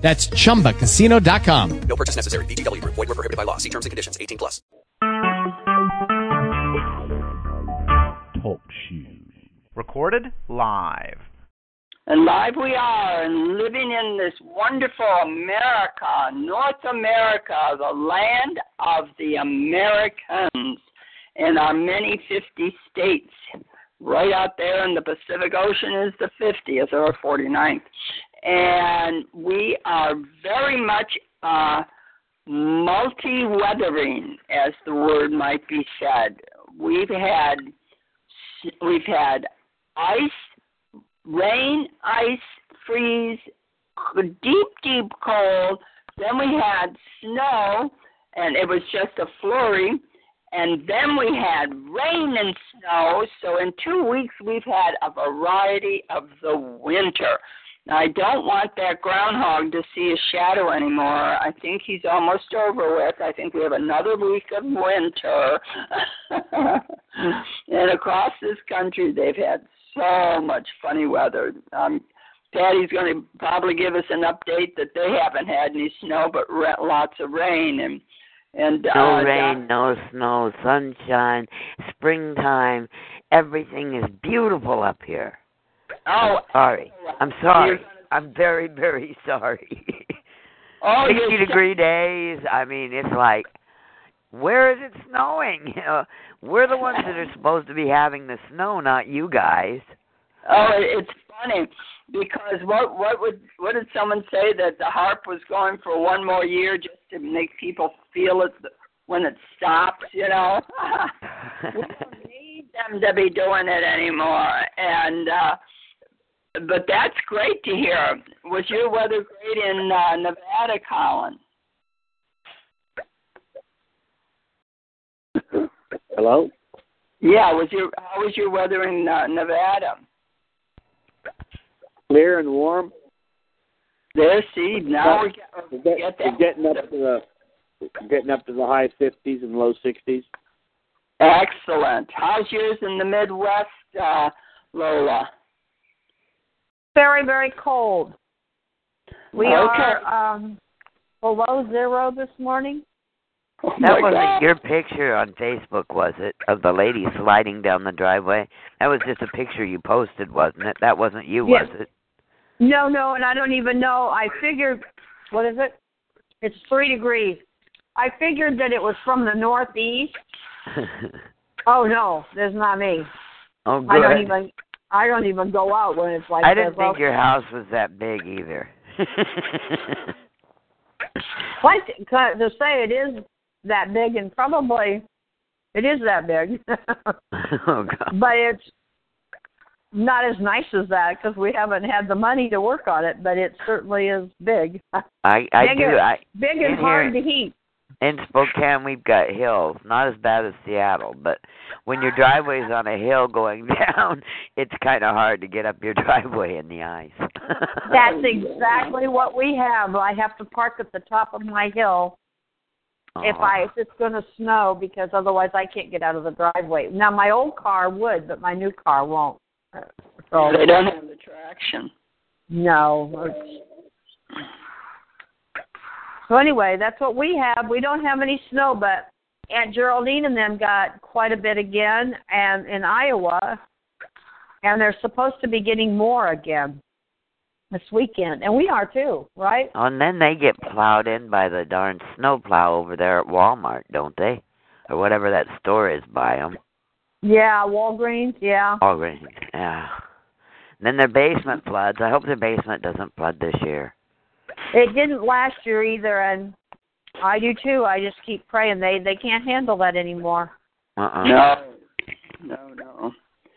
That's chumbacasino.com. No purchase necessary. VGW Group. Void were prohibited by law. See terms and conditions. 18 plus. Talk shoes. Recorded live. And live we are, and living in this wonderful America, North America, the land of the Americans, in our many 50 states. Right out there in the Pacific Ocean is the 50th or 49th. And we are very much uh, multi weathering, as the word might be said. We've had we've had ice, rain, ice, freeze, deep, deep cold. Then we had snow, and it was just a flurry. And then we had rain and snow. So in two weeks, we've had a variety of the winter. I don't want that groundhog to see a shadow anymore. I think he's almost over with. I think we have another week of winter. and across this country, they've had so much funny weather. Um, Patty's going to probably give us an update that they haven't had any snow, but re- lots of rain and and no uh, rain, no snow, sunshine, springtime. Everything is beautiful up here. Oh, I'm sorry. I'm sorry. I'm very, very sorry. oh, 60 you're degree days. I mean, it's like, where is it snowing? You know, we're the ones that are supposed to be having the snow, not you guys. Oh, it's funny because what what would what did someone say that the HAARP was going for one more year just to make people feel it when it stops, you know? we don't need them to be doing it anymore, and uh but that's great to hear. Was your weather great in uh, Nevada, Colin? Hello? Yeah, was your how was your weather in uh, Nevada? Clear and warm. There, see, now we We're, get, get, get that. getting up to the getting up to the high fifties and low sixties. Excellent. How's yours in the Midwest, uh, Lola? Very, very cold. We Okay. are um, below zero this morning. Oh That wasn't God. your picture on Facebook, was it? Of the lady sliding down the driveway? That was just a picture you posted, wasn't it? That wasn't you, Yes. was it? No, no, and I don't even know. I figured, what is it? It's three degrees. I figured that it was from the northeast. Oh no, there's not me. oh, good. I don't even. I don't even go out when it's like I didn't think Well, your house was that big either. Like to say it is that big, and probably it is that big, oh God. but it's not as nice as that because we haven't had the money to work on it. But it certainly is big, I I do. I big and hard here- to heat. In Spokane we've got hills, not as bad as Seattle, but when your driveway's on a hill going down, it's kind of hard to get up your driveway in the ice. That's exactly what we have. I have to park at the top of my hill if I if it's going to snow because otherwise I can't get out of the driveway. Now my old car would, but my new car won't. So They don't have the traction. no. Hmm. So anyway, that's what we have. We don't have any snow, but Aunt Geraldine and them got quite a bit again, and in Iowa, and they're supposed to be getting more again this weekend, and we are too, right? Oh, and then they get plowed in by the darn snowplow over there at Walmart, don't they? Or whatever that store is by them. Yeah, Walgreens. Yeah. Walgreens. Yeah. And then their basement floods. I hope their basement doesn't flood this year. It didn't last year either, and I do too. I just keep praying they they can't handle that anymore. Uh-uh. No, no, no.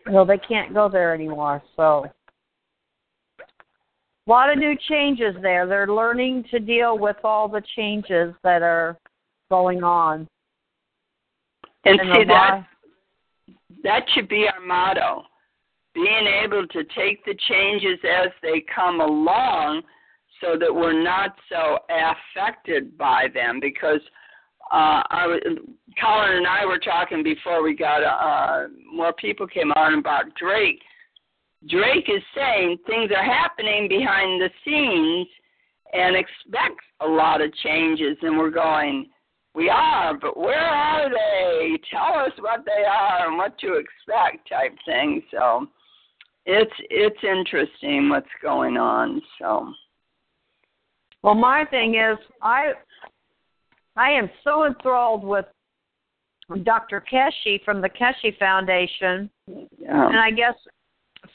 No, they can't go there anymore. So a lot of new changes there. They're learning to deal with all the changes that are going on. And And see that that should be our motto. Being able to take the changes as they come along so that we're not so affected by them because uh I was Colin and I were talking before we got uh more people came on about Drake. Drake is saying things are happening behind the scenes and expects a lot of changes and we're going we are, but where are they? Tell us what they are and what to expect type thing. So it's it's interesting what's going on. So Well, my thing is, I I am so enthralled with Dr. Keshe from the Keshe Foundation, yeah. and I guess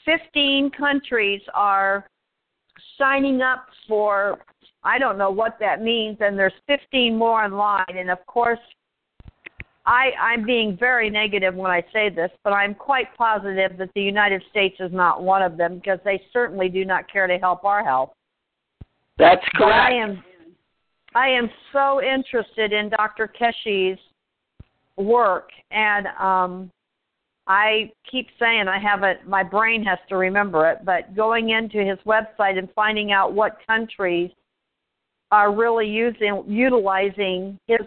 15 countries are signing up for. I don't know what that means, and there's 15 more in line. And of course, I I'm being very negative when I say this, but I'm quite positive that the United States is not one of them because they certainly do not care to help our health. That's But I am I am so interested in Dr. Keshe's work and um I keep saying I haven't my brain has to remember it, but going into his website and finding out what countries are really using utilizing his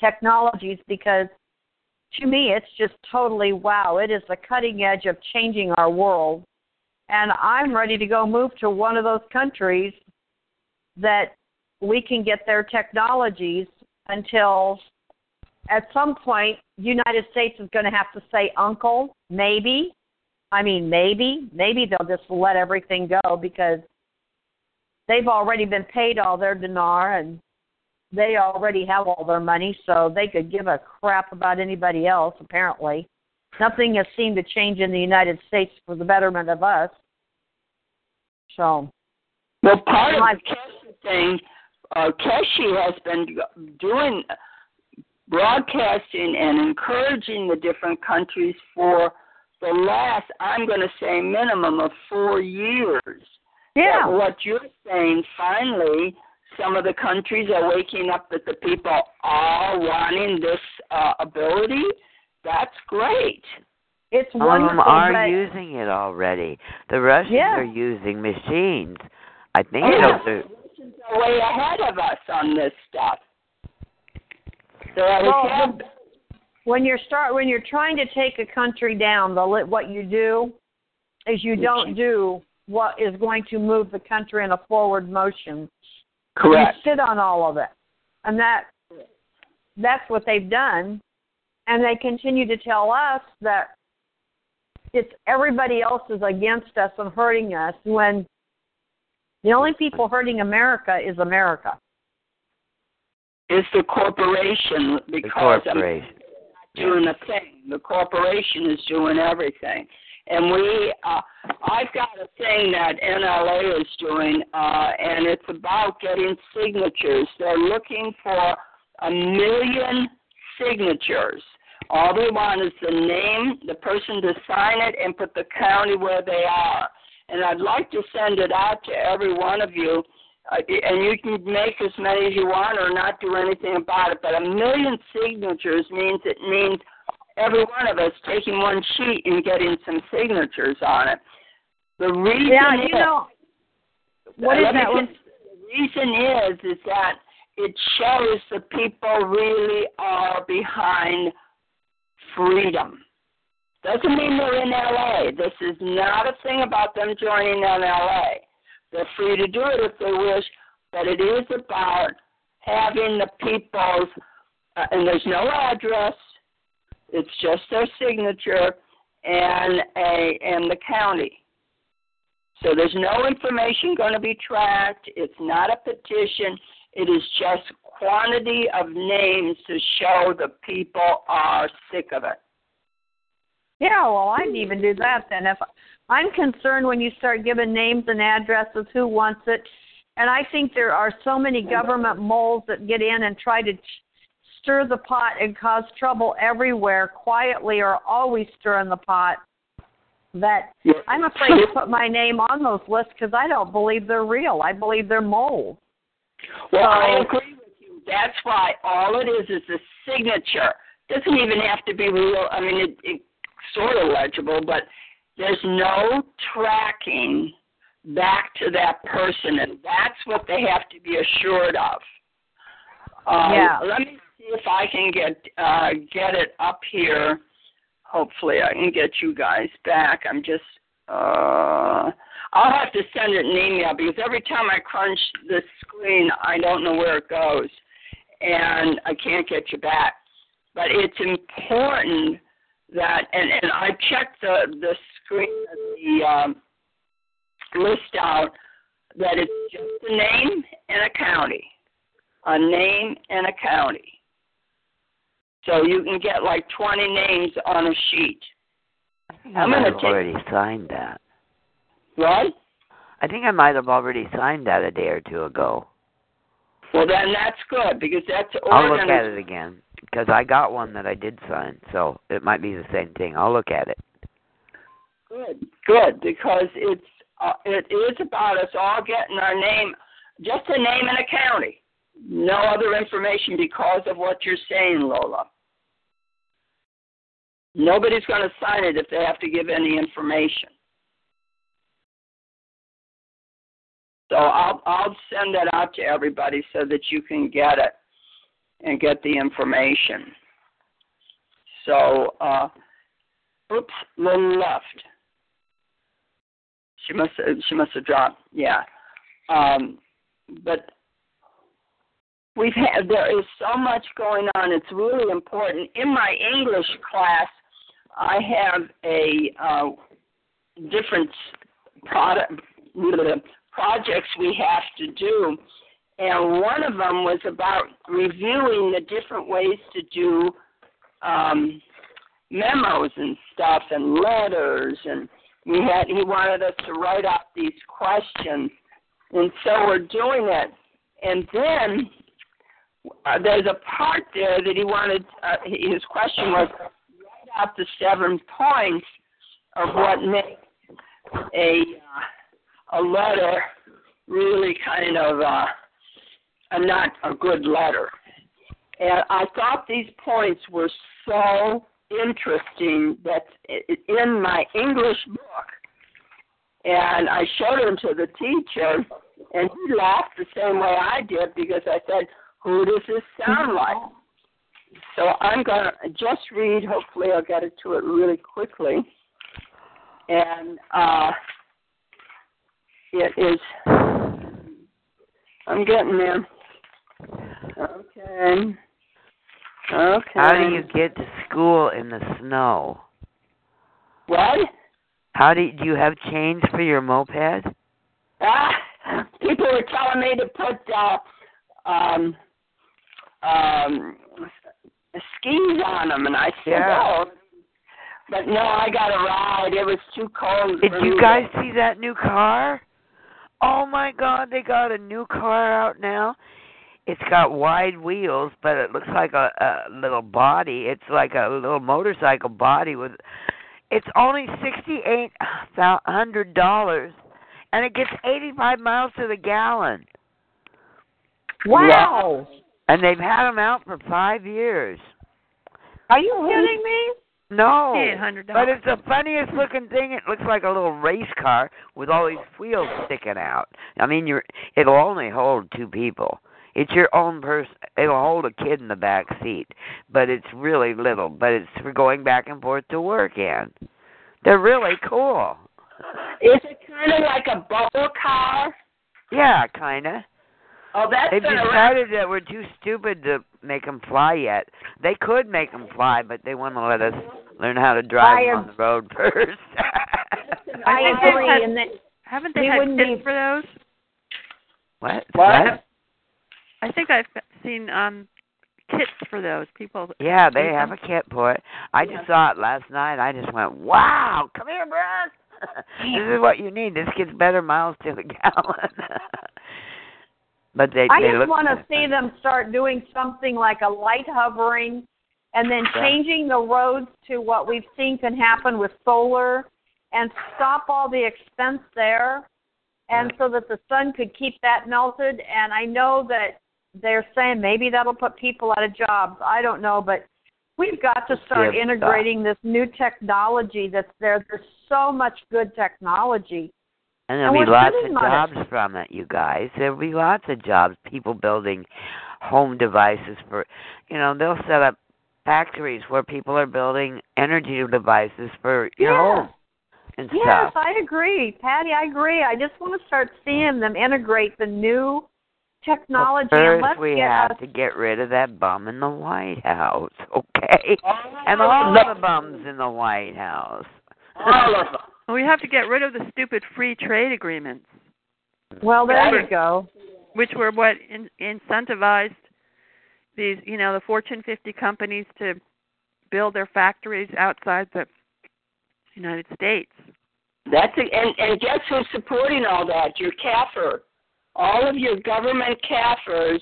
technologies because to me it's just totally wow. It is the cutting edge of changing our world. And I'm ready to go move to one of those countries that we can get their technologies until at some point United States is going to have to say uncle, maybe. I mean maybe, maybe they'll just let everything go because they've already been paid all their dinar and they already have all their money so they could give a crap about anybody else apparently. Nothing has seemed to change in the United States for the betterment of us. So Well, part of My- the Keshe thing, uh, Keshe has been doing broadcasting and encouraging the different countries for the last, I'm going to say, minimum of four years. yeah. But what you're saying, finally, some of the countries are waking up that the people are wanting this uh, ability. That's great. It's Some of wonderful. them are but using it already. The Russians Yeah. are using machines. I think Oh, yeah. those are Russians are way ahead of us on this stuff. So Well, have, when you're start when you're trying to take a country down, the what you do is you don't do what is going to move the country in a forward motion. correct. You sit on all of it, and that that's what they've done, and they continue to tell us that it's everybody else is against us and hurting us when the only people hurting America is America. It's the corporation the because I'm corporation. doing a thing. The corporation is doing everything. And we, uh, I've got a thing that NLA is doing, uh, and it's about getting signatures. They're looking for a million signatures. All they want is the name, the person to sign it, and put the county where they are. And I'd like to send it out to every one of you. Uh, and you can make as many as you want or not do anything about it. But a million signatures means it means every one of us taking one sheet and getting some signatures on it. The reason Yeah, is, know what is that just- The reason is is that it shows the people really are behind freedom. Doesn't mean they're in LA. This is not a thing about them joining NLA. They're free to do it if they wish, but it is about having the people's, uh, and there's no address. It's just their signature and a and the county. So there's no information going to be tracked. It's not a petition. It is just quantity of names to show the people are sick of it. Yeah, well, I'd even do that then. If I'm concerned when you start giving names and addresses, who wants it, and I think there are so many government moles that get in and try to ch- stir the pot and cause trouble everywhere, quietly or always stirring the pot. That I'm afraid to put my name on those lists because I don't believe they're real. I believe they're moles. Well, I agree with you. That's why all it is is a signature doesn't even have to be real. I mean, it, it sort of legible, but there's no tracking back to that person, and that's what they have to be assured of. Um, Yeah. Let me see if I can get uh, get it up here. Hopefully, I can get you guys back. I'm just. Uh, I'll have to send it an email because every time I crunch the screen, I don't know where it goes, and I can't get you back. But it's important that, and, and I checked the the screen, the um, list out that it's just a name and a county, a name and a county. So you can get like 20 names on a sheet. I think I I'm have take- already signed that. Right? I think I might have already signed that a day or two ago. Well, then that's good because that's I'll look at it again because I got one that I did sign, so it might be the same thing. I'll look at it. Good, good, because it's uh, it is about us all getting our name, just a name and a county, no other information because of what you're saying, Lola. Nobody's going to sign it if they have to give any information. So I'll I'll send that out to everybody so that you can get it and get the information. So, uh, oops, little left. She must she must have dropped. Yeah, um, but we've had there is so much going on. It's really important. In my English class, I have a uh, different product projects we have to do, and one of them was about reviewing the different ways to do um, memos and stuff and letters. And we had he wanted us to write out these questions. And so we're doing it. And then uh, there's a part there that he wanted uh, his question was write out the seven points of what makes a uh, a letter really kind of uh, a not a good letter and I thought these points were so interesting that in my English book, and I showed them to the teacher, and he laughed the same way I did because I said, "Who does this sound like?" So I'm gonna just read. Hopefully, I'll get it to it really quickly, and uh, it is. I'm getting there. Okay. Okay. How do you get to school in the snow? What? How do you, do you have chains for your moped? Ah, people were telling me to put uh, um, um, skis on them, and I said, Yeah. "Oh." But no, I got a ride. It was too cold. Did you guys see that new car? Oh my god, they got a new car out now. It's got wide wheels, but it looks like a, a little body. It's like a little motorcycle body with it's only sixty eight hundred dollars and it gets eighty five miles to the gallon. Wow. And they've had them out for five years. Are you kidding me? No. $800. But it's the funniest looking thing. It looks like a little race car with all these wheels sticking out. I mean, you're it'll only hold two people. It's your own person. It'll hold a kid in the back seat, but it's really little. But it's for going back and forth to work in. They're really cool. Is it kind of like a bubble car? Yeah, kinda. Oh, that's They've around. decided that we're too stupid to make them fly yet. They could make them fly, but they want to let us learn how to drive I 'em am- on the road first. I agree. had- And that Haven't they We had wouldn't kits be- for those? what? What? I think I've seen um kits for those people. Yeah, they Use have them. a kit for it. I just saw it last night. I just went, "Wow! Come here, Bruce. this is what you need. This gets better miles to the gallon." But they I they just want to see them start doing something like a light hovering and then Yeah. changing the roads to what we've seen can happen with solar and stop all the expense there and Yeah. so that the sun could keep that melted and I know that they're saying maybe that'll put people out of jobs. I don't know, but We've got to start integrating this new technology that's there. There's so much good technology. And there'll And be lots spending of money. jobs from it, you guys. There'll be lots of jobs. People building home devices for, you know, they'll set up factories where people are building energy devices for your Yeah. home and Yes, stuff. I agree, Patty. I agree. I just want to start seeing them integrate the new technology Well, and first, let's we get have us to get rid of that bum in the White House, okay? And All all of the bums in the White House. All of them. We have to get rid of the stupid free trade agreements, Well, there you go. which were what in, incentivized these, you know, the Fortune 50 companies to build their factories outside the United States. That's a, and and guess who's supporting all that? Your CAFR. All of your government CAFRs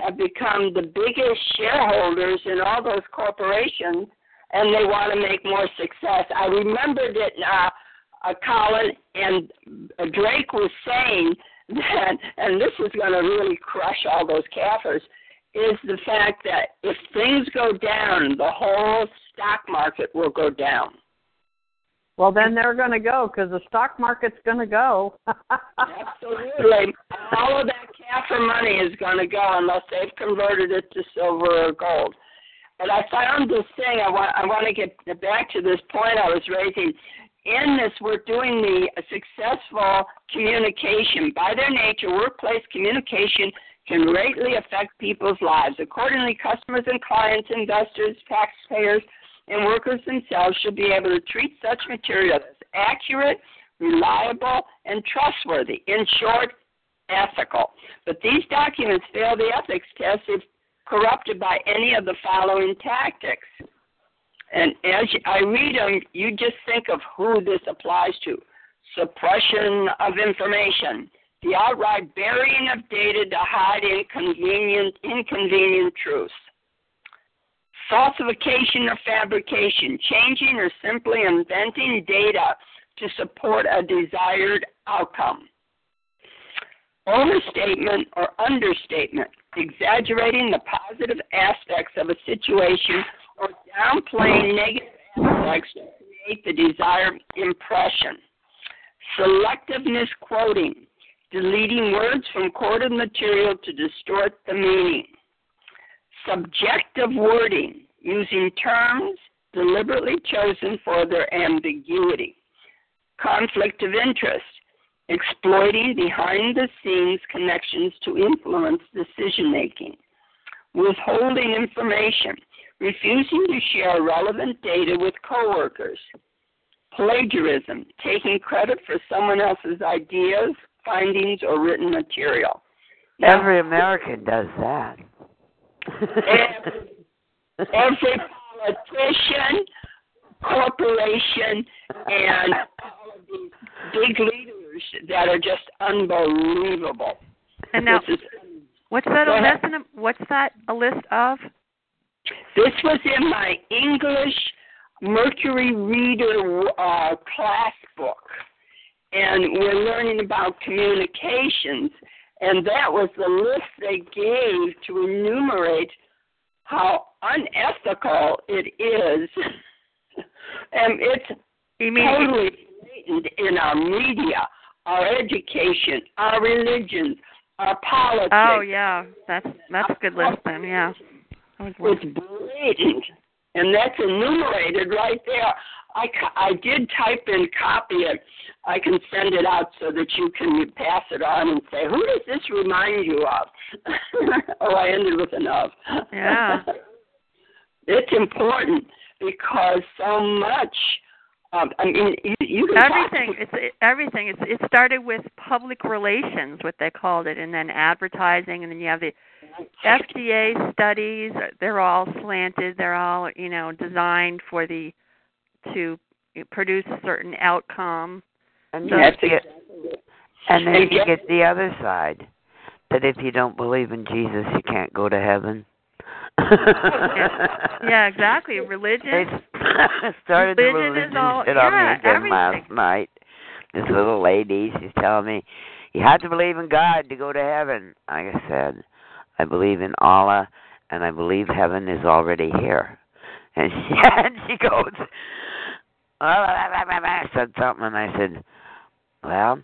have become the biggest shareholders in all those corporations, and they want to make more success. I remembered it, uh, uh, Colin, and uh, Drake was saying that, and this is going to really crush all those CAFRs, is the fact that if things go down, the whole stock market will go down. Well, then they're going to go because the stock market's going to go. Absolutely. All of that CAFR money is going to go unless they've converted it to silver or gold. But I found this thing. I want. I want to get back to this point I was raising. In this, we're doing the successful communication. By their nature, workplace communication can greatly affect people's lives. Accordingly, customers and clients, investors, taxpayers, and workers themselves should be able to treat such material as accurate, reliable, and trustworthy. In short, ethical. But these documents fail the ethics test if corrupted by any of the following tactics. And as I read them, you just think of who this applies to. Suppression of information, the outright burying of data to hide inconvenient, inconvenient truths. Falsification or fabrication, changing or simply inventing data to support a desired outcome. Overstatement or understatement, exaggerating the positive aspects of a situation or downplaying negative aspects to create the desired impression. Selectiveness quoting, deleting words from quoted material to distort the meaning subjective wording, using terms deliberately chosen for their ambiguity. Conflict of interest, exploiting behind the scenes connections to influence decision making. Withholding information, refusing to share relevant data with coworkers. Plagiarism, taking credit for someone else's ideas, findings, or written material. Now, Every American does that. every, every politician, corporation, and all of these big leaders that are just unbelievable. And now, is what's that a list? What's that a list of? This was in my English Mercury Reader uh, class book, and we're learning about communications, and that was the list they gave to enumerate how unethical it is, and it's totally blatant in our media, our education, our religions, our politics. Oh yeah, that's that's a good list then. Yeah. It's blatant, and that's enumerated right there. I, I did type in copy it. I can send it out so that you can pass it on and say, who does this remind you of? oh, I ended with an of. Yeah. it's important because so much. Um, I mean, you, you can talk- Everything. It's it, everything. It's it started with public relations, what they called it, and then advertising, and then you have the FDA studies. They're all slanted. They're all you know designed for the to produce a certain outcome. And That's don't forget- exactly it. And then you get- get the other side that if you don't believe in Jesus, you can't go to heaven. Yeah, exactly. Religion. They started the Religion is religion all- shit on me yeah, again everything. last night. This little lady, she's telling me, you have to believe in God to go to heaven. Like I said, I believe in Allah, and I believe heaven is already here. And she, and she goes, I said something, and I said, well,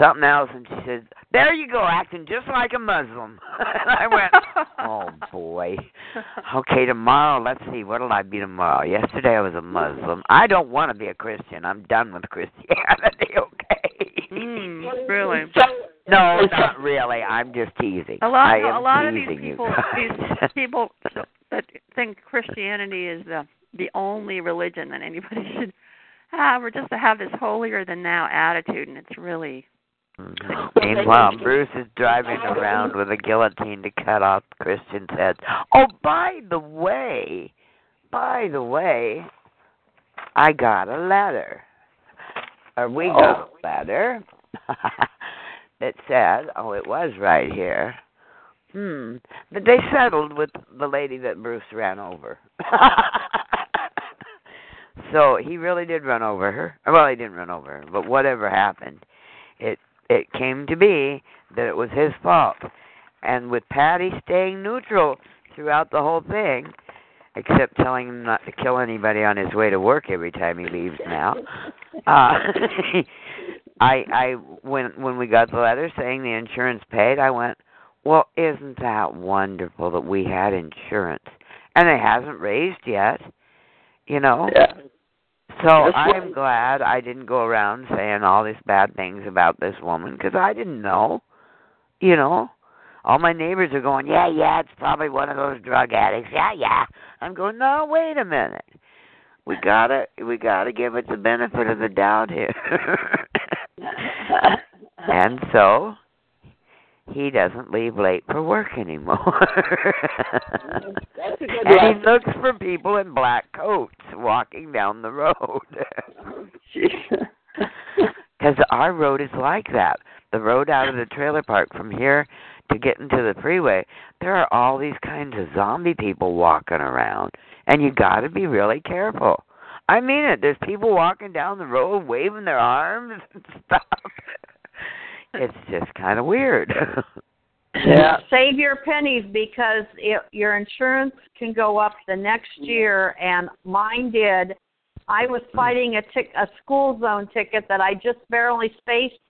something else, and she said, there you go, acting just like a Muslim. and I went, oh boy. Okay, tomorrow, let's see, what'll I be tomorrow? Yesterday I was a Muslim. I don't want to be a Christian. I'm done with Christianity. Okay. Mm, really? No, not really. I'm just teasing. A lot, a lot of these people, these people that think Christianity is the the only religion that anybody should have, or just to have this holier than thou attitude, and it's really Meanwhile, Bruce is driving around with a guillotine to cut off Christians' head. Oh, by the way, by the way, I got a letter. Or we got a letter that said, oh, it was right here. Hmm. But they settled with the lady that Bruce ran over. so he really did run over her. Well, he didn't run over her, but whatever happened, it it came to be that it was his fault. And with Patty staying neutral throughout the whole thing, except telling him not to kill anybody on his way to work every time he leaves now. Uh I I when when we got the letter saying the insurance paid, I went, "Well, isn't that wonderful that we had insurance and it hasn't raised yet?" You know? Yeah. So That's I'm right. glad I didn't go around saying all these bad things about this woman because I didn't know. You know, all my neighbors are going, "Yeah, yeah, it's probably one of those drug addicts." Yeah, yeah. I'm going, "No, wait a minute. We gotta, we gotta give it the benefit of the doubt here." and so he doesn't leave late for work anymore. That's a good and lesson. he looks for people in black coats walking down the road. Because our road is like that. The road out of the trailer park from here to get into the freeway, there are all these kinds of zombie people walking around. And you got to be really careful. I mean it. There's people walking down the road waving their arms and stuff. It's just kind of weird. yeah. Save your pennies because it, your insurance can go up the next year, and mine did. I was mm. fighting a tic- a school zone ticket that I just barely spaced,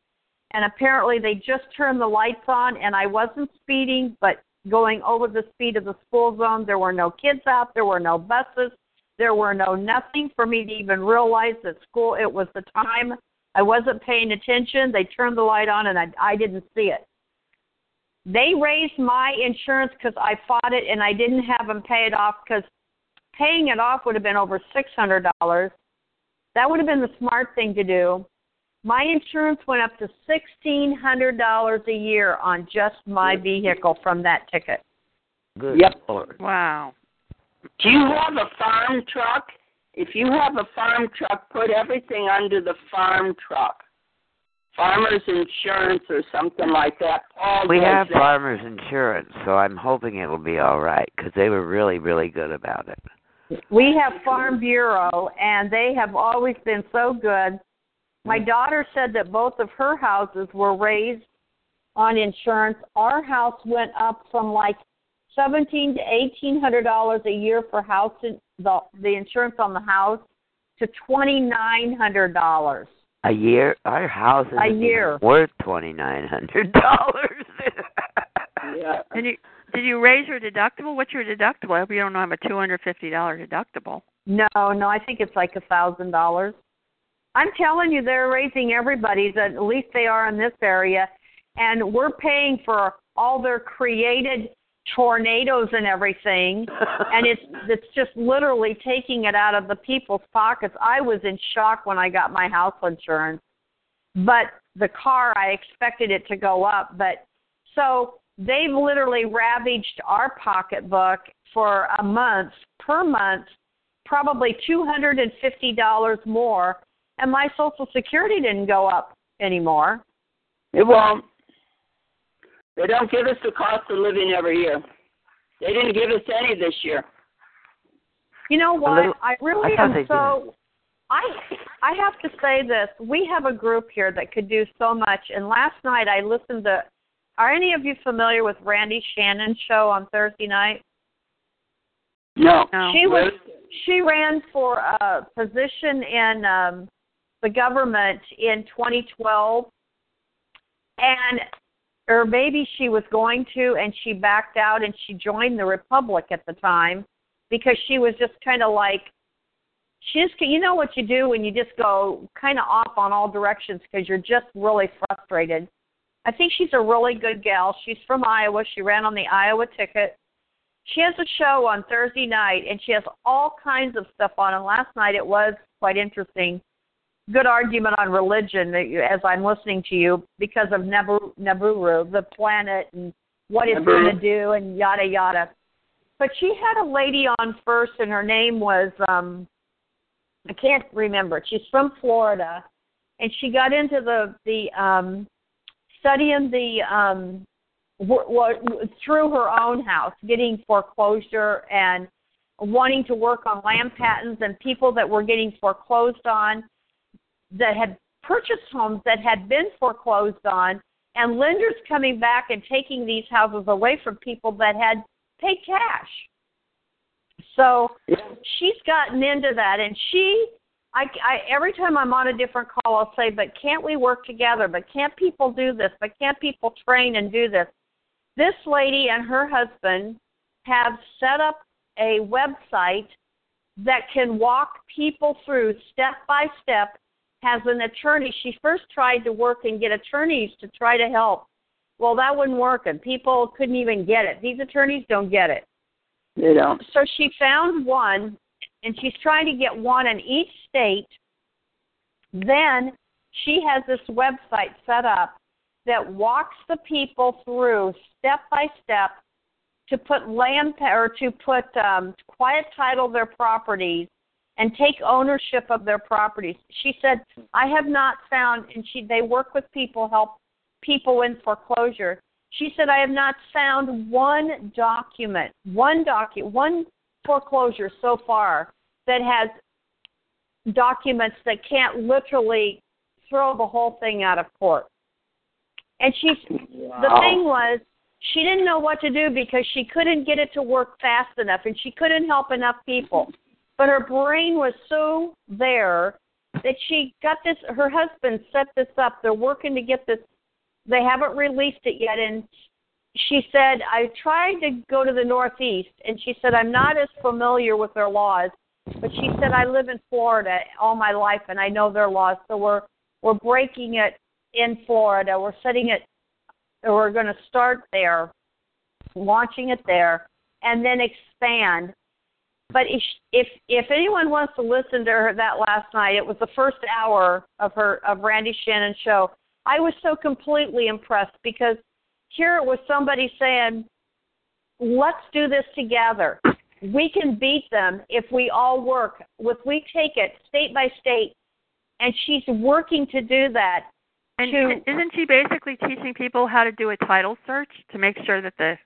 and apparently they just turned the lights on, and I wasn't speeding, but going over the speed of the school zone. There were no kids out. There were no buses. There were no nothing for me to even realize that school. It was the time I wasn't paying attention. They turned the light on, and I I didn't see it. They raised my insurance because I fought it and I didn't have them pay it off because paying it off would have been over six hundred dollars. That would have been the smart thing to do. My insurance went up to sixteen hundred dollars a year on just my vehicle from that ticket. Good Yep. Lord. wow. Do you have a farm truck? If you have a farm truck, put everything under the farm truck. Farmers insurance or something like that. Paul We have that. farmers insurance, so I'm hoping it'll be all right because they were really, really good about it. We have Farm Bureau, and they have always been so good. My mm. daughter said that both of her houses were raised on insurance. Our house went up from like seventeen to eighteen hundred dollars a year for house in, the the insurance on the house to twenty nine hundred dollars. A year, our house is A year. worth twenty nine hundred dollars. Yeah. Did you did you raise your deductible? What's your deductible? I hope you don't have a two hundred fifty dollar deductible. No, no, I think it's like a thousand dollars. I'm telling you, they're raising everybody's. At least they are in this area, and we're paying for all their created tornadoes and everything. and it's it's just literally taking it out of the people's pockets. I was in shock when I got my house insurance, but the car I expected it to go up. But so they've literally ravaged our pocketbook for a month per month, probably two hundred and fifty dollars more, and my Social Security didn't go up anymore. It won't. They don't give us the cost of living every year. They didn't give us any this year. You know what? little- I really I am they so. I I have to say this. We have a group here that could do so much. And last night I listened to. Are any of you familiar with Randy Shannon's show on Thursday night? No. No. She was she ran for a position in um, the government in 2012, and or maybe she was going to, and she backed out and she joined the Republic at the time because she was just kind of like she just you know what you do when you just go kind of off on all directions because you're just really frustrated. I think she's a really good gal. She's from Iowa. She ran on the Iowa ticket. She has a show on Thursday night and she has all kinds of stuff on. And last night it was quite interesting. Good argument on religion as I'm listening to you because of Nebu, Nibiru, the planet, and what it's going to do, and yada yada. But she had a lady on first, and her name was um I can't remember. She's from Florida, and she got into the the um, studying the um, w- w- through her own house, getting foreclosure and wanting to work on land patents and people that were getting foreclosed on that had purchased homes that had been foreclosed on and lenders coming back and taking these houses away from people that had paid cash so she's gotten into that, and she, I, I, every time I'm on a different call, I'll say, "But can't we work together? But can't people do this? But can't people train and do this?" This lady and her husband have set up a website that can walk people through step by step. Has an attorney. She first tried to work and get attorneys to try to help. Well, that wouldn't work, and people couldn't even get it. These attorneys don't get it. They don't. So she found one, and she's trying to get one in each state. Then she has this website set up that walks the people through step by step to put land or to put um, quiet title their properties and take ownership of their properties. She said, "I have not found," and she they work with people, help people in foreclosure. She said, I have not found one document, one docu- one foreclosure so far that has documents that can't literally throw the whole thing out of court. And she, wow. the thing was she didn't know what to do because she couldn't get it to work fast enough and she couldn't help enough people. But her brain was so there that she got this her husband set this up. They're working to get this they haven't released it yet. And she said, I tried to go to the Northeast, and she said, I'm not as familiar with their laws. But she said, I live in Florida all my life, and I know their laws. So we're we're breaking it in Florida. We're setting it. We're going to start there, launching it there, and then expand. But if if if anyone wants to listen to her that last night, it was the first hour of her of Randy Shannon show. I was so completely impressed because here it was somebody saying, let's do this together. We can beat them if we all work. If we take it state by state, and she's working to do that. And to, isn't she basically teaching people how to do a title search to make sure that the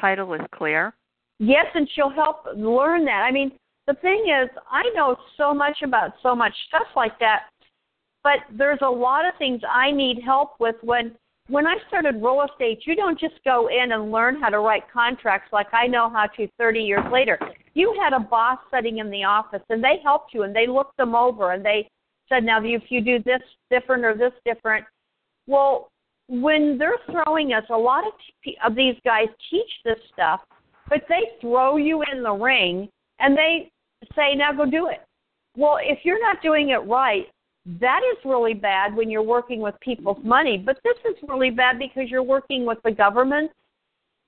title is clear? Yes, and she'll help learn that. I mean, the thing is, I know so much about so much stuff like that but there's a lot of things I need help with when when I started real estate, you don't just go in and learn how to write contracts like I know how to 30 years later. You had a boss sitting in the office and they helped you and they looked them over and they said, now if you do this different or this different, well, when they're throwing us, a lot of, t- of these guys teach this stuff, but they throw you in the ring and they say, now go do it. Well, if you're not doing it right, that is really bad when you're working with people's money. But this is really bad because you're working with the government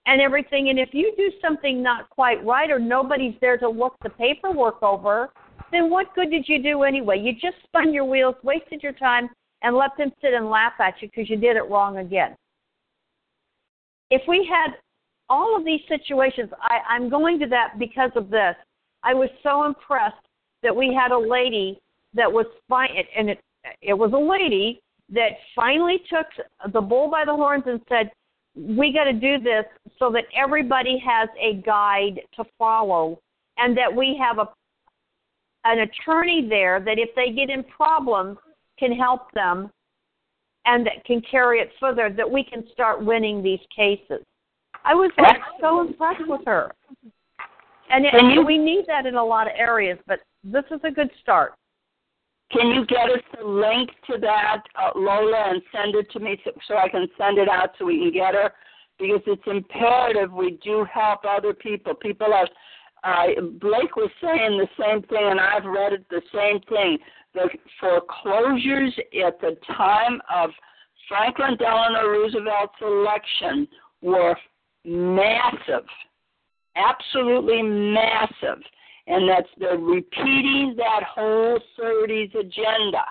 and everything. And if you do something not quite right or nobody's there to look the paperwork over, then what good did you do anyway? You just spun your wheels, wasted your time, and let them sit and laugh at you because you did it wrong again. If we had all of these situations, I, I'm going to that because of this. I was so impressed that we had a lady that was fine, and it it was a lady that finally took the bull by the horns and said, "We got to do this so that everybody has a guide to follow, and that we have a an attorney there that if they get in problems can help them and that can carry it further that we can start winning these cases. I was like so impressed with her. And, it, Can you- we need that in a lot of areas, but this is a good start. Can you get us the link to that, uh, Lola, and send it to me so, so I can send it out so we can get her? Because it's imperative we do help other people. People are. Uh, Blake was saying the same thing, and I've read it the same thing. The foreclosures at the time of Franklin Delano Roosevelt's election were massive, absolutely massive and that's they're repeating that whole 30s agenda.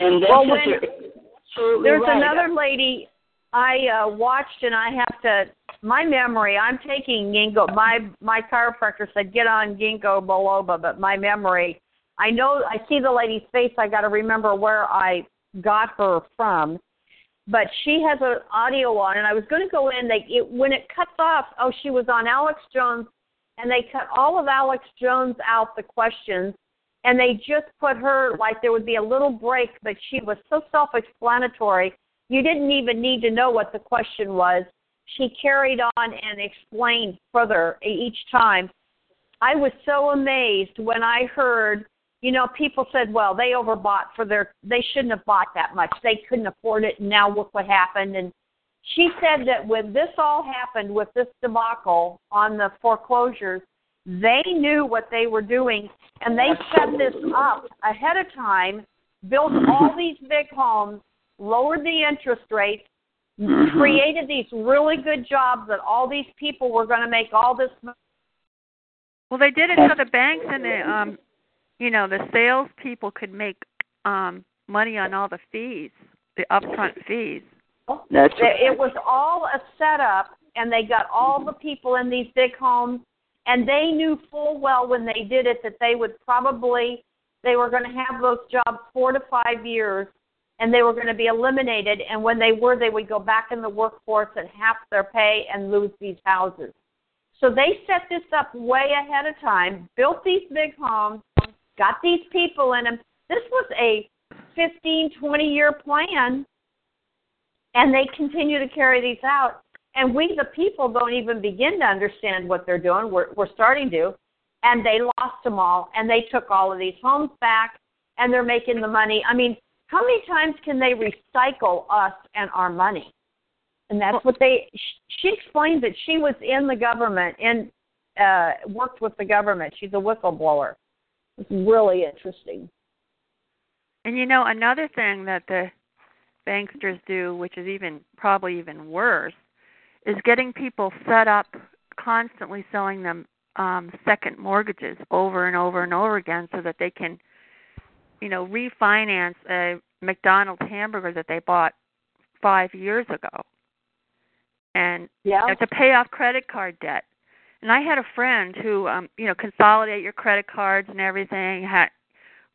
And this Well, absolutely There's right. another lady I uh, watched, and I have to. My memory. I'm taking ginkgo. My my chiropractor said get on ginkgo biloba, but my memory. I know. I see the lady's face. I got to remember where I got her from. But she has an audio on, and I was going to go in. They it, when it cuts off. Oh, she was on Alex Jones, and they cut all of Alex Jones out the questions, and they just put her like there would be a little break, but she was so self-explanatory. You didn't even need to know what the question was. She carried on and explained further each time. I was so amazed when I heard, you know, people said, well, they overbought for their, they shouldn't have bought that much. They couldn't afford it, and now look what happened. And she said that when this all happened with this debacle on the foreclosures, they knew what they were doing, and they set this up ahead of time, built all these big homes, lowered the interest rates, created these really good jobs that all these people were going to make all this money. Well, they did it so the banks and the um, you know, the sales people could make um money on all the fees, the upfront fees. That's It was all a setup, and they got all the people in these big homes, and they knew full well when they did it that they would probably they were going to have those jobs four to five years, and they were going to be eliminated. And when they were, they would go back in the workforce at half their pay and lose these houses. So they set this up way ahead of time, built these big homes, got these people in them. This was a 15, 20 year plan and they continue to carry these out. And we, the people, don't even begin to understand what they're doing. We're, we're starting to. And they lost them all, and they took all of these homes back, and they're making the money. I mean, how many times can they recycle us and our money? And that's what they. She explained that she was in the government and uh, worked with the government. She's a whistleblower. It's really interesting. And you know, another thing that the banksters do, which is even probably even worse, is getting people set up constantly selling them um second mortgages over and over and over again so that they can you know refinance a McDonald's hamburger that they bought 5 years ago. And Yeah. you know, to pay off credit card debt. And I had a friend who um you know consolidate your credit cards and everything, had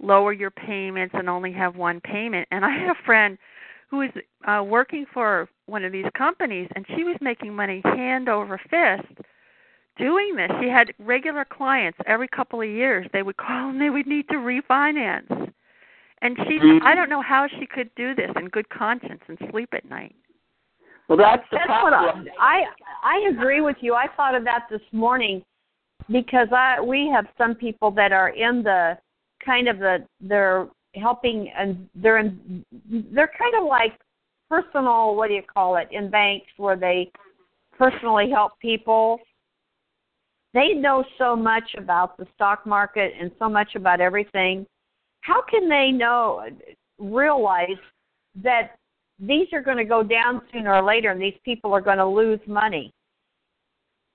lower your payments and only have one payment. And I had a friend who was uh working for one of these companies and she was making money hand over fist doing this. She had regular clients every couple of years. They would call and they would need to refinance. And she. I don't know how she could do this in good conscience and sleep at night. Well, that's the That's what I, problem. I I agree with you. I thought of that this morning because I we have some people that are in the kind of the they're helping and they're in they're kind of like personal what do you call it in banks where they personally help people. They know so much about the stock market and so much about everything. How can they know realize that these are going to go down sooner or later, and these people are going to lose money.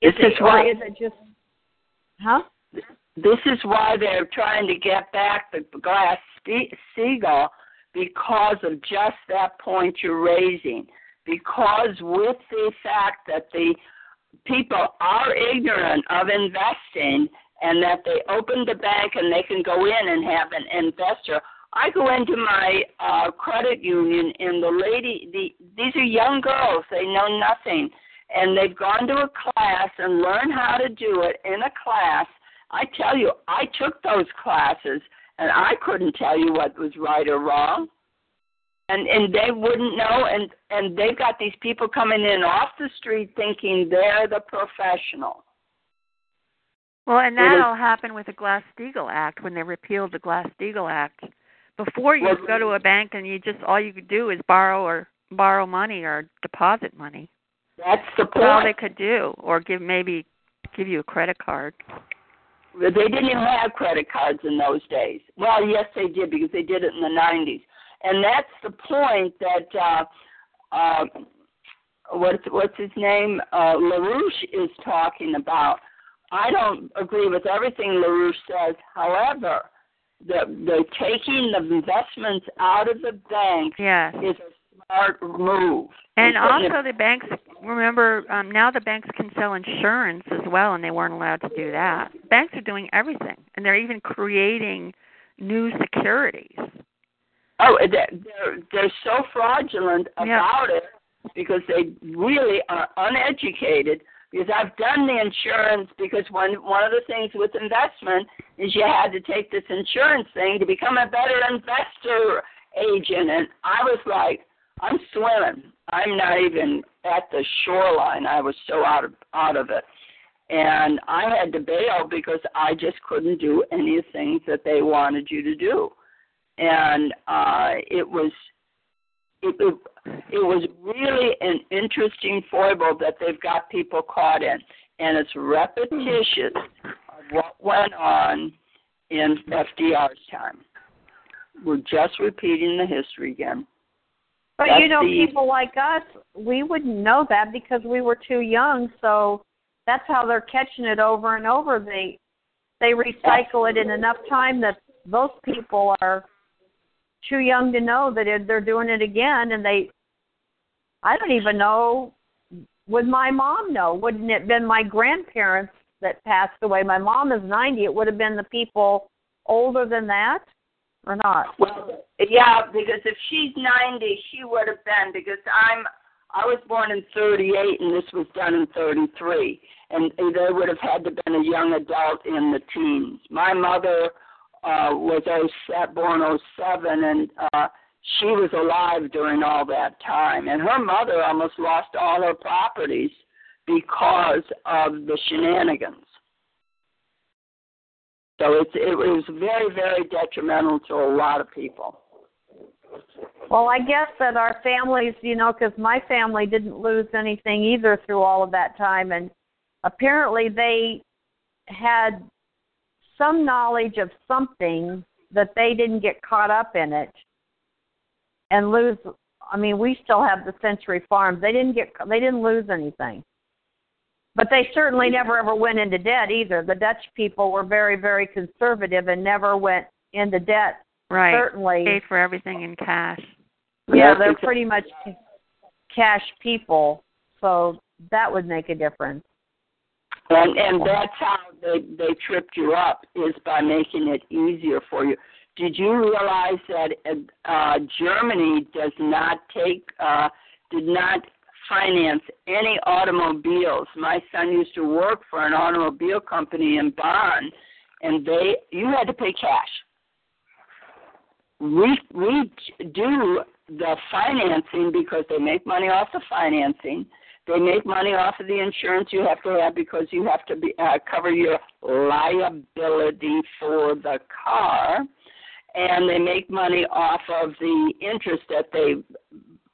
Is This is it, why- is it just, huh? This is why they're trying to get back the glass seagull because of just that point you're raising. Because with the fact that the people are ignorant of investing and that they open the bank and they can go in and have an investor. I go into my uh, credit union and the lady, the these are young girls. They know nothing, and they've gone to a class and learned how to do it in a class. I tell you, I took those classes and I couldn't tell you what was right or wrong. And and they wouldn't know and and they've got these people coming in off the street thinking they're the professional. Well, and that'll happen with the Glass-Steagall Act when they repealed the Glass-Steagall Act. Before you Well- go to a bank and you just all you could do is borrow or borrow money or deposit money. That's the That's all they could do, or give maybe give you a credit card. They didn't even have credit cards in those days. Well, yes, they did because they did it in the '90s, and that's the point that uh, uh, what's what's his name uh, LaRouche is talking about. I don't agree with everything LaRouche says. However, the the taking the investments out of the bank Yes. is a smart move. And also the banks remember um now the banks can sell insurance as well and they weren't allowed to do that. Banks are doing everything and they're even creating new securities. Oh, they're they're, they're so fraudulent about it because they really are uneducated. Because I've done the insurance because one one of the things with investment is you had to take this insurance thing to become a better investor agent, and I was like, I'm swimming. I'm not even at the shoreline. I was so out of out of it. And I had to bail because I just couldn't do any of the things that they wanted you to do and uh, it was it, it it was really an interesting foible that they've got people caught in, and it's repetitious of what went on in FDR's time. We're just repeating the history again. But That's you know, the- people like us, we wouldn't know that because we were too young. So that's how they're catching it over and over. They they recycle it in enough time that those people are too young to know that they're doing it again, and they. I don't even know. Would my mom know? Wouldn't it have been my grandparents that passed away? My mom is ninety. It would have been the people older than that, or not? Well, yeah, because if she's ninety, she would have been because I'm. I was born in '38, and this was done in '33, and they would have had to been a young adult in the teens. My mother uh, was oh, se- born '07, and uh, she was alive during all that time, and her mother almost lost all her properties because of the shenanigans. So it's it was very very detrimental to a lot of people. Well, I guess that our families, you know, because my family didn't lose anything either through all of that time, and apparently they had some knowledge of something that they didn't get caught up in it and lose. I mean, we still have the Century Farms. They didn't get. They didn't lose anything. But they certainly never ever went into debt either. The Dutch people were very, very conservative and never went into debt. Right. Certainly, Pay for everything in cash. yeah, they're pretty much cash people, so that would make a difference. And and that's how they they tripped you up is by making it easier for you. Did you realize that uh, Germany does not take uh, did not finance any automobiles? My son used to work for an automobile company in Bonn, and they you had to pay cash. We we do the financing because they make money off the financing. They make money off of the insurance you have to have because you have to be uh, cover your liability for the car, and they make money off of the interest that they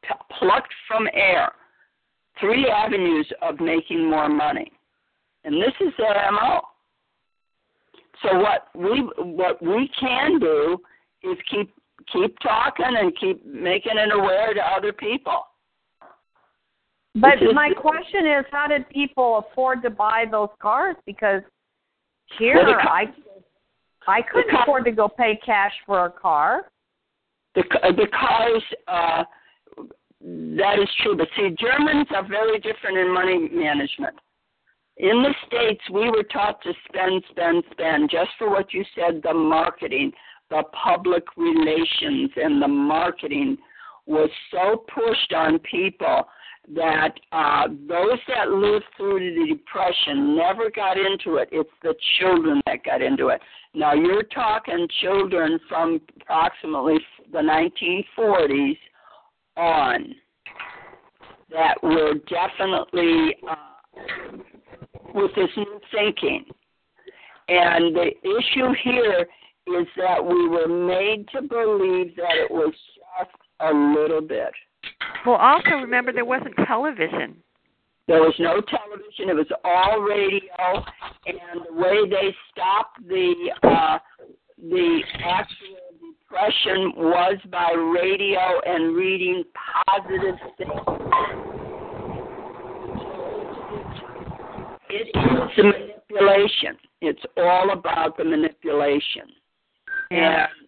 p- plucked from air. Three avenues of making more money, and this is their mo. So what we what we can do is keep keep talking and keep making it aware to other people. But my question is, how did people afford to buy those cars? Because here, Well, I I couldn't afford to go pay cash for a car. the uh, the cars uh that is true but see germans are very different in money management in the states we were taught to spend spend spend just for what you said the marketing the public relations and the marketing was so pushed on people that uh, those that lived through the depression never got into it. It's the children that got into it. Now you're talking children from approximately the 1940s on that were definitely uh, with this new thinking. And the issue here is that we were made to believe that it was just a little bit. Well, also remember there wasn't television. There was no television; it was all radio. And the way they stopped the uh, the actual depression was by radio and reading positive things. It is the manipulation. It's all about the manipulation. Yeah. And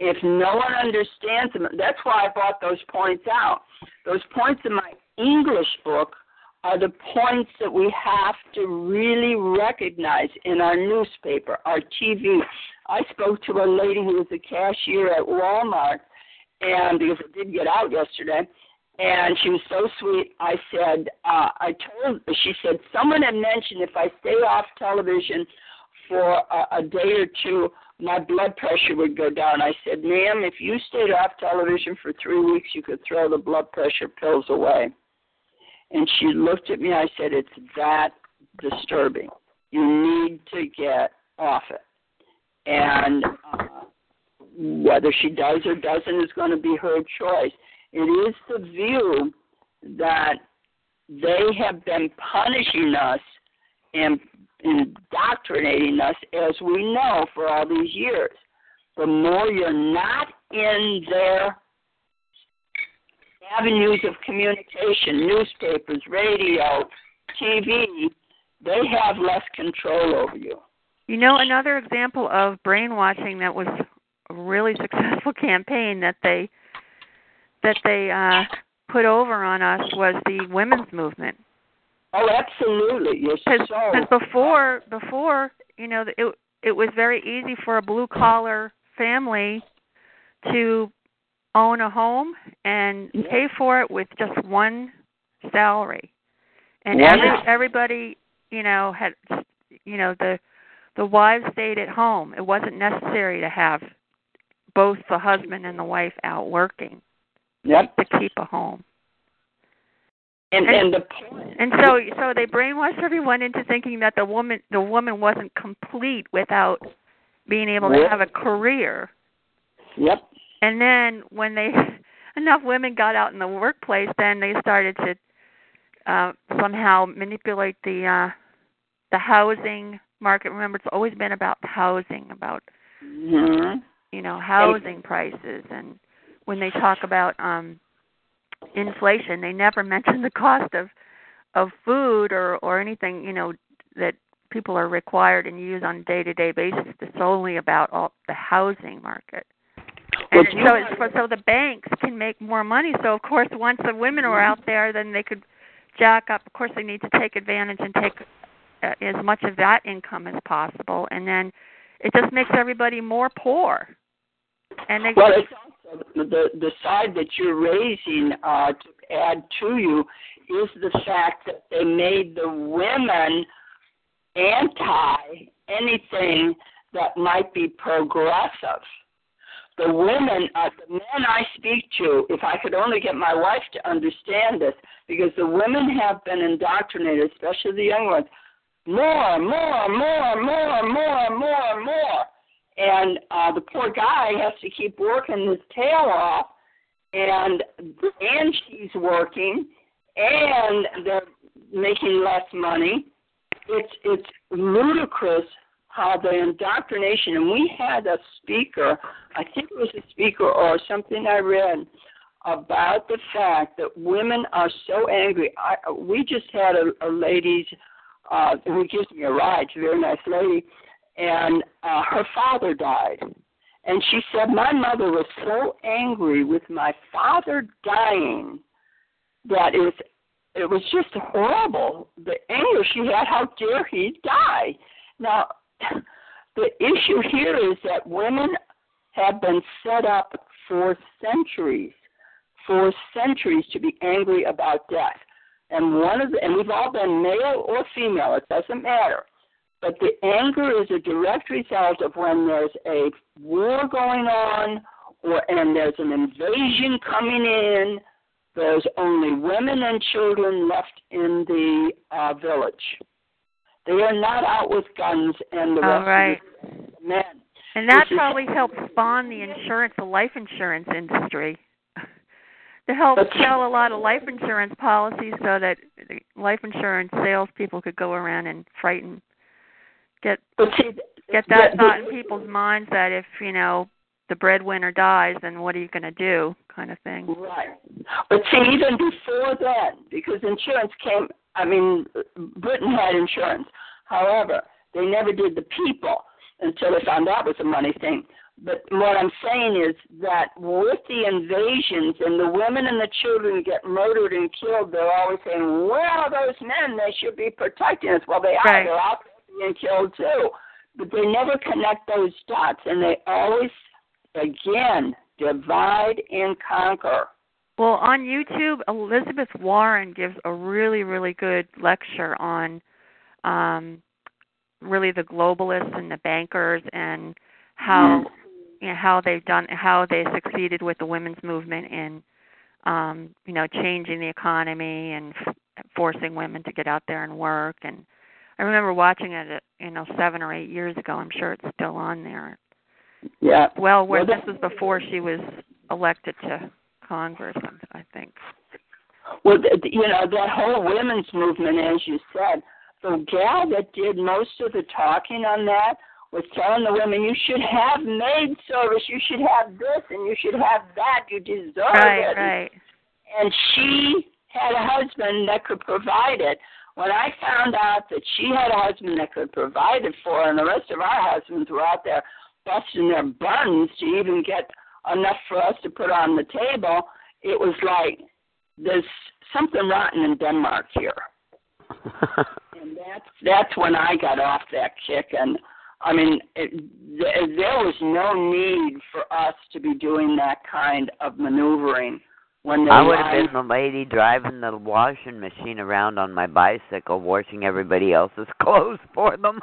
if no one understands them, that's why I brought those points out. Those points in my English book are the points that we have to really recognize in our newspaper, our TV. I spoke to a lady who was a cashier at Walmart, and because it did get out yesterday, and she was so sweet. I said, uh, I told, she said, someone had mentioned if I stay off television for a, a day or two, my blood pressure would go down. I said, ma'am, if you stayed off television for three weeks, you could throw the blood pressure pills away. And she looked at me. I said, it's that disturbing. You need to get off it. And uh, whether she does or doesn't is going to be her choice. It is the view that they have been punishing us and indoctrinating us, as we know, for all these years. The more you're not in their avenues of communication, newspapers, radio, TV, they have less control over you. You know, another example of brainwashing that was a really successful campaign that they that they uh put over on us was the women's movement. Oh, absolutely. You're Because so before before you know it it was very easy for a blue collar family to own a home and Yeah. pay for it with just one salary, and Yeah. every everybody you know had you know the the wives stayed at home. It wasn't necessary to have both the husband and the wife out working Yep. to keep a home. And And- and the And so so they brainwashed everyone into thinking that the woman the woman wasn't complete without being able to have a career. Yep. And then when they enough women got out in the workplace then they started to uh somehow manipulate the uh the housing market. Remember it's always been about housing, about hmm you know, housing prices and when they talk about um inflation, they never mention the cost of of food or or anything, you know, that people are required and use on a day-to-day basis. It's only about all the housing market. And you so it's, so the banks can make more money. So of course, once the women are out there, then they could jack up. Of course, they need to take advantage and take uh, as much of that income as possible, and then it just makes everybody more poor. And they Well, it's the the side that you're raising uh, to add to you is the fact that they made the women anti anything that might be progressive. The women, uh, the men I speak to, if I could only get my wife to understand this, because the women have been indoctrinated, especially the young ones, more, more, more, more, more, more, more and uh, the poor guy has to keep working his tail off, and and she's working, and they're making less money. It's it's ludicrous how the indoctrination. And we had a speaker, I think it was a speaker or something I read about the fact that women are so angry. I, we just had a, a lady uh, who gives me a ride. She's a very nice lady and uh, her father died. And she said, My mother was so angry with my father dying that it was it was just horrible. The anger she had, how dare he die? Now the issue here is that women have been set up for centuries, for centuries to be angry about death. And one of the, and we've all been male or female, it doesn't matter. But the anger is a direct result of when there's a war going on or and there's an invasion coming in. There's only women and children left in the uh, village. They are not out with guns and the rest right. of the men. And that Which is- probably helped spawn the insurance, the life insurance industry. to help sell a lot of life insurance policies so that life insurance salespeople could go around and frighten, get get that thought in people's minds that if you know the breadwinner dies, then what are you going to do, kind of thing. Right. But see, even before that, because insurance came, I mean, Britain had insurance. However, they never did the people until they found out it was a money thing. But what I'm saying is that with the invasions and the women and the children get murdered and killed, they're always saying, where are those men? They should be protecting us. Well, they are. Right. They're out being killed too. But they never connect those dots, and they always, again, divide and conquer. Well, on YouTube, Elizabeth Warren gives a really, really good lecture on um, really the globalists and the bankers and how you know, how they've done how they succeeded with the women's movement in um, you know changing the economy and f- forcing women to get out there and work. And I remember watching it, you know, seven or eight years ago. I'm sure it's still on there. Yeah. Well, where Well, this was before she was elected to Congress, I think. Well, you know, that whole women's movement, as you said, the gal that did most of the talking on that was telling the women, you should have maid service, you should have this, and you should have that, you deserve Right, it. right. And she had a husband that could provide it. When I found out that she had a husband that could provide it for her, and the rest of our husbands were out there busting their buns to even get enough for us to put on the table, it was like there's something rotten in Denmark here. and that's that's when I got off that kick. And I mean, it, th- there was no need for us to be doing that kind of maneuvering when I would have been the lady driving the washing machine around on my bicycle, washing everybody else's clothes for them.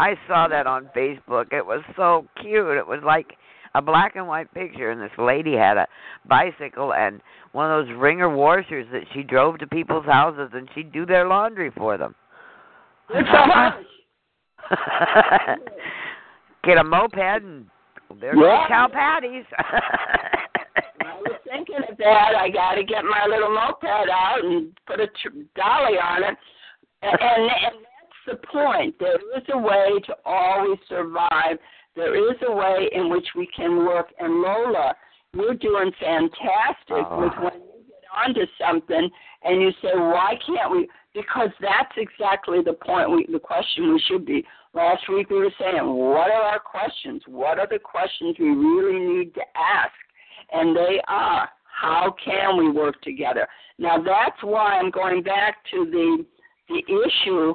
I saw that on Facebook. It was so cute. It was like a black and white picture, and this lady had a bicycle and one of those ringer washers that she drove to people's houses, and she'd do their laundry for them. For her. Get a moped and there's Yeah. cow patties. I thinking of that. I got to get my little moped out and put a tr- dolly on it, and, and and that's the point. There is a way to always survive. There is a way in which we can work. And Lola, you're doing fantastic Oh. with when you get onto something and you say, why can't we? Because that's exactly the point. We, the question we should be. Last week we were saying, what are our questions? What are the questions we really need to ask? and they are. How can we work together? Now that's why I'm going back to the the issue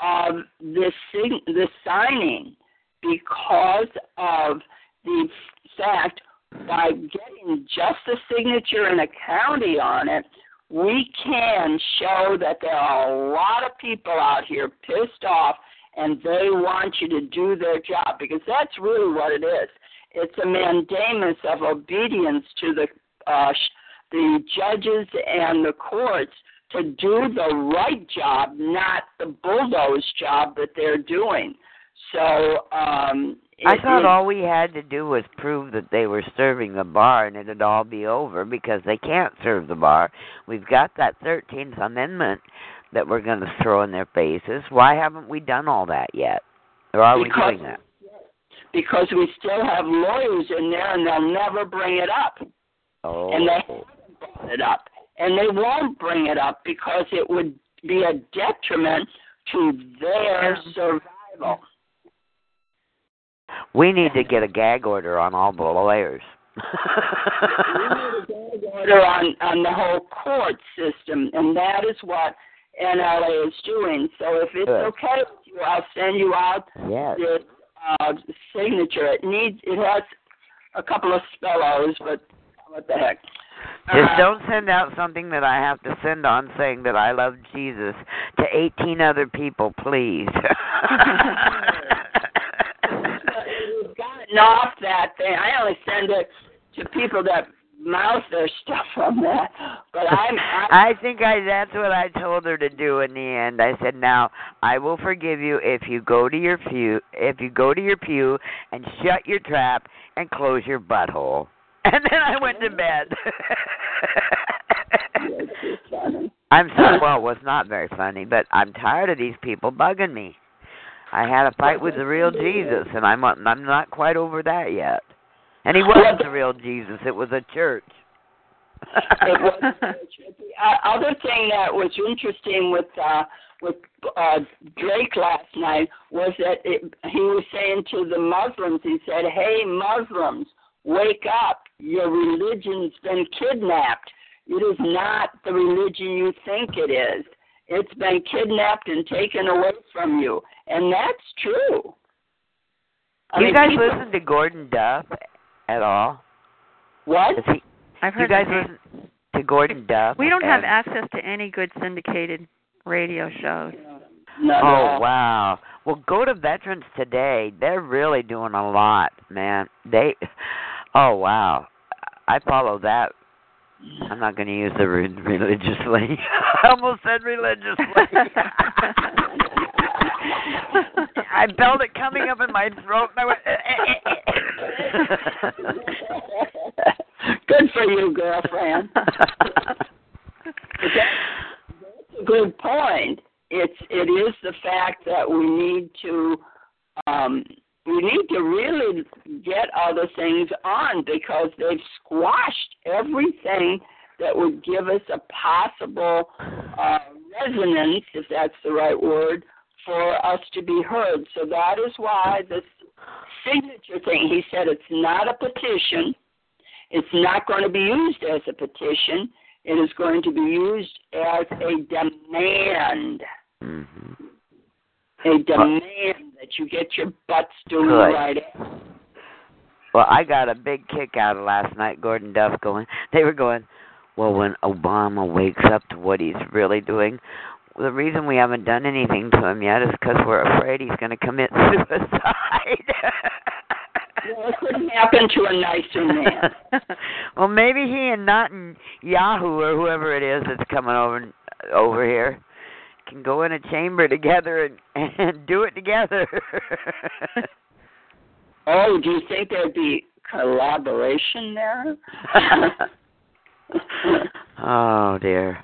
of this sign, this signing because of the fact by getting just a signature in a county on it, we can show that there are a lot of people out here pissed off and they want you to do their job because that's really what it is it's a mandamus of obedience to the uh, sh- the judges and the courts to do the right job, not the bulldoze job that they're doing. So um, I thought it- all we had to do was prove that they were serving the bar and it'd all be over because they can't serve the bar. We've got that 13th Amendment that we're going to throw in their faces. Why haven't we done all that yet? Or are we doing that? because we still have lawyers in there and they'll never bring it up. Oh. And they brought it up. And they won't bring it up because it would be a detriment to their survival. We need to get a gag order on all the lawyers. We need a gag order on, on the whole court system, and that is what NLA is doing. So if it's Good. okay with you, I'll send you out yes. this uh, signature. It needs it has a couple of spellos, but what the heck? Just Uh, don't send out something that I have to send on saying that I love Jesus to 18 other people, please. We've gotten off that thing. I only send it to people that mouth their stuff on that. But I'm, I'm I think I that's what I told her to do in the end. I said, "Now, I will forgive you if you go to your pew, if you go to your pew and shut your trap and close your butthole." And then I went to bed. It's just funny. I'm so well, it was not very funny, but I'm tired of these people bugging me. I had a fight with the real Jesus, and I'm I'm not quite over that yet. And he wasn't the real Jesus; it was a church. it was the uh, other thing that was interesting with uh with uh Drake last night was that it, he was saying to the Muslims, he said, "Hey Muslims, wake up! Your religion's been kidnapped. It is not the religion you think it is. It's been kidnapped and taken away from you, and that's true." I you mean, guys people- listen to Gordon Duff at all? What? He, I've heard. you guys the name. listen to Gordon Duff? We don't have access to any good syndicated radio shows. No, Oh no. wow! Well, go to Veterans Today. They're really doing a lot, man. They, oh wow! I follow that. I'm not going to use the word religiously. I almost said religiously. I felt it coming up in my throat, and I went. Eh, eh, eh, good for you, girlfriend. That's a good point. It's it is the fact that we need to um, we need to really get other things on because they've squashed everything that would give us a possible uh, resonance, if that's the right word, for us to be heard. So that is why this signature thing. He said it's not a petition. It's not going to be used as a petition. It is going to be used as a demand. Mhm. A demand that you get your butts doing Good. right. Well, I got a big kick out of last night. Gordon Duff going. They were going. Well, when Obama wakes up to what he's really doing, the reason we haven't done anything to him yet is because we're afraid he's going to commit suicide. Well, it couldn't happen to a nicer man. well, maybe he and not and Yahoo or whoever it is that's coming over over here can go in a chamber together and, and do it together. Oh, do you think there'd be collaboration there? oh dear.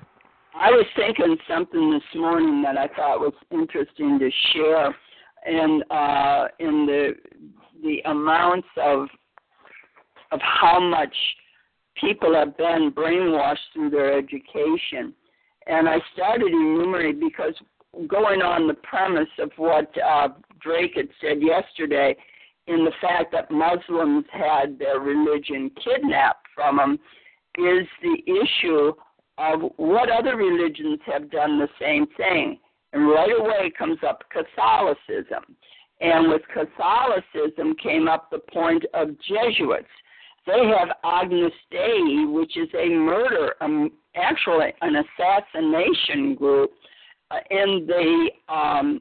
I was thinking something this morning that I thought was interesting to share, and uh, in the the amounts of of how much people have been brainwashed through their education, and I started enumerating because going on the premise of what uh, Drake had said yesterday, in the fact that Muslims had their religion kidnapped from them, is the issue of what other religions have done the same thing. And right away comes up Catholicism. And with Catholicism came up the point of Jesuits. They have Agnus Dei, which is a murder, um, actually an assassination group uh, in the um,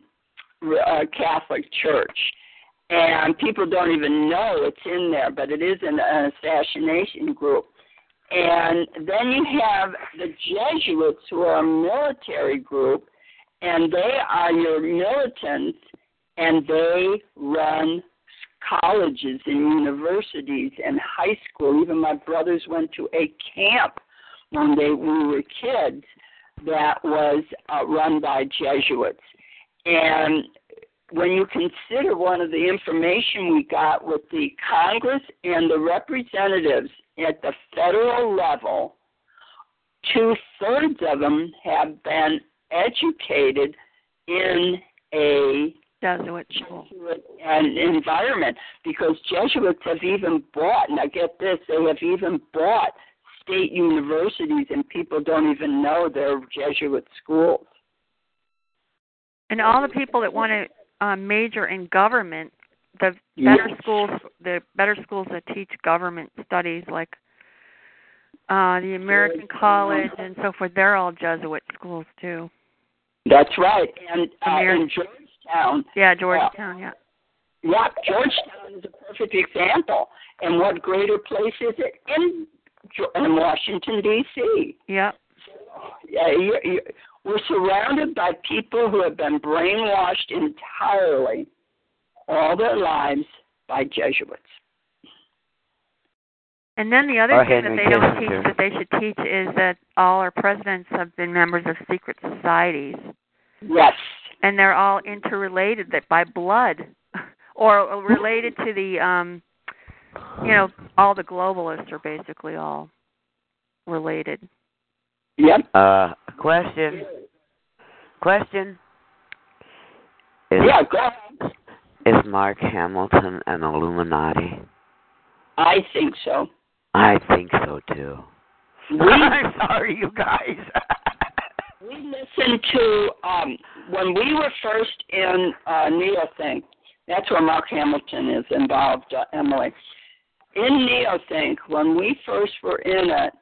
uh, Catholic Church. And people don't even know it's in there, but it is an, an assassination group. And then you have the Jesuits, who are a military group, and they are your militants, and they run colleges and universities and high school. Even my brothers went to a camp when they we were kids that was uh, run by Jesuits. And when you consider one of the information we got with the Congress and the representatives at the federal level, two thirds of them have been educated in a Jesuit school. Jesuit environment because Jesuits have even bought, now get this, they have even bought state universities and people don't even know they're Jesuit schools. And all the people that want to uh, major in government, the Yes. better schools, the better schools that teach government studies, like uh, the American College and so forth, they're all Jesuit schools too. That's right. And uh, in Georgetown, Yeah, Georgetown. Uh, yeah. yeah, Georgetown is a perfect example. And what greater place is it? In in Washington D.C. Yep. Yeah, you, you, we're surrounded by people who have been brainwashed entirely all their lives by Jesuits. And then the other Or thing that they don't Kissinger. teach that they should teach is that all our presidents have been members of secret societies, Yes. And they're all interrelated that by blood, or related to the, um, you know, all the globalists are basically all related. Yep. Uh, question. Question. Is, Yeah, go ahead. is Mark Hamilton an Illuminati? I think so. I think so too. We I'm sorry, you guys. we listened to um when we were first in uh Neothink. That's where Mark Hamilton is involved, uh, Emily. In Neothink, when we first were in it,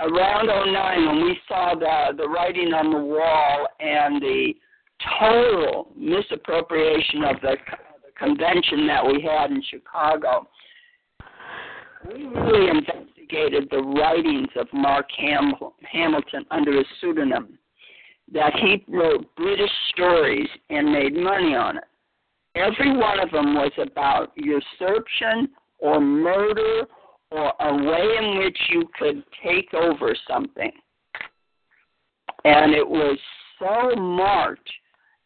around '09, when we saw the the writing on the wall and the total misappropriation of the, the convention that we had in Chicago, we really investigated the writings of Mark Ham- Hamilton under a pseudonym. That he wrote British stories and made money on it. Every one of them was about usurpation or murder or a way in which you could take over something. And it was so marked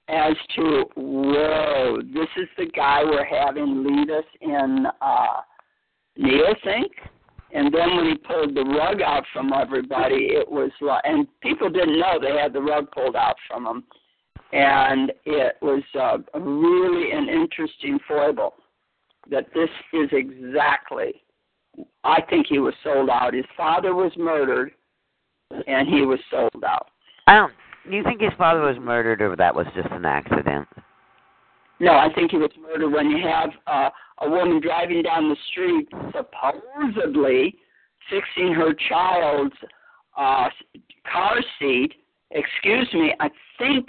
as to, whoa, this is the guy we're having lead us in uh, Neothink. And then when he pulled the rug out from everybody, it was like, and people didn't know they had the rug pulled out from them. And it was uh, really an interesting foible that this is exactly, I think he was sold out. His father was murdered, and he was sold out. I don't. Do you think his father was murdered, or that was just an accident? No, I think he was murdered when you have uh, a woman driving down the street, supposedly fixing her child's uh, car seat. Excuse me, I think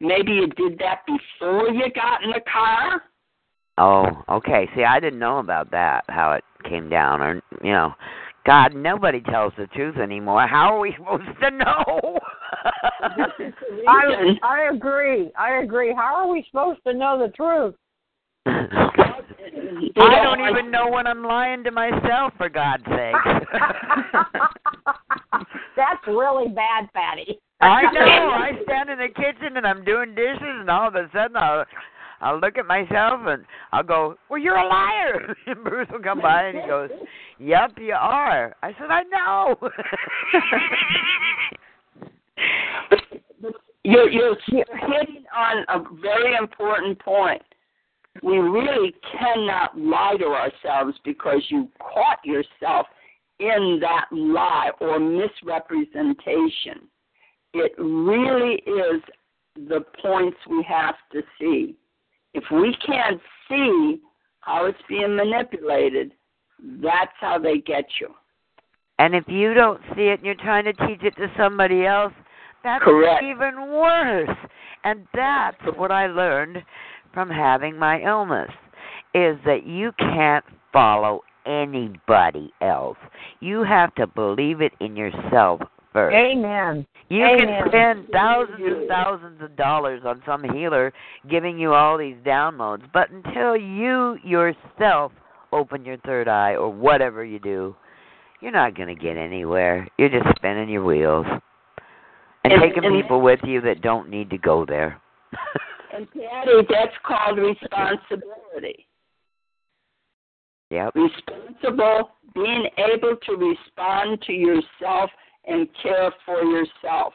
maybe you did that before you got in the car. Oh, okay. See, I didn't know about that. How it came down, or you know, God, nobody tells the truth anymore. How are we supposed to know? I I agree. I agree. How are we supposed to know the truth? I don't even know when I'm lying to myself, for God's sake. That's really bad, Patty. I know. I stand in the kitchen and I'm doing dishes, and all of a sudden I'll I'll look at myself and I'll go, "Well, you're a liar." And Bruce will come by and he goes, "Yep, you are." I said, "I know." You're, you're hitting on a very important point. We really cannot lie to ourselves because you caught yourself in that lie or misrepresentation. It really is the points we have to see. If we can't see how it's being manipulated, that's how they get you. and if you don't see it and you're trying to teach it to somebody else, that's Correct. even worse. And that's what I learned from having my illness is that you can't follow anybody else. You have to believe it in yourself first. Amen. You Amen. can spend thousands and thousands of dollars on some healer giving you all these downloads, but until you yourself open your third eye or whatever you do, you're not going to get anywhere. You're just spinning your wheels and, And- taking and- people with you that don't need to go there. And Patty, that's called responsibility. yep. responsible, being able to respond to yourself and care for yourself.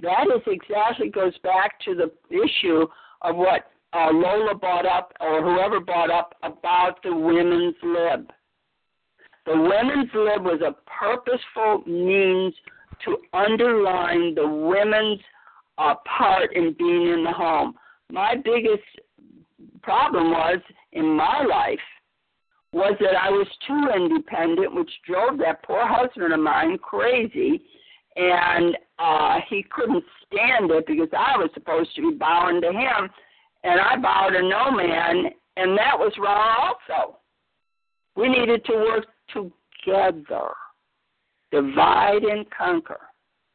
That is exactly goes back to the issue of what uh, Lola brought up, or whoever brought up about the women's lib. The women's lib was a purposeful means to underline the women's uh, part in being in the home. My biggest problem was in my life was that I was too independent, which drove that poor husband of mine crazy. And uh, he couldn't stand it because I was supposed to be bowing to him, and I bowed to no man, and that was wrong also. We needed to work together. Divide and conquer.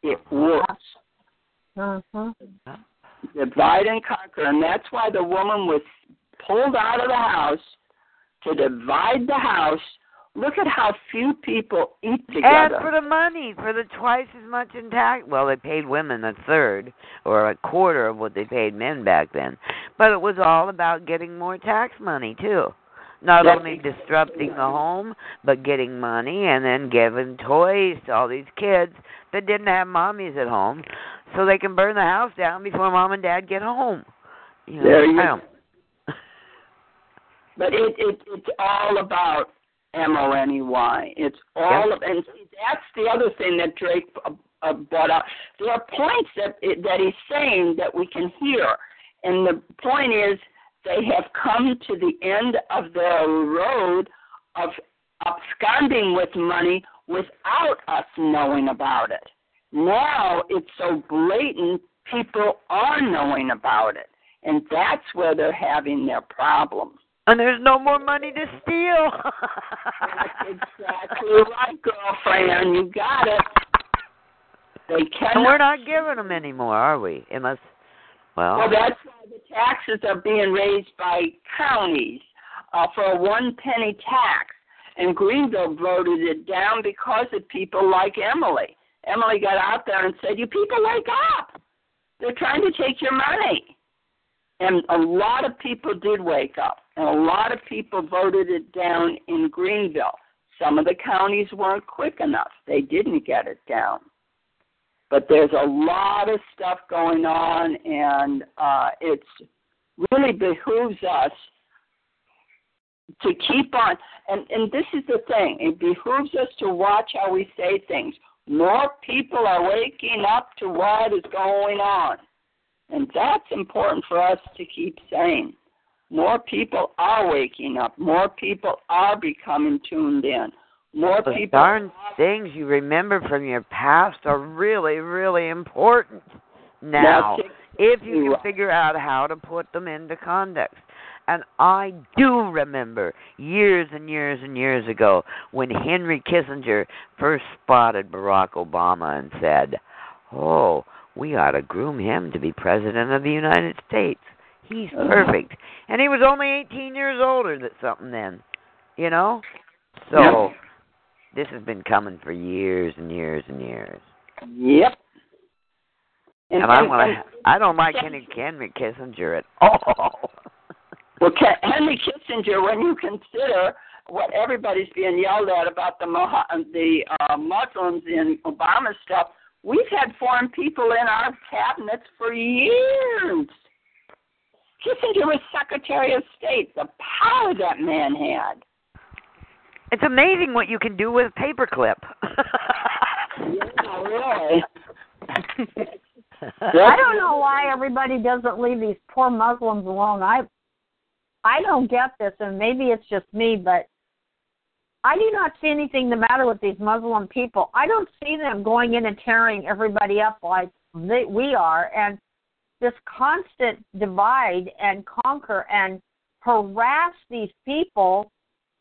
It works. Uh-huh. Divide and conquer. And that's why the woman was pulled out of the house to divide the house. Look at how few people eat together. And for the money, for the twice as much in tax. Well, they paid women a third or a quarter of what they paid men back then. But it was all about getting more tax money, too. Not That's only disrupting the home, but getting money and then giving toys to all these kids that didn't have mommies at home so they can burn the house down before mom and dad get home. You know, There you don't- But it, it it's all about M O N E Y. It's all of, and that's the other thing that Drake uh, uh, brought up. There are points that that he's saying that we can hear, and the point is they have come to the end of their road of absconding with money without us knowing about it. Now it's so blatant, people are knowing about it, and that's where they're having their problems. And there's no more money to steal. That's exactly right, girlfriend. You got it. They and cannot. we're not giving them anymore, are we? Unless, well, Well, that's why the taxes are being raised by counties uh, for a one penny tax. And Greenville voted it down because of people like Emily. Emily got out there and said, You people wake up. They're trying to take your money. And a lot of people did wake up. And a lot of people voted it down in Greenville. Some of the counties weren't quick enough. They didn't get it down. But there's a lot of stuff going on, and uh, it's really behooves us to keep on. And, and this is the thing it behooves us to watch how we say things. More people are waking up to what is going on. And that's important for us to keep saying. More people are waking up. More people are becoming tuned in. More those people. darn things you remember from your past are really, really important now. If you can figure out how to put them into context. And I do remember years and years and years ago when Henry Kissinger first spotted Barack Obama and said, Oh, we ought to groom him to be president of the United States. He's Uh-huh. perfect. And he was only 18 years older than something then, you know? So Yeah. this has been coming for years and years and years. Yep. And, I want to. I don't like Henry, Henry Kissinger at all. Well, Henry Kissinger, when you consider what everybody's being yelled at about the Moha- the uh, Muslims in Obama stuff, we've had foreign people in our cabinets for years. Kissinger was Secretary of State. The power that man had. It's amazing what you can do with a paperclip. Yeah, really. I don't know why everybody doesn't leave these poor Muslims alone. I I don't get this, and maybe it's just me, but I do not see anything the matter with these Muslim people. I don't see them going in and tearing everybody up like they, we are, and this constant divide and conquer and harass these people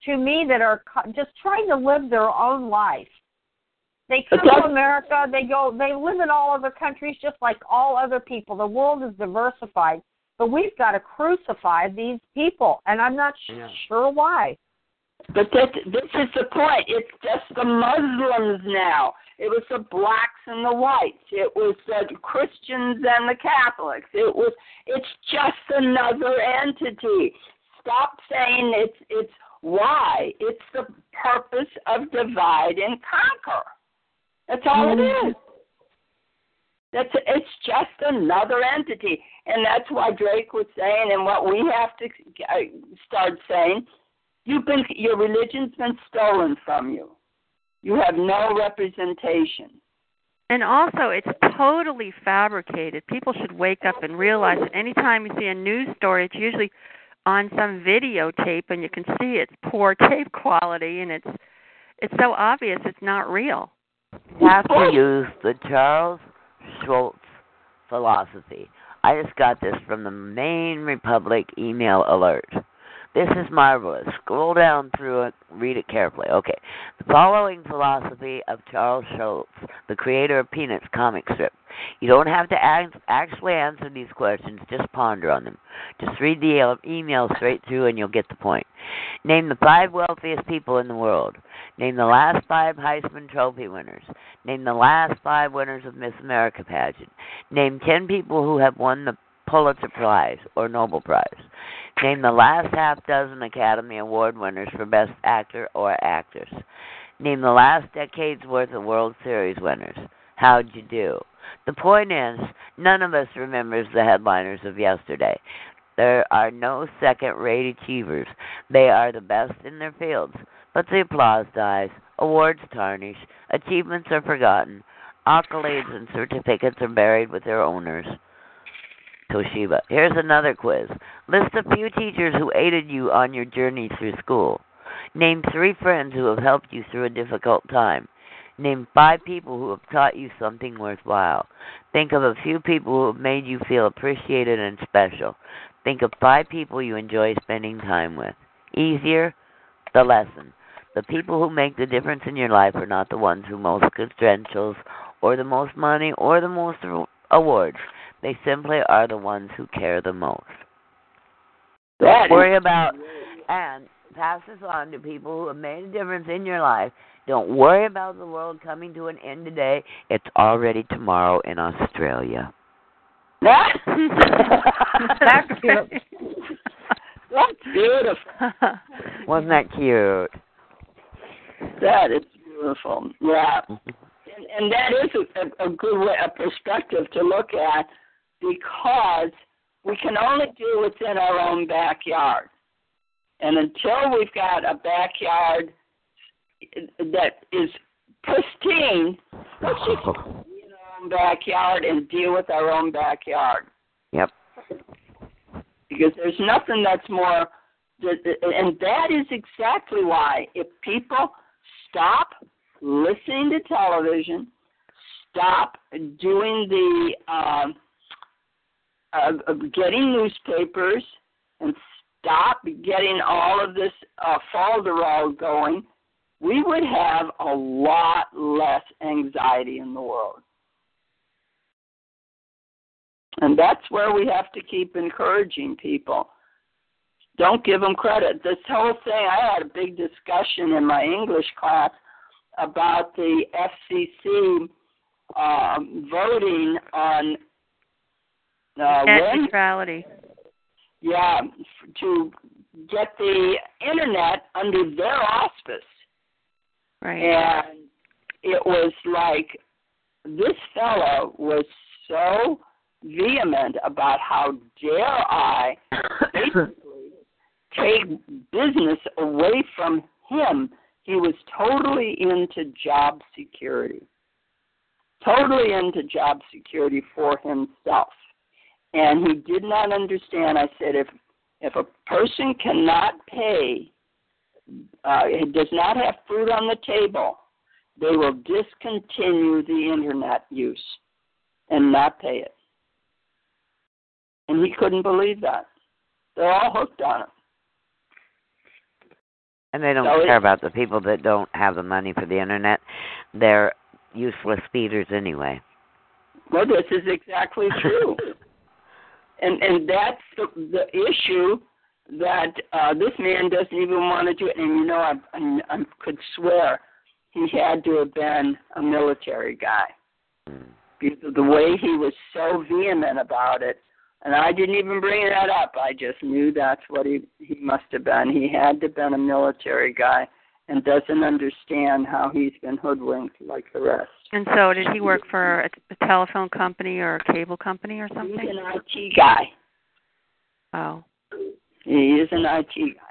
to me that are co- just trying to live their own life. They come to America, they go, they live in all other countries just like all other people. The world is diversified, but we've got to crucify these people, and I'm not sh- Yeah. sure why. But this, this is the point. It's just the Muslims now. It was the blacks and the whites. It was the Christians and the Catholics. It was. It's just another entity. Stop saying it's it's why. It's the purpose of divide and conquer. That's all it is. That's it's just another entity, and that's why Drake was saying, and what we have to uh, start saying. You've been your religion's been stolen from you. You have no representation. And also, it's totally fabricated. People should wake up and realize that anytime you see a news story, it's usually on some videotape, and you can see it's poor tape quality, and it's it's so obvious it's not real. Have to use the Charles Schulz philosophy. I just got this from the Maine Republic email alert. This is marvelous. Scroll down through it, read it carefully. Okay. The following philosophy of Charles Schulz, the creator of Peanuts comic strip. You don't have to act, actually answer these questions, just ponder on them. Just read the email straight through and you'll get the point. Name the five wealthiest people in the world. Name the last five Heisman Trophy winners. Name the last five winners of Miss America pageant. Name ten people who have won the Pulitzer Prize or Nobel Prize. Name the last half dozen Academy Award winners for Best Actor or Actress. Name the last decade's worth of World Series winners. How'd you do? The point is, none of us remembers the headliners of yesterday. There are no second rate achievers. They are the best in their fields. But the applause dies, awards tarnish, achievements are forgotten, accolades and certificates are buried with their owners. Toshiba. Here's another quiz. List a few teachers who aided you on your journey through school. Name three friends who have helped you through a difficult time. Name five people who have taught you something worthwhile. Think of a few people who have made you feel appreciated and special. Think of five people you enjoy spending time with. Easier? The lesson. The people who make the difference in your life are not the ones who most credentials or the most money or the most awards. They simply are the ones who care the most. Don't worry about and pass this on to people who have made a difference in your life. Don't worry about the world coming to an end today. It's already tomorrow in Australia. That's cute. That's beautiful. Wasn't that cute? That is beautiful. Yeah. Mm-hmm. And, and that is a, a good way, a perspective to look at because we can only do what's in our own backyard. And until we've got a backyard that is pristine, let's just be in our own backyard and deal with our own backyard. Yep. Because there's nothing that's more, and that is exactly why if people stop listening to television, stop doing the um, uh, getting newspapers and stop getting all of this uh, falderall going, we would have a lot less anxiety in the world. And that's where we have to keep encouraging people. Don't give them credit. This whole thing, I had a big discussion in my English class about the FCC um, voting on uh, Net neutrality. yeah, to get the internet under their auspice. Right. And it was like this fellow was so vehement about how dare I basically take business away from him. He was totally into job security. Totally into job security for himself and he did not understand. I said, if if a person cannot pay, uh, it does not have food on the table, they will discontinue the internet use and not pay it. And he couldn't believe that. They're all hooked on it. And they don't So care about the people that don't have the money for the internet. They're useless feeders anyway. Well, this is exactly true. and and that's the, the issue that uh, this man doesn't even want to do it. And you know, I, I, I could swear he had to have been a military guy because the way he was so vehement about it. And I didn't even bring that up. I just knew that's what he he must have been. He had to have been a military guy and doesn't understand how he's been hoodwinked like the rest. And so, did he work for a, a telephone company or a cable company or something? He's an IT guy. Oh, He is an IT guy.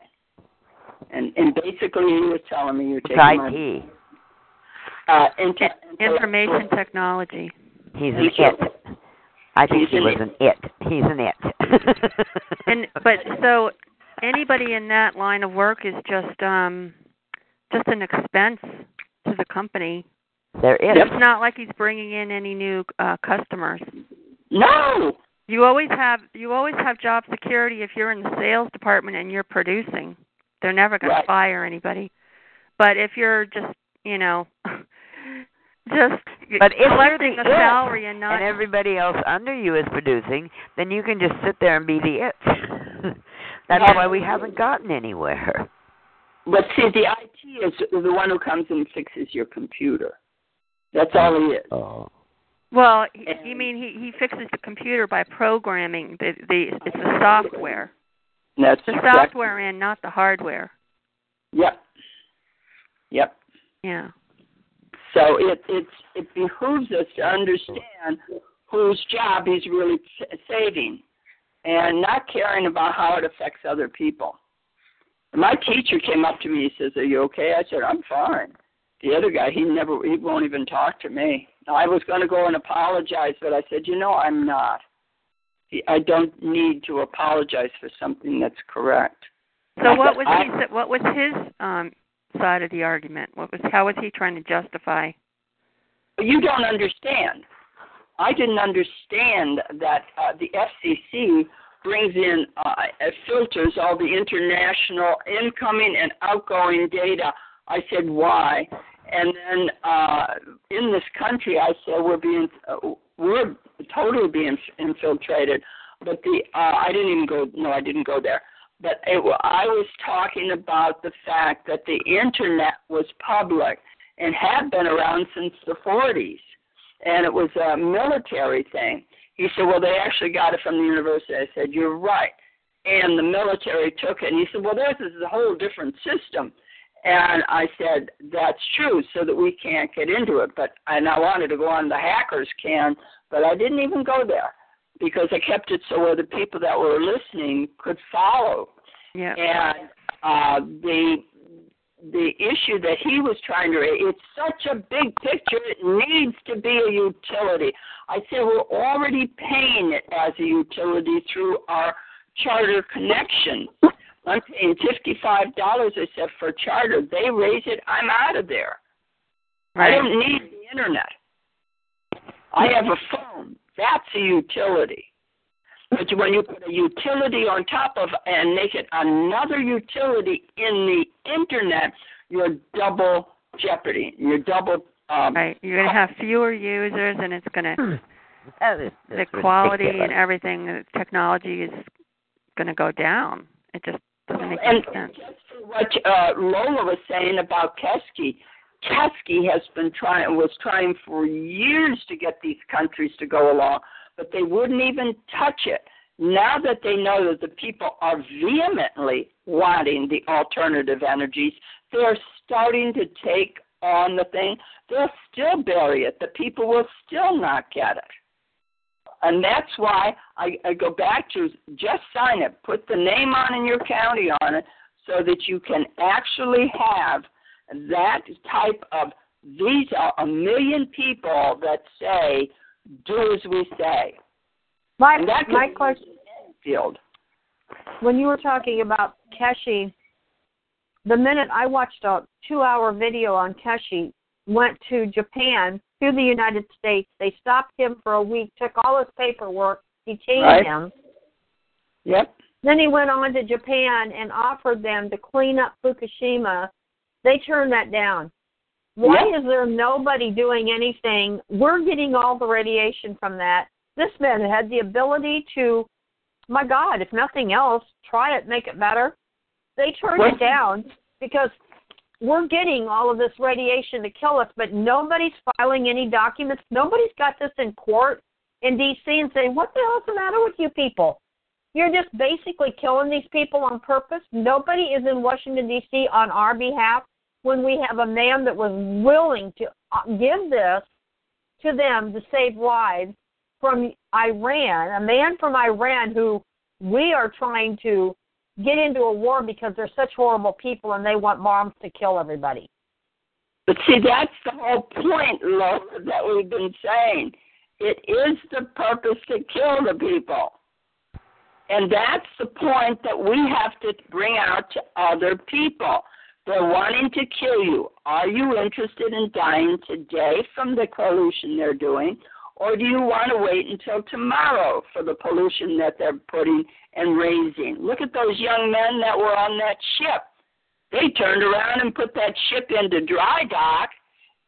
And and basically he was telling me you're It's taking my IT. uh inter- information technology. He's an it. I think he's he an was it. an it. He's an it. And but so, anybody in that line of work is just um just an expense to the company. there is. It's not like he's bringing in any new uh customers. No. You always have you always have job security if you're in the sales department and you're producing. They're never going Right. to fire anybody. But if you're just, you know, just But if collecting you're a the it salary and not and everybody else under you is producing, then you can just sit there and be the it. That's Yeah. why we haven't gotten anywhere. But see, the IT is the one who comes and fixes your computer. That's all he is. Oh. Well, he- you mean he he fixes the computer by programming the the it's the software. That's The exactly- software and not the hardware. Yep. Yep. Yeah. So it it's it behooves us to understand whose job he's really saving, and not caring about how it affects other people. My teacher came up to me. He says, "Are you okay?" I said, "I'm fine." The other guy, he never, he won't even talk to me. I was going to go and apologize, but I said, "You know, I'm not. I don't need to apologize for something that's correct." So what was I- he what was his um side of the argument? What was how was he trying to justify? you don't understand. I didn't understand that uh, the FCC brings in uh, filters all the international incoming and outgoing data. I said why, and then uh, in this country, I said we're being uh, we're totally being infiltrated. But the uh, I didn't even go. No, I didn't go there. But it, I was talking about the fact that the internet was public and had been around since the 40s, and it was a military thing. He said, "Well, they actually got it from the university." I said, "You're right." And the military took it. And he said, "Well, theirs is a whole different system." And I said, "That's true, so that we can't get into it." But and I wanted to go on the hackers can, but I didn't even go there because I kept it so where the people that were listening could follow. Yeah. And uh, the the issue that he was trying to raise, it's such a big picture, it needs to be a utility. I say we're already paying it as a utility through our charter connection. I'm paying fifty-five dollars. I said for charter. They raise it. I'm out of there. I don't need the internet. I have a phone. That's a utility. But when you put a utility on top of and make it another utility in the internet, you're double jeopardy. You're double. Um, Right. You're going to have fewer users, and it's going to That is the quality ridiculous. and everything. The technology is going to go down. It just doesn't make and sense. just for what uh, Lola was saying about Keshe, Keshe has been trying was trying for years to get these countries to go along, but they wouldn't even touch it. Now that they know that the people are vehemently wanting the alternative energies, they're starting to take on the thing. They'll still bury it. The people will still not get it. And that's why I, I go back to just sign it, put the name on in your county on it, so that you can actually have that type of. These are a million people that say, "Do as we say." My my question field. when you were talking about Keshe, the minute I watched a two hour video on Keshe, went to Japan, to the United States, they stopped him for a week, took all his paperwork, detained Right. him. Yep. Then he went on to Japan and offered them to clean up Fukushima. They turned that down. Why Yeah. is there nobody doing anything? We're getting all the radiation from that. This man had the ability to, my God, if nothing else, try it, make it better. They turned Well- it down because we're getting all of this radiation to kill us, but nobody's filing any documents. Nobody's got this in court in D.C. and saying, what the hell's the matter with you people? You're just basically killing these people on purpose. Nobody is in Washington, D.C. on our behalf when we have a man that was willing to uh, give this to them to save lives from Iran, a man from Iran who we are trying to get into a war because they're such horrible people and they want bombs to kill everybody. But see, that's the whole point, Lola, that we've been saying. It is the purpose to kill the people. And that's the point that we have to bring out to other people. They're wanting to kill you. Are you interested in dying today from the pollution they're doing? Or do you want to wait until tomorrow for the pollution that they're putting and raising? Look at those young men that were on that ship. They turned around and put that ship into dry dock,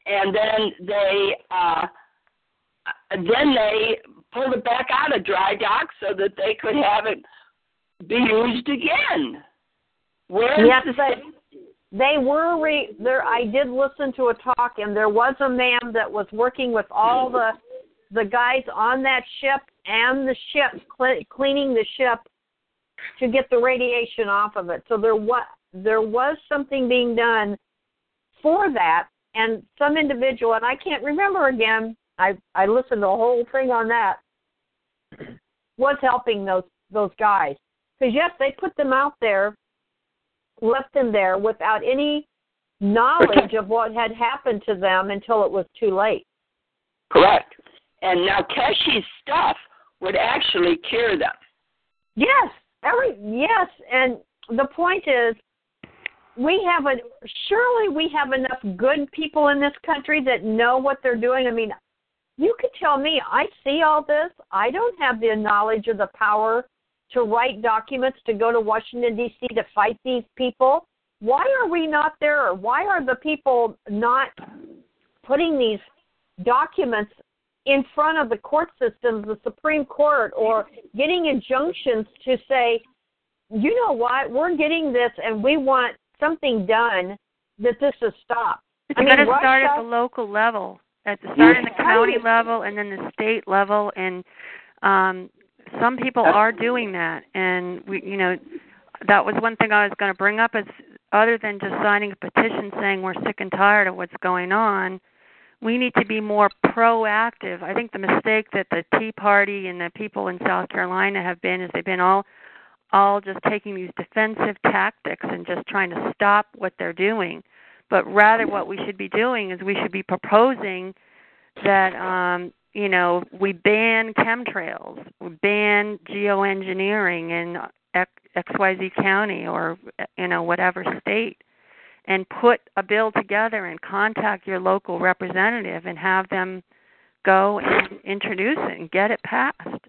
and then they uh, then they pulled it back out of dry dock so that they could have it be used again. Where Yes, but they were re- there. I did listen to a talk, and there was a man that was working with all the the guys on that ship and the ship cle- cleaning the ship to get the radiation off of it. So there was there was something being done for that, and some individual, and I can't remember again. I I listened to the whole thing on that. Was helping those those guys because yes, they put them out there left them there without any knowledge of what had happened to them until it was too late. Correct. And now Keshe's stuff would actually cure them. Yes, every yes, and the point is we have a surely we have enough good people in this country that know what they're doing. I mean, you could tell me I see all this. I don't have the knowledge or the power to write documents to go to Washington D.C. to fight these people. Why are we not there? Or why are the people not putting these documents in front of the court systems, the Supreme Court, or getting injunctions to say, you know what, we're getting this and we want something done that this is stopped. It's I mean, got to start at the local level, at the start in the county level, and then the state level. And um, some people are doing that. And we, you know, that was one thing I was going to bring up. Is other than just signing a petition saying we're sick and tired of what's going on, we need to be more proactive. I think the mistake that the Tea Party and the people in South Carolina have been is they've been all all just taking these defensive tactics and just trying to stop what they're doing. But rather what we should be doing is we should be proposing that um you know, we ban chemtrails, we ban geoengineering in XYZ county or you know whatever state and put a bill together and contact your local representative and have them go and introduce it and get it passed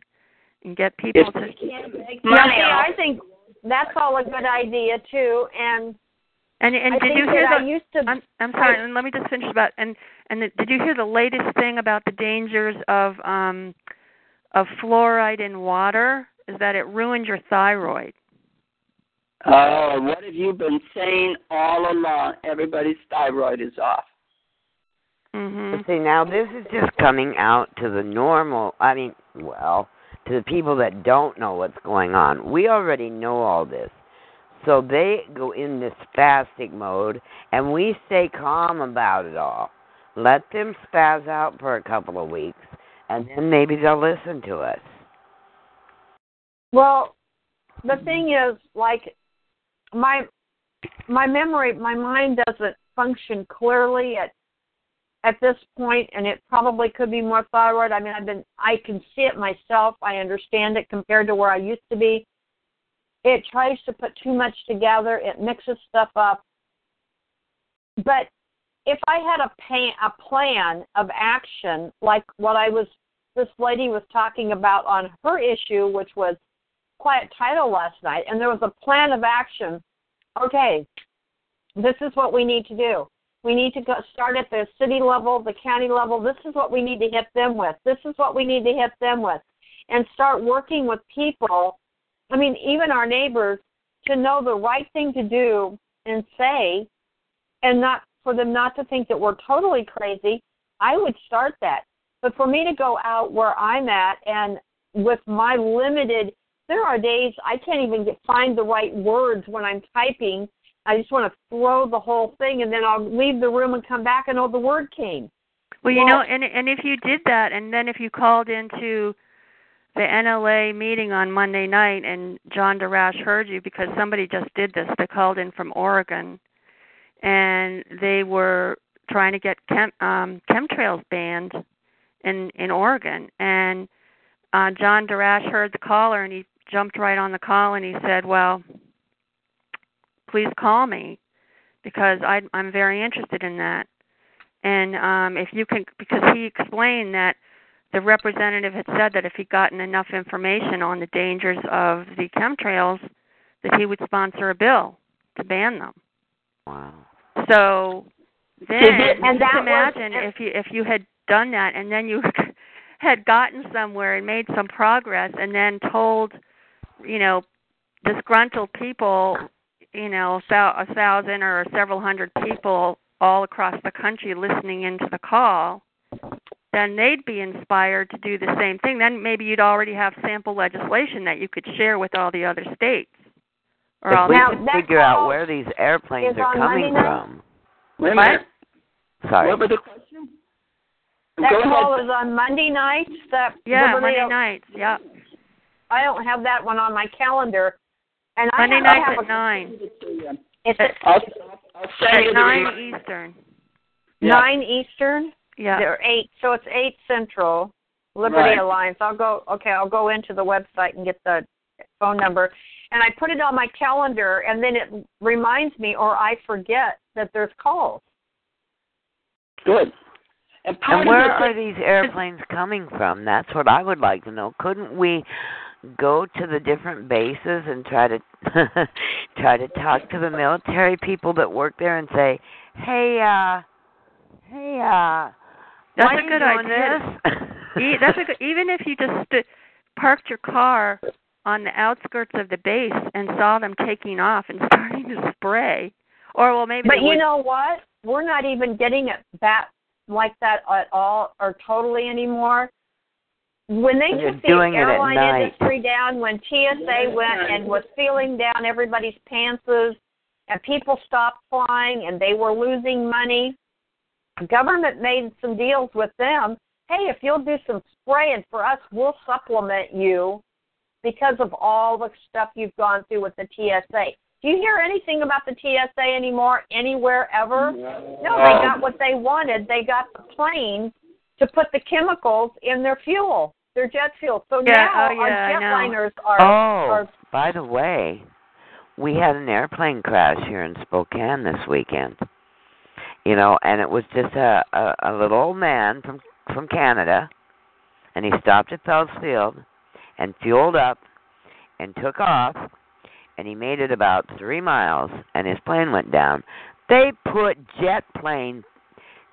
and get people to Yeah, Money see, off. I think that's all a good idea too. And and and I did you hear that the I used to. I'm I'm sorry, and let me just finish about and and the, did you hear the latest thing about the dangers of um of fluoride in water? Is that it ruins your thyroid. Oh, what have you been saying all along? Everybody's thyroid is off. Mhm. See, now this is just coming out to the normal. I mean, well, to the people that don't know what's going on. We already know all this. So they go in this spastic mode, and we stay calm about it all. Let them spaz out for a couple of weeks, and then maybe they'll listen to us. Well, the thing is, like my my memory, my mind doesn't function clearly at at this point, and it probably could be more thyroid. I mean, I've been I can see it myself. I understand it compared to where I used to be. It tries to put too much together. It mixes stuff up. But if I had a pan, a plan of action, like what I was, this lady was talking about on her issue, which was quiet title last night, and there was a plan of action. Okay, this is what we need to do. We need to go start at the city level, the county level. This is what we need to hit them with. This is what we need to hit them with, and start working with people. I mean, even our neighbors to know the right thing to do and say, and not for them not to think that we're totally crazy. I would start that. But for me to go out where I'm at and with my limited there are days I can't even get find the right words when I'm typing. I just want to throw the whole thing and then I'll leave the room and come back and oh the word came. Well, you Well- know, and and if you did that, and then if you called into the NLA meeting on Monday night, and John Darash heard you because somebody just did this. They called in from Oregon, and they were trying to get chem, um, chemtrails banned in in Oregon. And uh, John Darash heard the caller, and he jumped right on the call, and he said, "Well, please call me because I, I'm very interested in that." and um if you can because he explained that the representative had said that if he'd gotten enough information on the dangers of the chemtrails, that he would sponsor a bill to ban them. Wow. So then, and that just was- imagine if you if you had done that and then you had gotten somewhere and made some progress and then told, you know, disgruntled people, you know, thou- a thousand or several hundred people all across the country listening into the call, then they'd be inspired to do the same thing. Then maybe you'd already have sample legislation that you could share with all the other states. Or all If we Now, could figure out where these airplanes are coming Monday from. Wait a What? minute. Sorry. What was the question? That Go call ahead. is on Monday nights. That yeah, Liberty- Monday nights. Yeah. I don't have that one on my calendar. And Monday I have, I have at a, nine. It's at I'll, I'll send At you the nine. Eastern. Yeah. nine Eastern. Yeah. They're eight, so it's eight Central. Liberty Right. Alliance. I'll go. Okay, I'll go into the website and get the phone number, and I put it on my calendar, and then it reminds me, or I forget that there's calls. Good. And And where the are these airplanes coming from? That's what I would like to know. Couldn't we go to the different bases and try to try to talk to the military people that work there and say, "Hey, uh, hey, uh, That's why a are you good doing idea. This? E- That's a good, even if you just st- parked your car on the outskirts of the base and saw them taking off and starting to spray, or well maybe But you would- know what? We're not even getting it that like that at all or totally anymore. When they They're took the doing airline industry down, when TSA went and was feeling down everybody's pantses, and people stopped flying and they were losing money, government made some deals with them. Hey, if you'll do some spraying for us, we'll supplement you because of all the stuff you've gone through with the TSA. Do you hear anything about the TSA anymore anywhere ever? No, they um, got what they wanted. They got the plane to put the chemicals in their fuel, their jet fuel. So Yeah, now oh, yeah, I our jetliners are, Oh, are by the way, we had an airplane crash here in Spokane this weekend. You know, and it was just a a, a little old man from from Canada, and he stopped at Felts Field and fueled up and took off, and he made it about three miles, and his plane went down. They put jet plane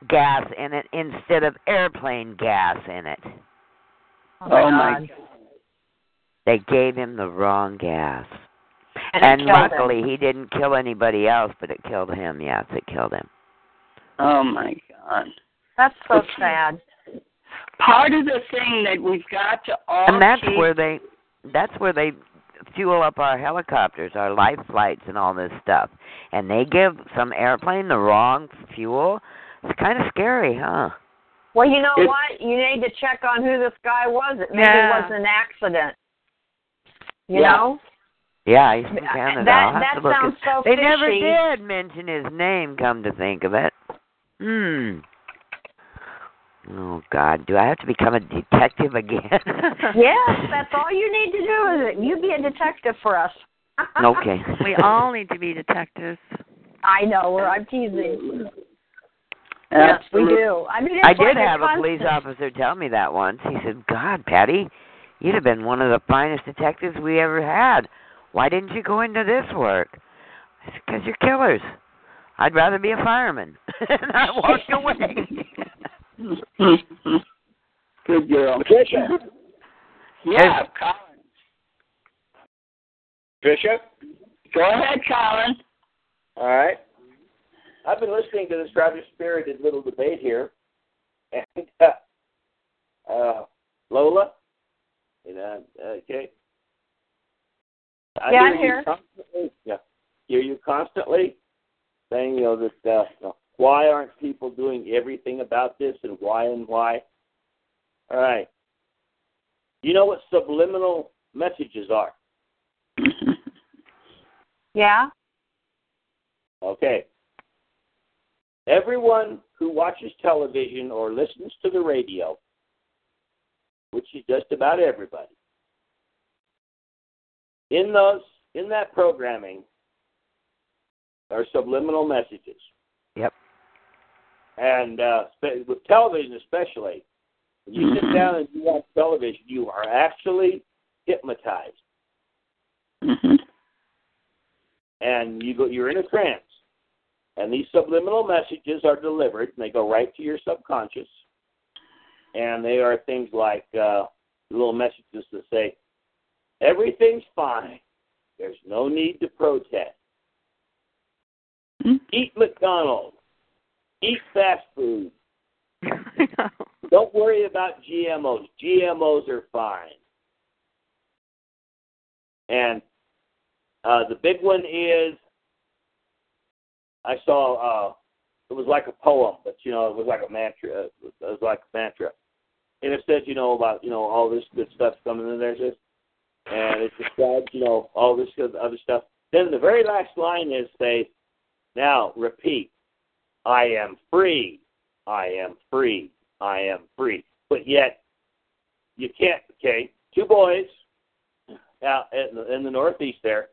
gas in it instead of airplane gas in it. Oh, oh my god. They gave him the wrong gas. and, And it killed them. luckily, he didn't kill anybody else, but it killed him. Yes, it killed him. Oh my God. That's so sad. Part of the thing that we've got to all And that's keep where they, that's where they fuel up our helicopters, our life flights, and all this stuff. And they give some airplane the wrong fuel. It's kind of scary, huh? Well, you know It- what? You need to check on who this guy was. It maybe Yeah. was an accident. You Yeah. know? Yeah, he's from Canada. That I'll have that to look sounds at- so They fishy. never did mention his name. Come to think of it. Hmm. Oh God, do I have to become a detective again? Yes, that's all you need to do is it. You be a detective for us. Okay. we all need to be detectives. I know. We're, I'm teasing. Yes, we do. I mean, it's I did like have a police officer tell me that once. He said, "God, Patty, you'd have been one of the finest detectives we ever had. Why didn't you go into this work?" I said, "Because you're killers. I'd rather be a fireman." and I walked away. Good girl. Patricia, Yeah, Colin. Patricia. Go ahead, Colin. All right. I've been listening to this rather spirited little debate here, and uh, uh, Lola, you know, okay. I Yeah, I'm you here. Constantly, yeah, hear you constantly saying, you know, that uh, you know, why aren't people doing everything about this, and why and why. All right. You know what subliminal messages are? Yeah. Okay. Everyone who watches television or listens to the radio, which is just about everybody, in those in that programming are subliminal messages. Yep. And uh, with television especially, When you sit down and you watch television, you are actually hypnotized, hmm and you go. You're in a trance, and these subliminal messages are delivered, and they go right to your subconscious, and they are things like uh, little messages that say, "Everything's fine. There's no need to protest. Mhm. Eat McDonald's. Eat fast food. Don't worry about GMOs. GMOs are fine. And uh, the big one is I saw uh, it was like a poem, but you know it was like a mantra. It was like a mantra, and it said you know about you know all this good stuff coming in there, just and it describes you know all this good other stuff. Then the very last line is say, now repeat, I am free, I am free, I am free. But yet you can't. Okay, two boys out in the, in the Northeast there.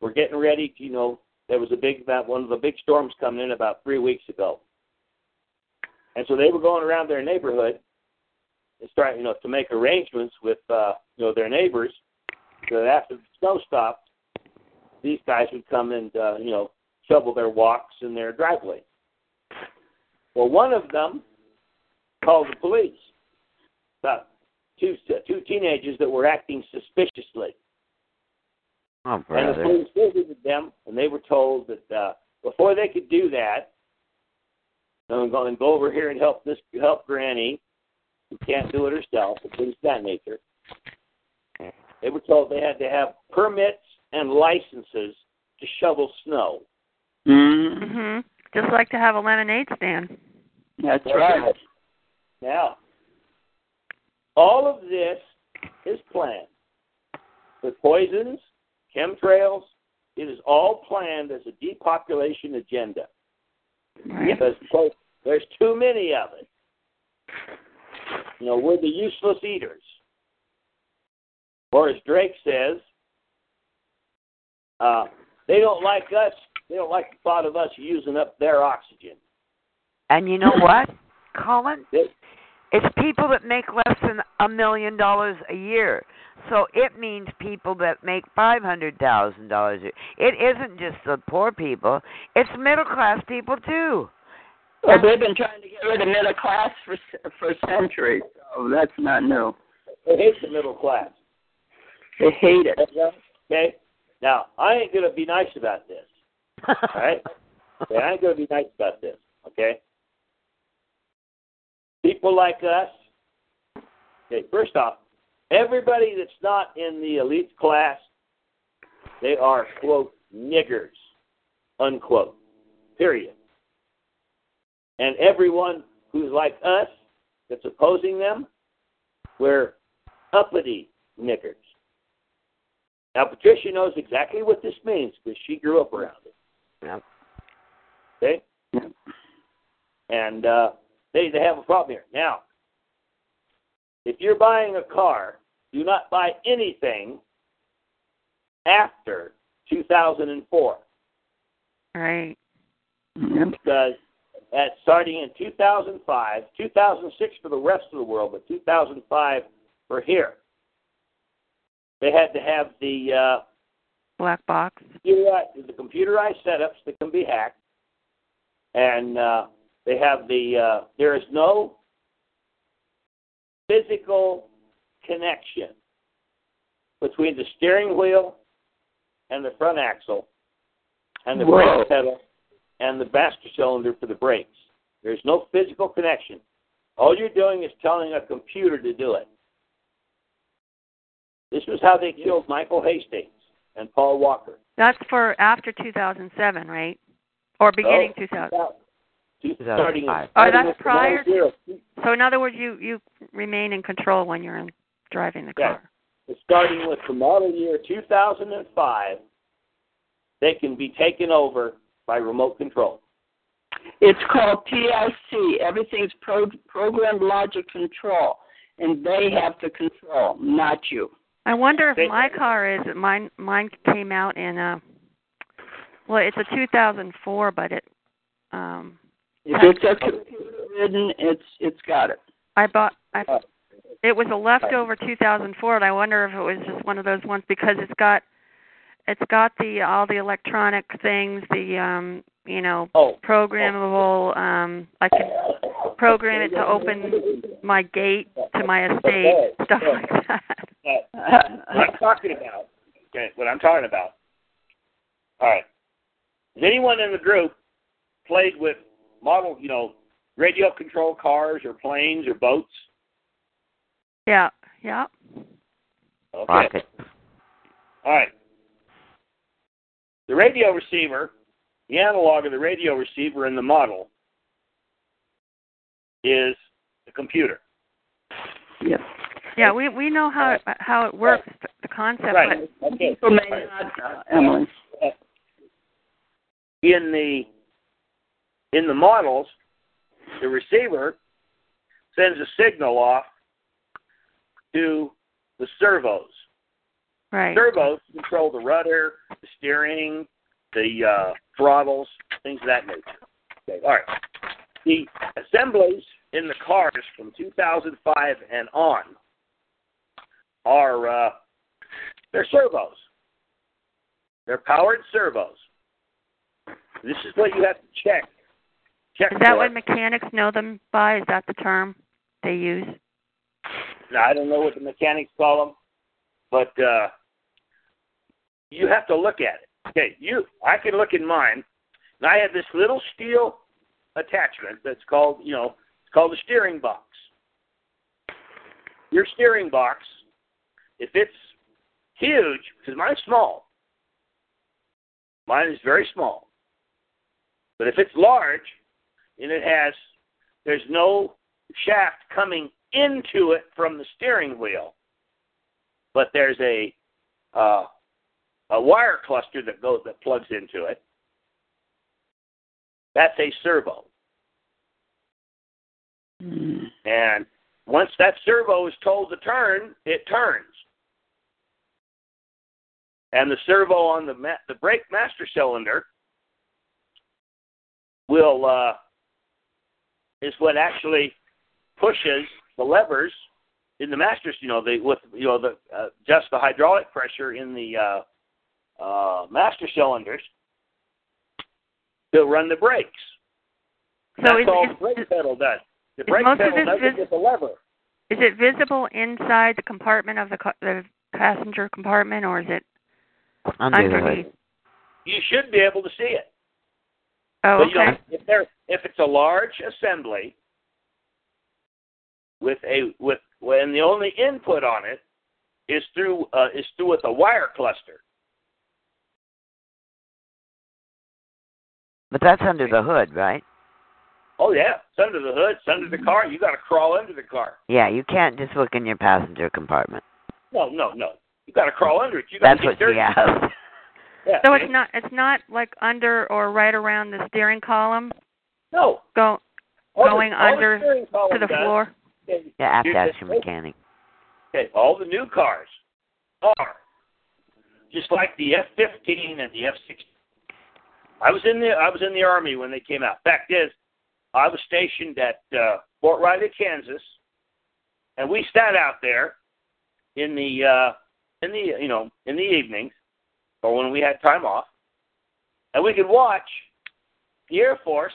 We're getting ready. To, you know, there was a big that one of the big storms coming in about three weeks ago, and so they were going around their neighborhood and starting, you know, to make arrangements with uh, you know their neighbors so that after the snow stopped, these guys would come and uh, you know shovel their walks in their driveway. Well, one of them called the police. About two two teenagers that were acting suspiciously. Oh, And the brother. police visited them, and they were told that uh, before they could do that, and go, and go over here and help this help Granny, who can't do it herself, and things of that nature. They were told they had to have permits and licenses to shovel snow. hmm Mhm. Just like to have a lemonade stand. That's right. Now, all of this is planned. The poisons, chemtrails, it is all planned as a depopulation agenda. Right. Because quote, there's too many of it. You know, we're the useless eaters. Or as Drake says, uh, they don't like us. They don't like the thought of us using up their oxygen. And you know what, Colin? They- It's people that make less than a million dollars a year. So it means people that make five hundred thousand dollars a year. It isn't just the poor people; it's middle class people too. Well, they've been trying to get rid of middle class for for centuries, so that's not new. They hate the middle class. They hate it. Okay? Now, I ain't going to be nice about this. All right? Okay, I ain't going to be nice about this. Okay? People like us. Okay, first off, everybody that's not in the elite class, they are, quote, niggers, unquote. Period. And everyone who's like us that's opposing them, we're uppity niggers. Now, Patricia knows exactly what this means because she grew up around it. Yep. Okay? Yep. And uh, they, they have a problem here. Now, if you're buying a car, do not buy anything after 2004 Right. Yep. because at starting in 2005, 2006 for the rest of the world, but 2005 for here, they had to have the uh, Black box. computerized, the computerized setups that can be hacked, and uh, they have the uh, there is no physical connection between the steering wheel and the front axle and the Whoa. brake pedal and the master cylinder for the brakes. There's no physical connection. All you're doing is telling a computer to do it. This was how they killed Michael Hastings and Paul Walker. That's for after 2007, right? Or beginning Oh, 2000. Two- Starting, 2005. Oh, starting that's prior model zero. So in other words, you you remain in control when you're in, driving the Yeah. car. starting with the model year 2005, they can be taken over by remote control. It's called PLC. Everything's pro- programmed logic control, and they have to control, not you. I wonder if They- my car is mine. Mine came out in a. Well, it's a 2004, but it. Um, If it's a computer ridden, it's it's got it. I bought I, it was a leftover 2004, and I wonder if it was just one of those ones because it's got it's got the all the electronic things, the um, you know, Oh. programmable. Um, I can program it to open my gate to my estate, stuff like that. Uh, what I'm talking about. Okay, what I'm talking about. All right. Has anyone in the group played with model, you know, radio control cars or planes or boats? Yeah, yeah. Okay. Rocket. All right. The radio receiver, the analog of the radio receiver in the model is the computer. Yep. Yeah, we we know how it, how it works, the concept, Right. but Okay. People may not, uh, Emily. In the in the models, the receiver sends a signal off to the servos. right. Servos control the rudder, the steering, the uh, throttles, things of that nature. Okay, all right. The assemblies in the cars from 2005 and on are uh, they're servos. They're powered servos. This is what you have to check. Check Is that what mechanics know them by? Is that the term they use? Now, I don't know what the mechanics call them, but uh, you have to look at it. Okay, you. I can look in mine, and I have this little steel attachment that's called, you know, it's called a steering box. Your steering box, if it's huge, because mine's small. Mine is very small. But if it's large and it has, there's no shaft coming into it from the steering wheel, but there's a uh, a wire cluster that goes that plugs into it. That's a servo, and once that servo is told to turn, it turns. And the servo on the ma- the brake master cylinder will uh, is what actually pushes the levers in the masters. You know, the with you know the uh, just the hydraulic pressure in the uh, uh, master cylinders to run the brakes. So That's is, all is, the brake pedal does. The brake most of pedal this does vis- it the lever. is it visible inside the compartment of the ca- the passenger compartment, or is it Under the underneath? hood. You should be able to see it. Oh, But you know, okay. if there if it's a large assembly with a with when the only input on it is through uh, is through with a wire cluster. But that's under the hood, right? Oh yeah, it's under the hood, it's under the car. You got to crawl under the car. Yeah, you can't just look in your passenger compartment. No, no, no. You got to crawl under it. You got That's to what get dirty. she asked. Yeah, So see? it's not it's not like under or right around the steering column, no go All going the under steering column to the does- floor. Okay, Yeah, I have to here's ask your the- mechanic. Okay, all the new cars are just like the F-15 and the F-16. I was in the I was in the army when they came out. Fact is, I was stationed at uh, Fort Riley, Kansas, and we sat out there in the uh, in the you know in the evenings or when we had time off, and we could watch the Air Force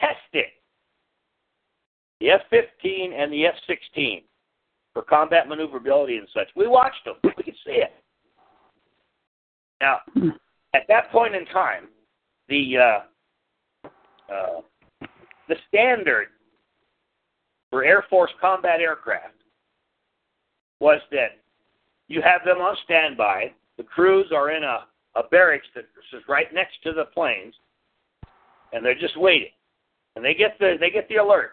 testing the F-15 and the F-16 for combat maneuverability and such. We watched them. We could see it. Now, at that point in time, the uh, uh, the standard for Air Force combat aircraft was that you have them on standby. The crews are in a, a barracks that is right next to the planes, and they're just waiting. And they get the they get the alert.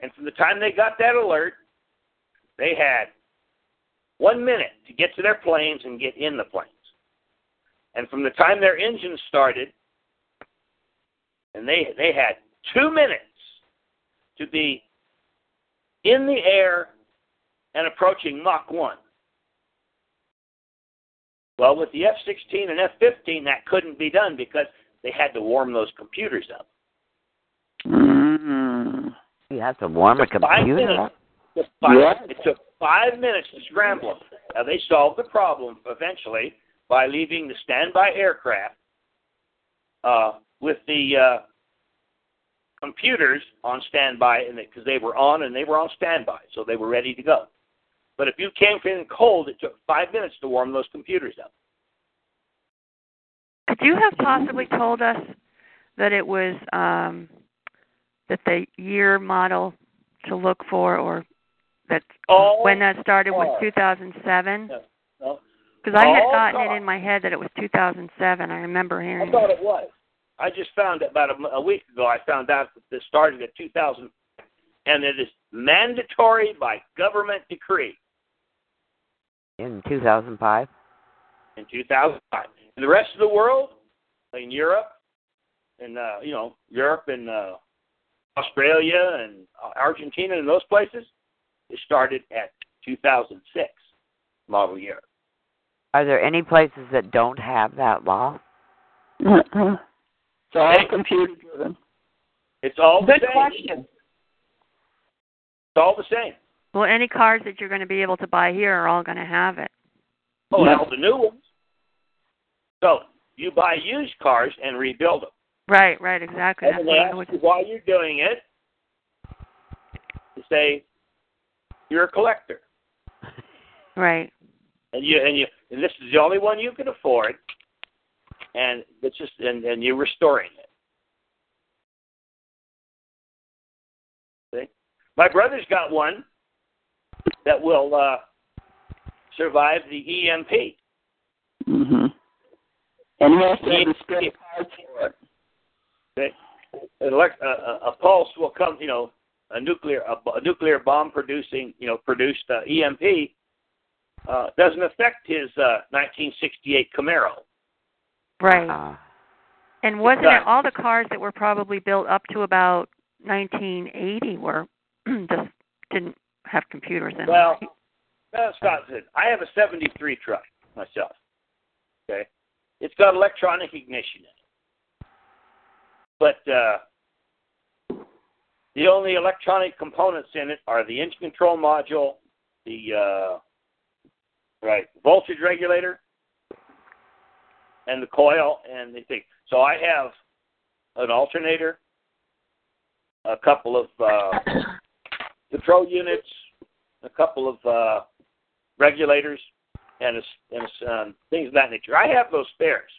And from the time they got that alert, they had one minute to get to their planes and get in the planes. And from the time their engines started, and they they had two minutes to be in the air and approaching Mach 1. Well, with the F 16 and F 15, that couldn't be done because they had to warm those computers up. Mm. Yeah, have to warm a Took five computer minutes. up? Five, Yeah. It took five minutes to scramble them. Now they solved the problem eventually by leaving the standby aircraft uh, with the uh, computers on standby, and because they were on and they were on standby, so they were ready to go. But if you came in cold, it took five minutes to warm those computers up. Could you have possibly told us that it was um, that the year model to look for, or that when that started was cars. 2007? No, no, Because I had gotten it in my head that it was 2007. I remember hearing. I thought it was. I just found about a week ago. I found out that this started at 2000, and it is mandatory by government decree In 2005? in 2005. In the rest of the world, in Europe, and uh, you know Europe and uh, Australia and Argentina and those places, it started at 2006 model year. Are there any places that don't have that law? Uh-uh. It's all Hey. computer driven. It's all the same. question. It's all the same. Well, any cars that you're going to be able to buy here are all going to have it. Oh, Yeah. well, the new ones. So you buy used cars and rebuild them. Right, right, exactly. And That's then they what I ask was. you why you're doing it. You say you're a collector, Right. and you and you and this is the only one you can afford, and it's just and and you're restoring it. See, my brother's got one that will uh, survive the EMP. Mm-hmm. And he has to have Yeah. the spare parts for it. Okay? Elect, a, a, a pulse will come, you know, a nuclear a, a nuclear bomb producing, you know, produced uh, EMP uh, doesn't affect his uh, 1968 Camaro. Right. Uh, And wasn't does. it all the cars that were probably built up to about 1980 were just didn't have computers in Well, them? that's not it. I have a 73 truck myself. Okay, it's got electronic ignition in it, but uh, the only electronic components in it are the engine control module, the uh, right voltage regulator, and the coil and the thing. So I have an alternator, a couple of uh, control units, a couple of uh, regulators, and, a, and a, um, things of that nature. I have those spares,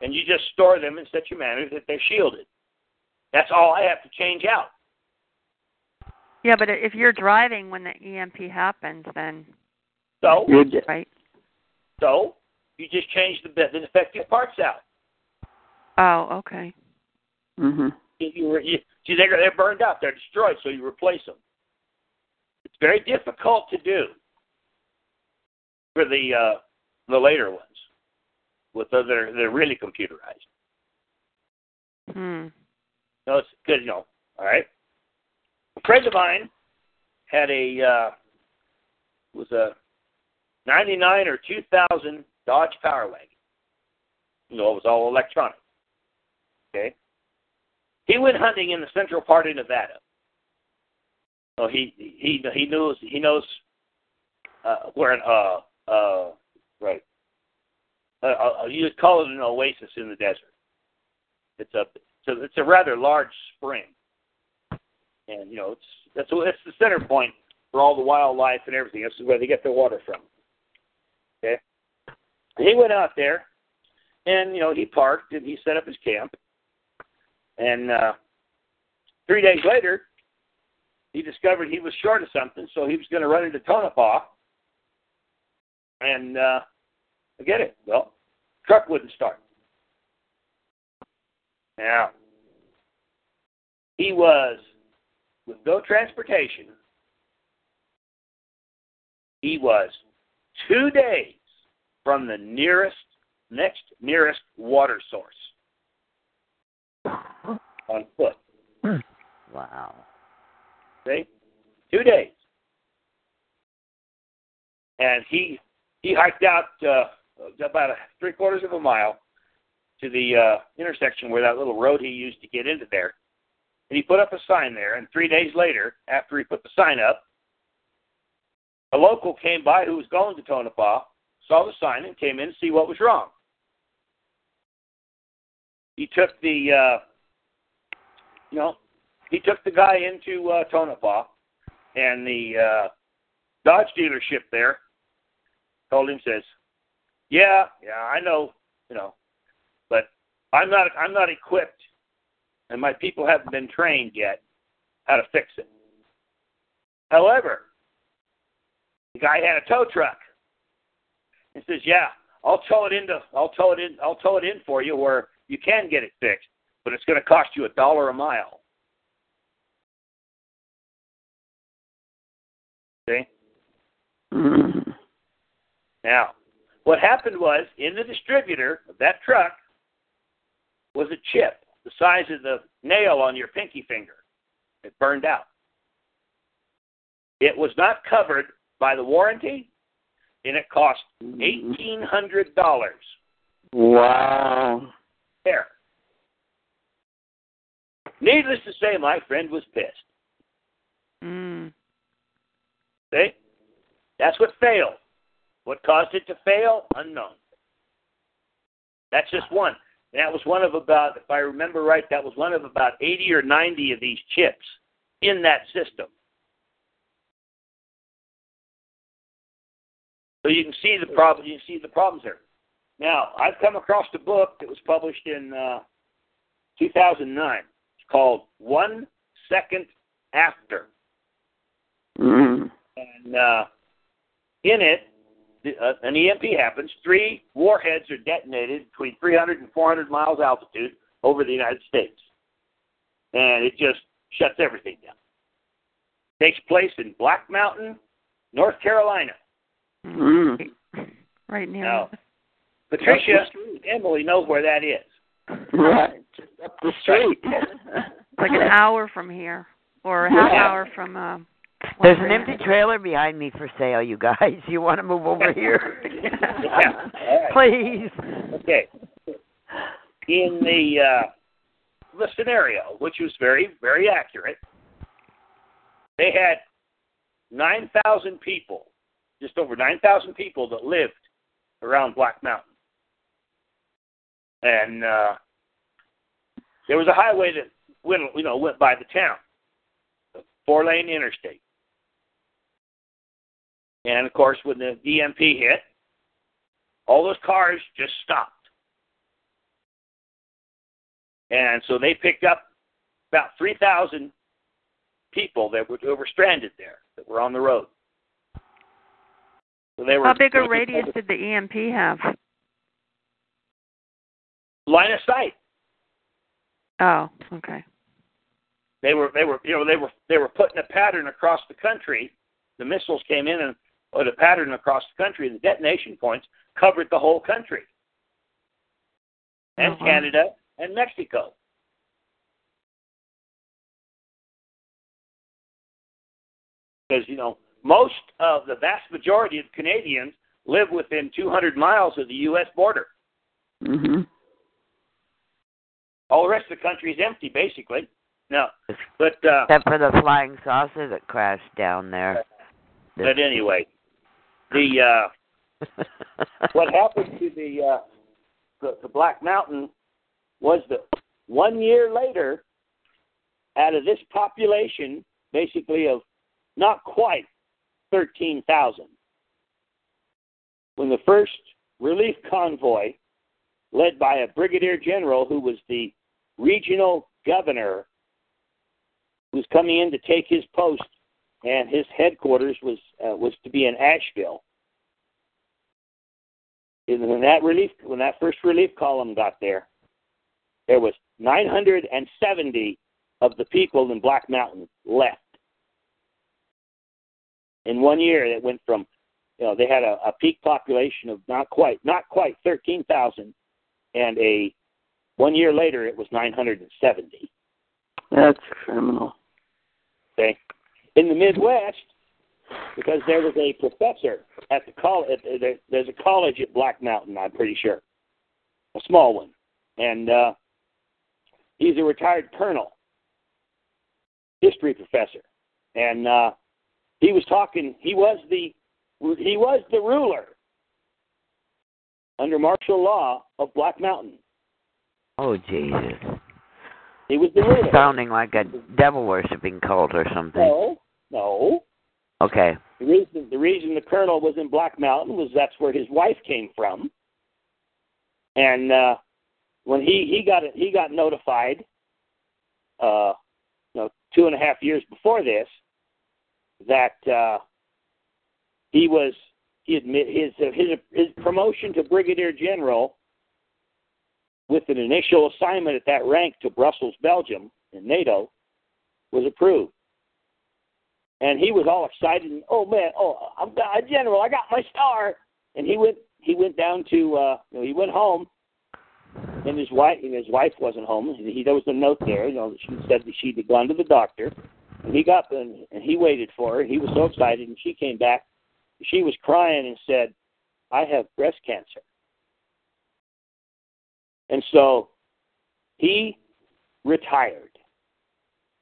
and you just store them in such a manner that they're shielded. That's all I have to change out. Yeah, but if you're driving when the EMP happens, then So, right. so you just change the the defective parts out. Oh, okay. Mm hmm You, you, you, see, they're they're burned out, they're destroyed, so you replace them. It's very difficult to do for the uh, the later ones, with the, they're they're really computerized. Hmm. No, it's good, you know. All right. A friend of mine had a uh, was a '99 or 2000 Dodge Power Wagon. You know, it was all electronic. Okay. He went hunting in the central part of Nevada. So he he he knows he knows uh, where an uh uh right. Uh, uh, you would call it an oasis in the desert. It's a so it's a rather large spring, and you know it's that's it's the center point for all the wildlife and everything. This is where they get their water from. Okay, he went out there, and you know he parked and he set up his camp, and uh, three days later, he discovered he was short of something, so he was going to run into Tonopah, and uh, forget it. Well, truck wouldn't start. Now, he was with no transportation. He was two days from the nearest, next nearest water source on foot. wow. See, two days, and he he hiked out uh, about a, three quarters of a mile to the uh, intersection where that little road he used to get into there, and he put up a sign there. And three days later, after he put the sign up, a local came by who was going to Tonopah, saw the sign, and came in to see what was wrong. He took the, uh, you know, he took the guy into uh, Tonopah, and the uh, Dodge dealership there told him says, "Yeah, yeah, I know, you know, but I'm not I'm not equipped, and my people haven't been trained yet how to fix it." However, the guy had a tow truck, and says, "Yeah, I'll tow it into I'll tow it in I'll tow it in for you where you can get it fixed, but it's going to cost you a dollar a mile." See? Mm. Now, what happened was in the distributor of that truck was a chip the size of the nail on your pinky finger. It burned out. It was not covered by the warranty, and it cost eighteen hundred dollars. Wow. There. Needless to say, my friend was pissed. Mm. See? That's what failed. What caused it to fail? Unknown. That's just one. And that was one of about, if I remember right, that was one of about 80 or 90 of these chips in that system. So you can see the problem. You can see the problems there. Now, I've come across a book that was published in uh, 2009. It's called One Second After. Mm. And uh, in it, the, uh, an EMP happens. Three warheads are detonated between 300 and 400 miles altitude over the United States. And it just shuts everything down. Takes place in Black Mountain, North Carolina. Mm. Right near. Now, Patricia Emily know where that is. Right. Just up the street. It's like an hour from here, or a half Yeah. hour from. Uh, There's an empty trailer behind me for sale, you guys. You want to move over here? Yeah. Please. Okay. In the uh, the scenario, which was very very accurate, they had nine thousand people, just over nine thousand people that lived around Black Mountain, and uh, there was a highway that went you know went by the town, four lane interstate, and of course when the EMP hit, all those cars just stopped. And so they picked up about 3,000 people that were, that were stranded there, that were on the road. So they were How big a radius did the EMP have? Line of sight. Oh, okay. They were they were you know they were they were putting a pattern across the country. The missiles came in and put a pattern across the country. The detonation points covered the whole country, and wow. Canada and Mexico. Because you know most of the vast majority of Canadians live within 200 miles of the U.S. border. Mhm. All the rest of the country is empty, basically. No, but uh, Except for the flying saucer that crashed down there. but anyway, the uh, what happened to the, uh, the the Black Mountain was that one year later, out of this population, basically of not quite thirteen thousand, when the first relief convoy, led by a brigadier general who was the regional governor, was coming in to take his post, and his headquarters was uh, was to be in Asheville. And when that relief, when that first relief column got there, there was 970 of the people in Black Mountain left. In one year, it went from, you know, they had a, a peak population of not quite, not quite 13,000, and a one year later, it was 970. That's criminal. Okay, in the Midwest, because there was a professor at the college. There's a college at Black Mountain, I'm pretty sure, a small one, and uh, he's a retired colonel. history professor, and uh, he was talking. He was the he was the ruler under martial law of Black Mountain. Oh Jesus! He was the ruler. Sounding like a devil worshipping cult or something. No, no. Okay. The reason the reason the colonel was in Black Mountain was that's where his wife came from, and uh, when he he got he got notified, uh, you know, two and a half years before this, that uh, he was he admit his his his promotion to brigadier general with an initial assignment at that rank to Brussels, Belgium, in NATO, was approved. And he was all excited. And, oh man, oh I'm a general. I got my star. And he went he went down to uh, you know, he went home, and his wife and his wife wasn't home. He there was a note there. You know, she said that she'd gone to the doctor, and he got and, and he waited for her. He was so excited, and she came back. She was crying and said, "I have breast cancer." And so he retired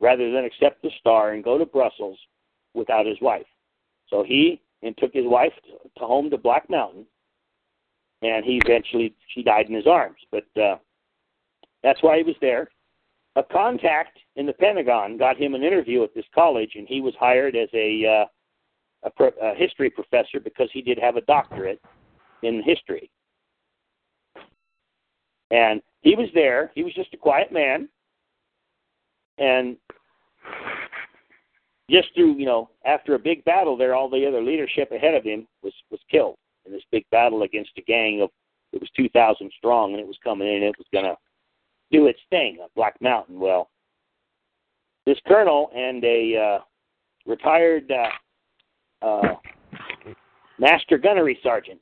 rather than accept the star and go to Brussels without his wife. So he and took his wife to home to Black Mountain, and he eventually she died in his arms. But uh, that's why he was there. A contact in the Pentagon got him an interview at this college, and he was hired as a, uh, a, pro- a history professor because he did have a doctorate in history. And he was there. He was just a quiet man. And just through, you know, after a big battle there, all the other leadership ahead of him was was killed in this big battle against a gang of it was 2,000 strong, and it was coming in. and It was going to do its thing Black Mountain. Well, this colonel and a uh, retired uh, uh, master gunnery sergeant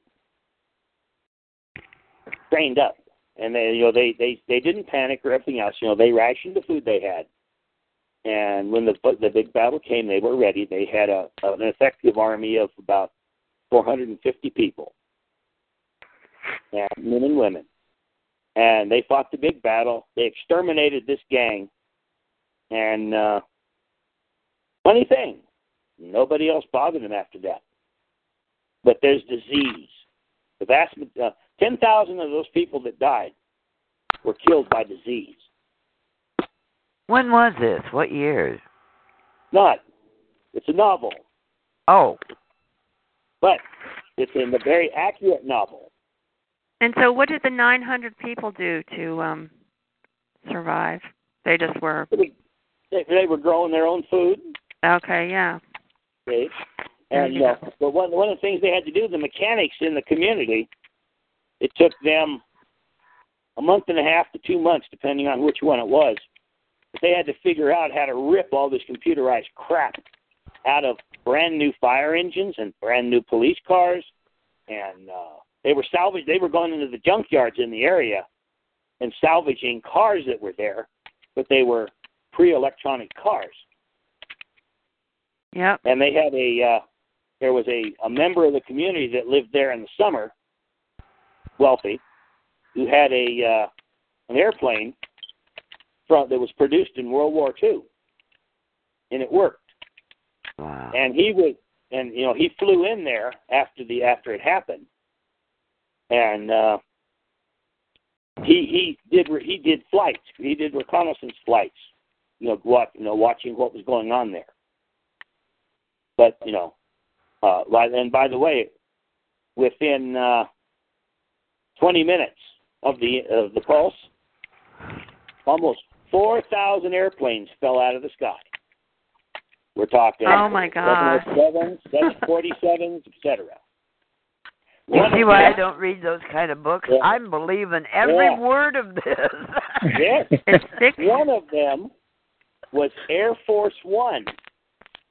trained up and they you know they they they didn't panic or everything else. You know they rationed the food they had, and when the the big battle came, they were ready. They had a an effective army of about 450 people, and men and women, and they fought the big battle. They exterminated this gang, and uh, funny thing, nobody else bothered them after that. But there's disease. The vast uh, 10,000 of those people that died were killed by disease. When was this? What years? Not. It's a novel. Oh. But it's in a very accurate novel. And so, what did the 900 people do to um survive? They just were. They, they were growing their own food. Okay, yeah. Okay. And uh, but one one of the things they had to do, the mechanics in the community, it took them a month and a half to two months, depending on which one it was. But they had to figure out how to rip all this computerized crap out of brand new fire engines and brand new police cars, and uh, they were salvaged. They were going into the junkyards in the area and salvaging cars that were there, but they were pre-electronic cars. Yep. And they had a uh, there was a, a member of the community that lived there in the summer, wealthy, who had a uh, an airplane from that was produced in World War II, and it worked. Wow. And he was, and you know, he flew in there after the after it happened, and uh, he he did he did flights. He did reconnaissance flights. You know, what you know, watching what was going on there. But you know, uh, and by the way, within uh, 20 minutes of the of the pulse, almost 4,000 airplanes fell out of the sky. We're talking. Oh my. 707s, 747s, etc. You see why I don't read those kind of books? Yeah. I'm believing every Yeah. word of this. Yes. One of them was Air Force One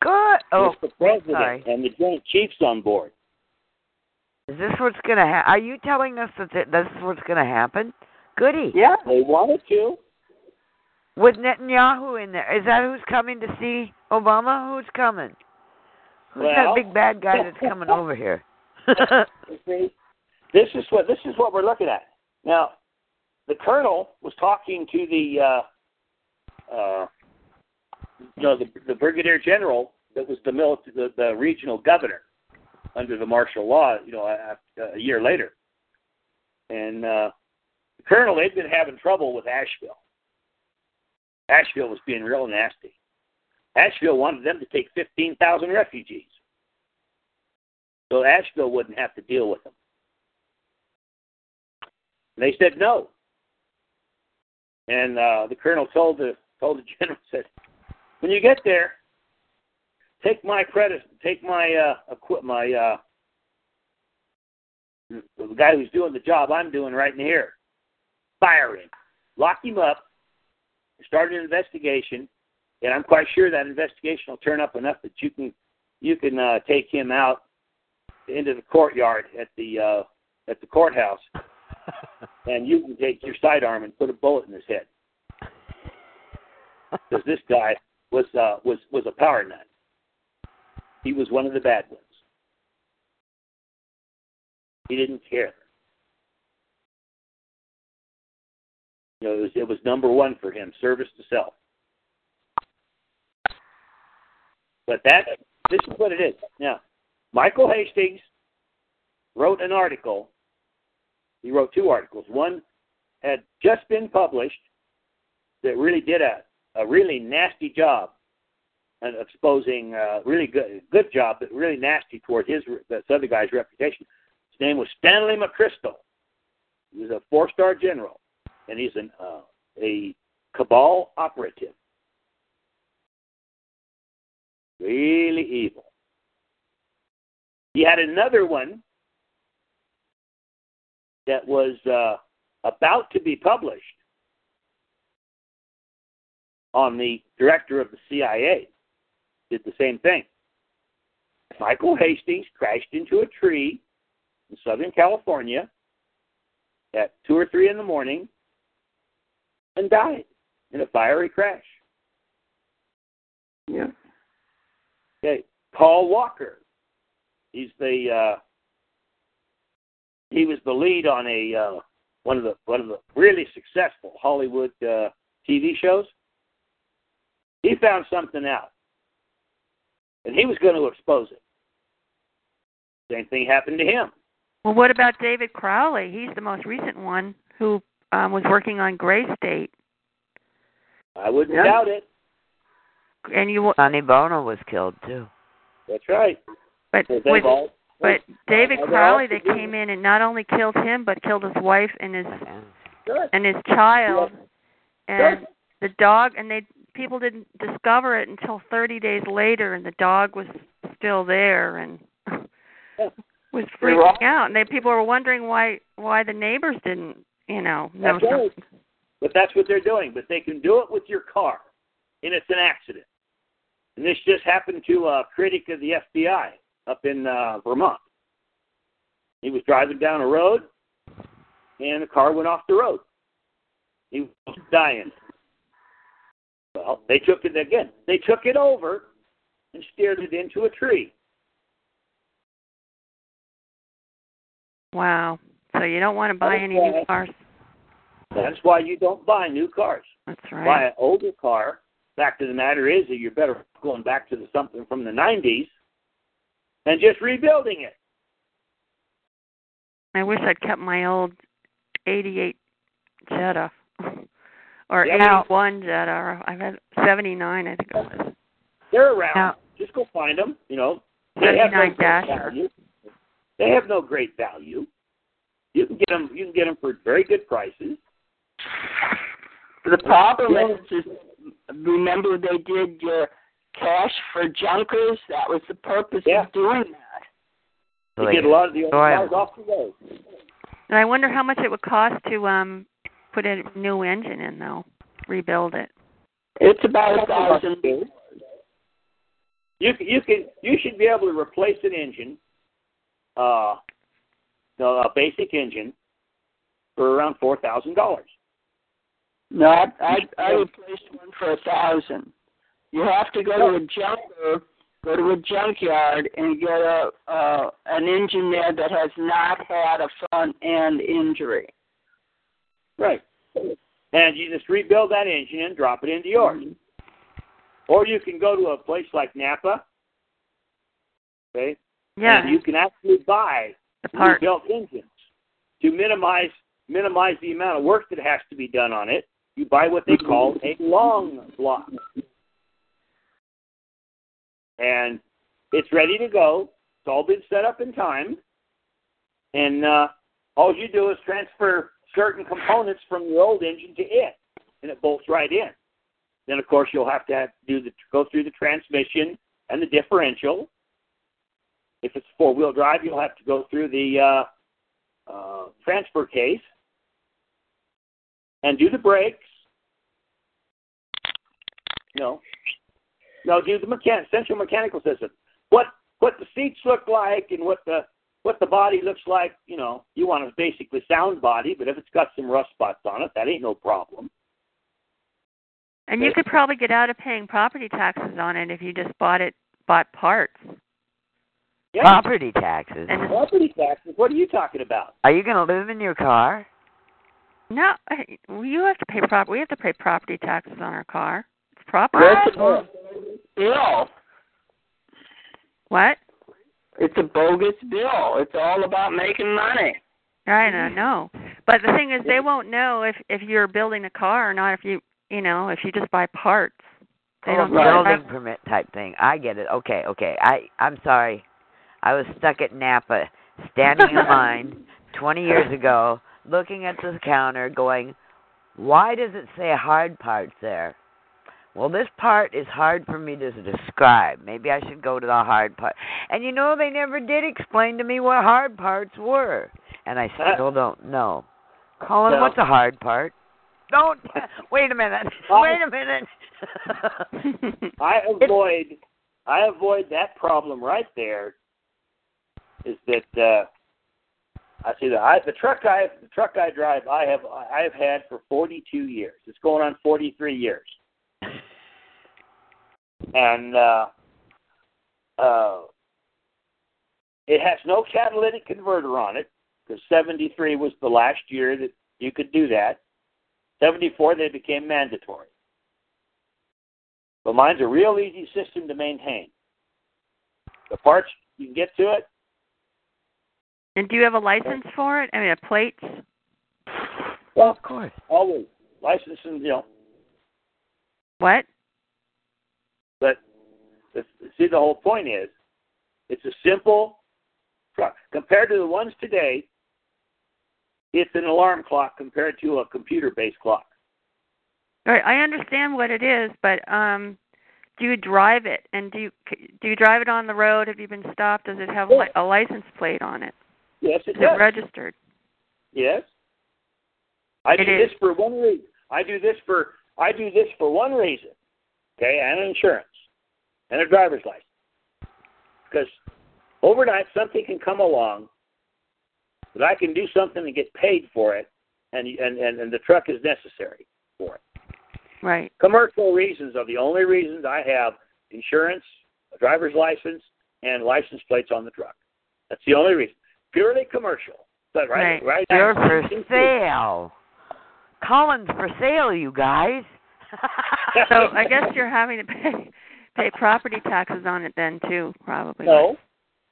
Good. Oh, the president sorry. and the Joint Chiefs on board. is this what's going to happen? Are you telling us that th- this is what's going to happen? Goody. Yeah, they wanted to. With Netanyahu in there. Is that who's coming to see Obama? Who's coming? Who's Well- that big bad guy that's coming over here? See, this is what this is what we're looking at now. The colonel was talking to the uh, uh, you know, the, the brigadier general that was the, military, the the regional governor under the martial law, you know, a, year later. And uh, the colonel, they'd been having trouble with Asheville. Asheville was being real nasty. Asheville wanted them to take 15,000 refugees. So Asheville wouldn't have to deal with them. And they said no. And uh, the colonel told the told the general said, when you get there, take my credit, take my uh, equip my uh, the guy who's doing the job I'm doing right in here, fire him, lock him up, start an investigation, and I'm quite sure that investigation will turn up enough that you can you can uh, take him out into the courtyard at the uh, at the courthouse, and you can take your sidearm and put a bullet in his head. Because this guy was uh, was was a power nut. He was one of the bad ones. He didn't care. You know, it was it was number one for him, service to self. But that this is what it is. Now, Michael Hastings wrote an article. He wrote two articles. One had just been published that really did a, a really nasty job and exposing uh, really good good job, but really nasty toward his this other guy's reputation. His name was Stanley McChrystal. He was a four star general, and he's an uh, a cabal operative. Really evil. He had another one that was uh, about to be published on the director of the CIA did the same thing. Michael Hastings crashed into a tree in Southern California at two or three in the morning and died in a fiery crash. Yeah. Okay. Paul Walker. He's the uh he was the lead on a uh one of the one of the really successful Hollywood uh TV shows. He found something out and he was going to expose it. Same thing happened to him. Well, what about David Crowley? He's the most recent one who um, was working on Grey State. I wouldn't Yeah. doubt it. And you, Sonny Bono was killed too. That's right. but Well, they've with, all, but David Crowley, they came in and not only killed him, but killed his wife and his Good. and his child, and Good. the dog. And they people didn't discover it until 30 days later, and the dog was still there and Yeah. was freaking out. And they people were wondering why why the neighbors didn't, you know, know That's right. But that's what they're doing. But they can do it with your car, and it's an accident. And this just happened to a critic of the FBI up in uh, Vermont. He was driving down a road, and the car went off the road. He was dying. Well, they took it again. They took it over and steered it into a tree. Wow. So you don't want to buy That's any new cars. That's why you don't buy new cars. That's right. buy an older car. Fact of the matter is that you're better going back to the, something from the 90s and just rebuilding it. I wish I'd kept my old 88 Jetta or Yeah. 81 Jetta or I've had 79 I think it was. They're around. Now- just go find them. You know, they have no 79 great Dasher. value. They have no great value. You can get them. You can get them for very good prices. The problem is, is remember they did your cash for junkers. That was the purpose Yeah. of doing that. You get a lot of the old Enjoyable. off the road. And I wonder how much it would cost to um put a new engine in though, rebuild it. It's about a thousand. You you can you should be able to replace an engine, uh, no, a basic engine, for around four thousand dollars. No, I, I I replaced one for a thousand. You have to go to a junker, go to a junkyard, and get a uh, an engine there that has not had a front end injury. Right. And you just rebuild that engine and drop it into yours. or you can go to a place like Napa. Okay, Yeah. and you can actually buy rebuilt engines to minimize minimize the amount of work that has to be done on it. You buy what they call a long block, and it's ready to go. It's all been set up in time, and uh, all you do is transfer certain components from your old engine to it, and it bolts right in. Then, of course, you'll have to do the go through the transmission and the differential. If it's four wheel drive, you'll have to go through the uh, uh, transfer case and do the brakes. No, no, do the mechan- central mechanical system. What what the seats look like and what the what the body looks like. You know, you want a basically sound body, but if it's got some rust spots on it, that ain't no problem. And you could probably get out of paying property taxes on it if you just bought it bought parts. Yeah, Property taxes. And property taxes. What are you talking about? Are you going to live in your car? no, I- you have to pay prop. We have to pay property taxes on our car. It's property. That's a bill. What? It's a bogus bill. It's all about making money. Right, I don't know. But the thing is, they won't know if if you're building a car or not. If you you know if you just buy parts, they oh, don't. building permit type thing. I get it. Okay, okay. I I'm sorry. I was stuck at Napa, standing in line 20 years ago, looking at the counter, going, "Why does it say hard parts there?" Well, this part is hard for me to describe. Maybe I should go to the hard part. And you know, they never did explain to me what hard parts were, and I still don't know. Colin, No. what's a hard part? Don't wait a minute. Wait a minute. I avoid I avoid that problem right there. Is that uh, I see the I, the truck I the truck I drive I have I have had for 42 years. It's going on 43 years, and uh, uh, it has no catalytic converter on it because 73 was the last year that you could do that. 74 they became mandatory. But mine's a real easy system to maintain. The parts you can get to it. and do you have a license for it? I mean, a plates. Well, of course. always license and you know. What? See, the whole point is, it's a simple truck compared to the ones today. It's an alarm clock compared to a computer-based clock. All right, I understand what it is, but um, do you drive it? And do you do you drive it on the road? Have you been stopped? Does it have a license plate on it? Yes, it Is does. it registered? Yes. I It do is. this for one reason. I do this for I do this for one reason. Okay, and insurance and a driver's license. Because overnight something can come along that I can do something and get paid for it and and, and, and the truck is necessary for it. Right. Commercial reasons are the only reasons I have insurance, a driver's license, and license plates on the truck. That's the only reason. Purely commercial. But right, right. You're for sale. Colin's for sale, you guys. So I guess you're having to pay pay property taxes on it then too, probably. No.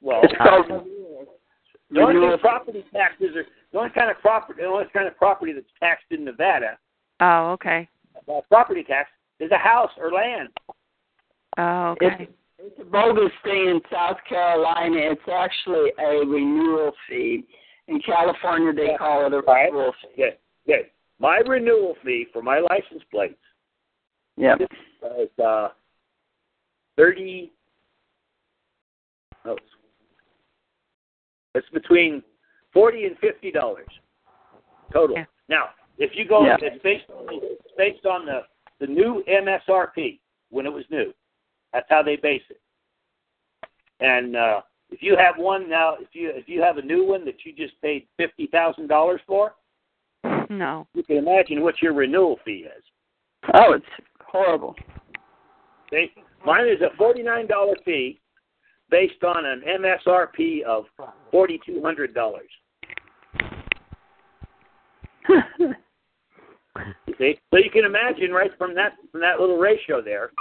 Well, It's called the only renewal- thing property taxes are the only kind of property the only kind of property that's taxed in Nevada, Oh, okay. uh, property tax, is a house or land. Oh, okay. It's, it's a bogus thing in South Carolina. It's actually a renewal fee. In California, they Yeah. call it a renewal fee. Yes, yes. My renewal fee for my license plates Yeah. is uh, thirty. Oh, it's between forty and fifty dollars total. Yeah. Now, if you go, Yeah. it's based on it's based on the the new MSRP when it was new. That's how they base it. And uh, if you have one now, if you if you have a new one that you just paid fifty thousand dollars for, No. you can imagine what your renewal fee is. Oh, it's horrible. See, mine is a forty-nine dollar fee based on an MSRP of forty-two hundred dollars. You see, so you can imagine right from that from that little ratio there,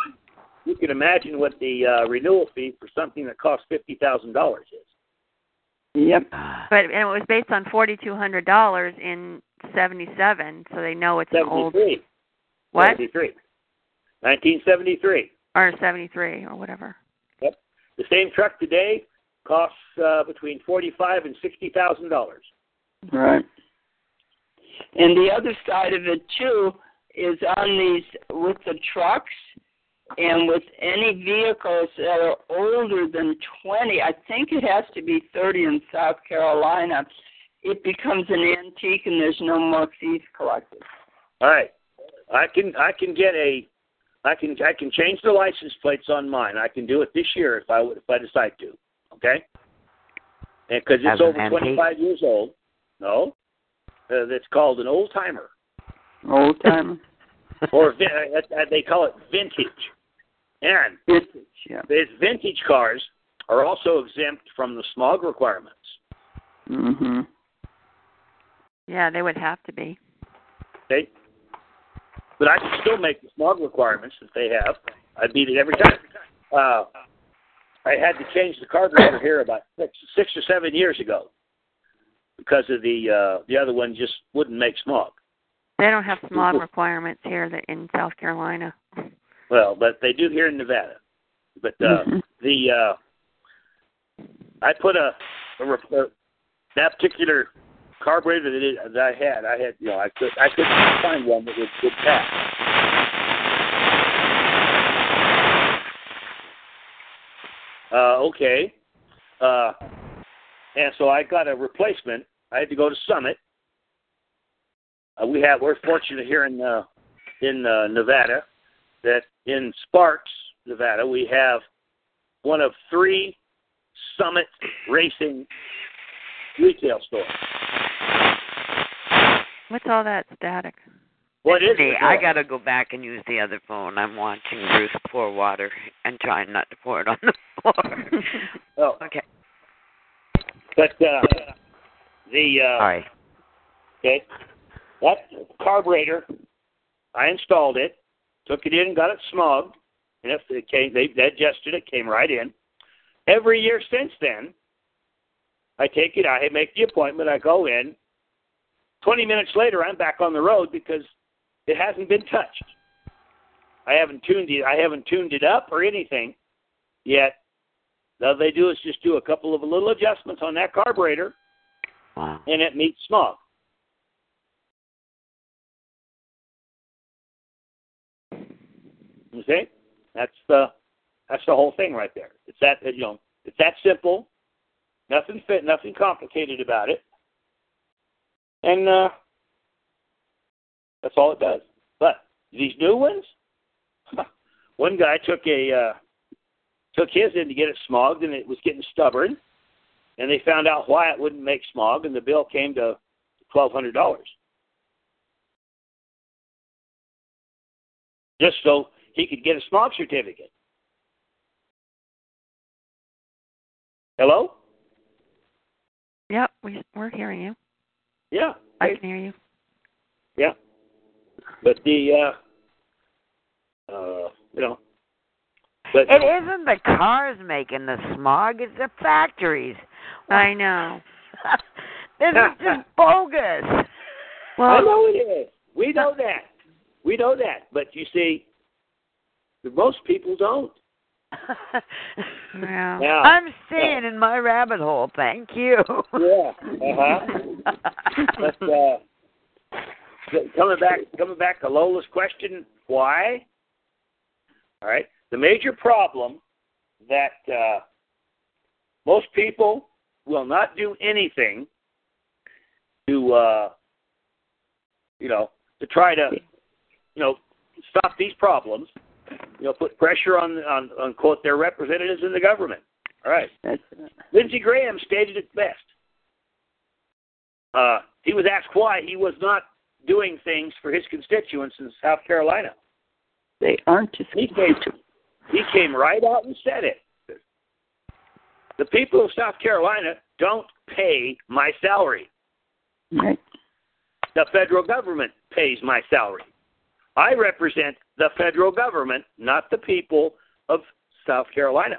you can imagine what the uh, renewal fee for something that costs fifty thousand dollars is. Yep. But and it was based on forty two hundred dollars in seventy seven, so they know it's an old Seventy-three. what Seventy-three. Nineteen seventy-three. or seventy three or 73 or whatever. Yep. The same truck today costs uh, between forty-five and sixty thousand dollars. Right. And the other side of it too is on these with the trucks and with any vehicles that are older than 20, I think it has to be 30 in South Carolina. It becomes an antique and there's no more fees collected. All right, I can I can get a, I can I can change the license plates on mine. I can do it this year if I if I decide to. Okay. Because it's an over 25 years old. No. Uh, that's called an old timer, Old timer. or uh, uh, they call it vintage. And vintage, yeah. these vintage cars are also exempt from the smog requirements. Mhm. Yeah, they would have to be. Okay. But I can still make the smog requirements that they have. I beat it every time. Uh, I had to change the carburetor here about six, six or seven years ago because of the uh, the other one just wouldn't make smog. They don't have smog requirements here that in South Carolina. Well, but they do here in Nevada. But uh, the uh, I put a, a, rep- uh that particular carburetor that, it, that I had. I had you know I could I couldn't find one that would, would pass. Uh, okay. Uh, and so I got a replacement. I had to go to Summit. Uh, we have we're fortunate here in uh, in uh, Nevada that in Sparks, Nevada, we have one of three Summit Racing retail stores. What's all that static? What is Me, it? I gotta go back and use the other phone. I'm watching Bruce pour water and trying not to pour it on the floor. Oh, okay. but uh, the uh, Sorry. okay, that carburetor, I installed it, took it in, got it smogged, and if it came, they, they adjusted it, came right in. Every year since then, I take it, I make the appointment, I go in. Twenty minutes later, I'm back on the road because it hasn't been touched. I haven't tuned it. I haven't tuned it up or anything yet. All they do is just do a couple of little adjustments on that carburetor, Wow. and it meets smog. You see? That's the that's the whole thing right there. It's that you know it's that simple. Nothing fit, nothing complicated about it, and uh, that's all it does. But these new ones, one guy took a uh, took his in to get it smogged, and it was getting stubborn, and they found out why it wouldn't make smog, and the bill came to twelve hundred dollars. Just so he could get a smog certificate. Hello? Yep, we we're hearing you. Yeah. I can hear you. Yeah. But the uh uh you know but It isn't the cars making the smog, it's the factories. I know. this is just bogus. I know it is. We know that. We know that. But you see most people don't. Yeah. Now I'm staying in my rabbit hole, thank you. Yeah. Uh-huh. But uh coming back coming back to Lola's question, why? All right. The major problem that uh most people will not do anything to uh you know to try to you know stop these problems you know put pressure on on, on quote their representatives in the government. All right. That's lindsey graham stated it best. Uh he was asked why he was not doing things for his constituents in south carolina. They aren't just he came he came right out and said it. The people of south carolina don't pay my salary. Right. the federal government pays my salary. I represent the federal government, not the people of South Carolina.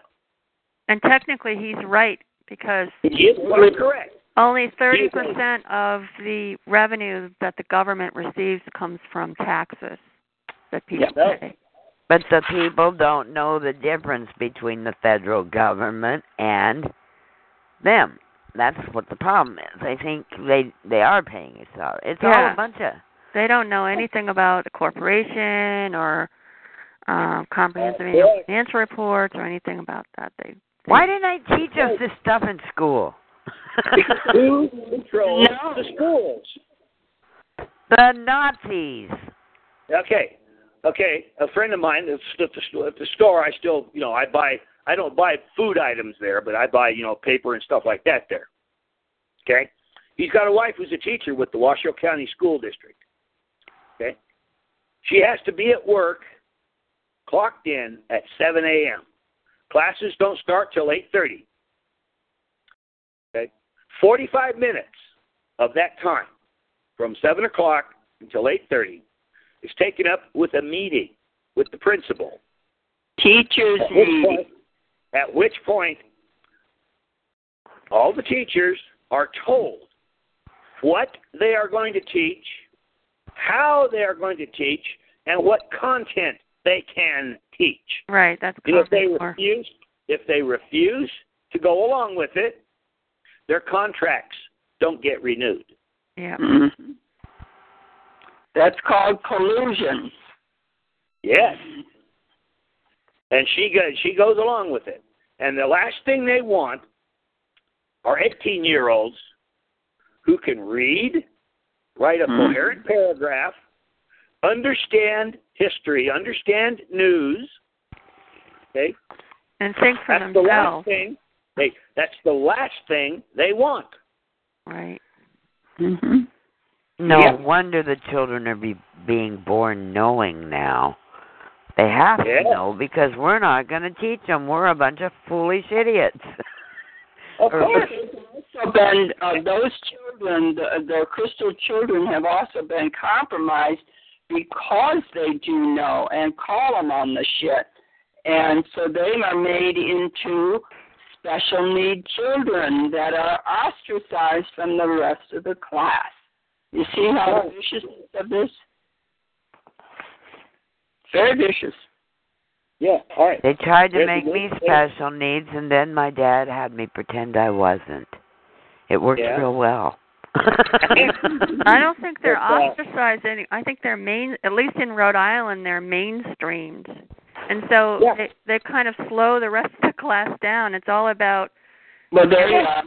And technically, he's right because He is quite correct. only 30% of the revenue that the government receives comes from taxes that people Yeah. pay. But the people don't know the difference between the federal government and them. That's what the problem is. They think they they are paying a salary. It's all Yeah. a bunch of They don't know anything about the corporation or um, comprehensive annual financial reports or anything about that. They, they Why didn't I teach us this stuff in school? Who controls No. the schools? the Nazis. Okay, okay. A friend of mine at the, at the, at the store, I still, you know, I buy. I don't buy food items there, but I buy, you know, paper and stuff like that there. Okay. He's got a wife who's a teacher with the Washoe County School District. Okay. She has to be at work, clocked in at 7 a.m. Classes don't start till 8:30. Okay. 45 minutes of that time, from 7 o'clock until 8:30, is taken up with a meeting with the principal. Teachers At which meeting. point, at which point all the teachers are told what they are going to teach, how they are going to teach, and what content they can teach. right. That's And if they common refuse, if they refuse to go along with it, their contracts don't get renewed. yeah. Mhm. That's called collusion. Yes. And she goes she goes along with it. And the last thing they want are 18 year olds who can read, write a Mhm. coherent paragraph, understand history, understand news. Okay? And think for That's the last thing. They that's the last thing they want. Right. Mhm. No Yep. wonder the children are be, being born knowing now. They have Yeah. to know because we're not going to teach them. We're a bunch of foolish idiots. Of course. also been uh, those children, uh, the, the crystal children, have also been compromised because they do know and call them on the shit, and so they are made into special need children that are ostracized from the rest of the class. You see how oh. the viciousness of this? Very vicious. Yeah, all right. They tried to There's make me good- special needs, and then my dad had me pretend I wasn't. It worked Yeah. real well. I don't think they're But, uh, ostracized any. I think they're main, at least in Rhode Island, they're mainstreamed, and so Yeah. they they kind of slow the rest of the class down. It's all about Well, there you are.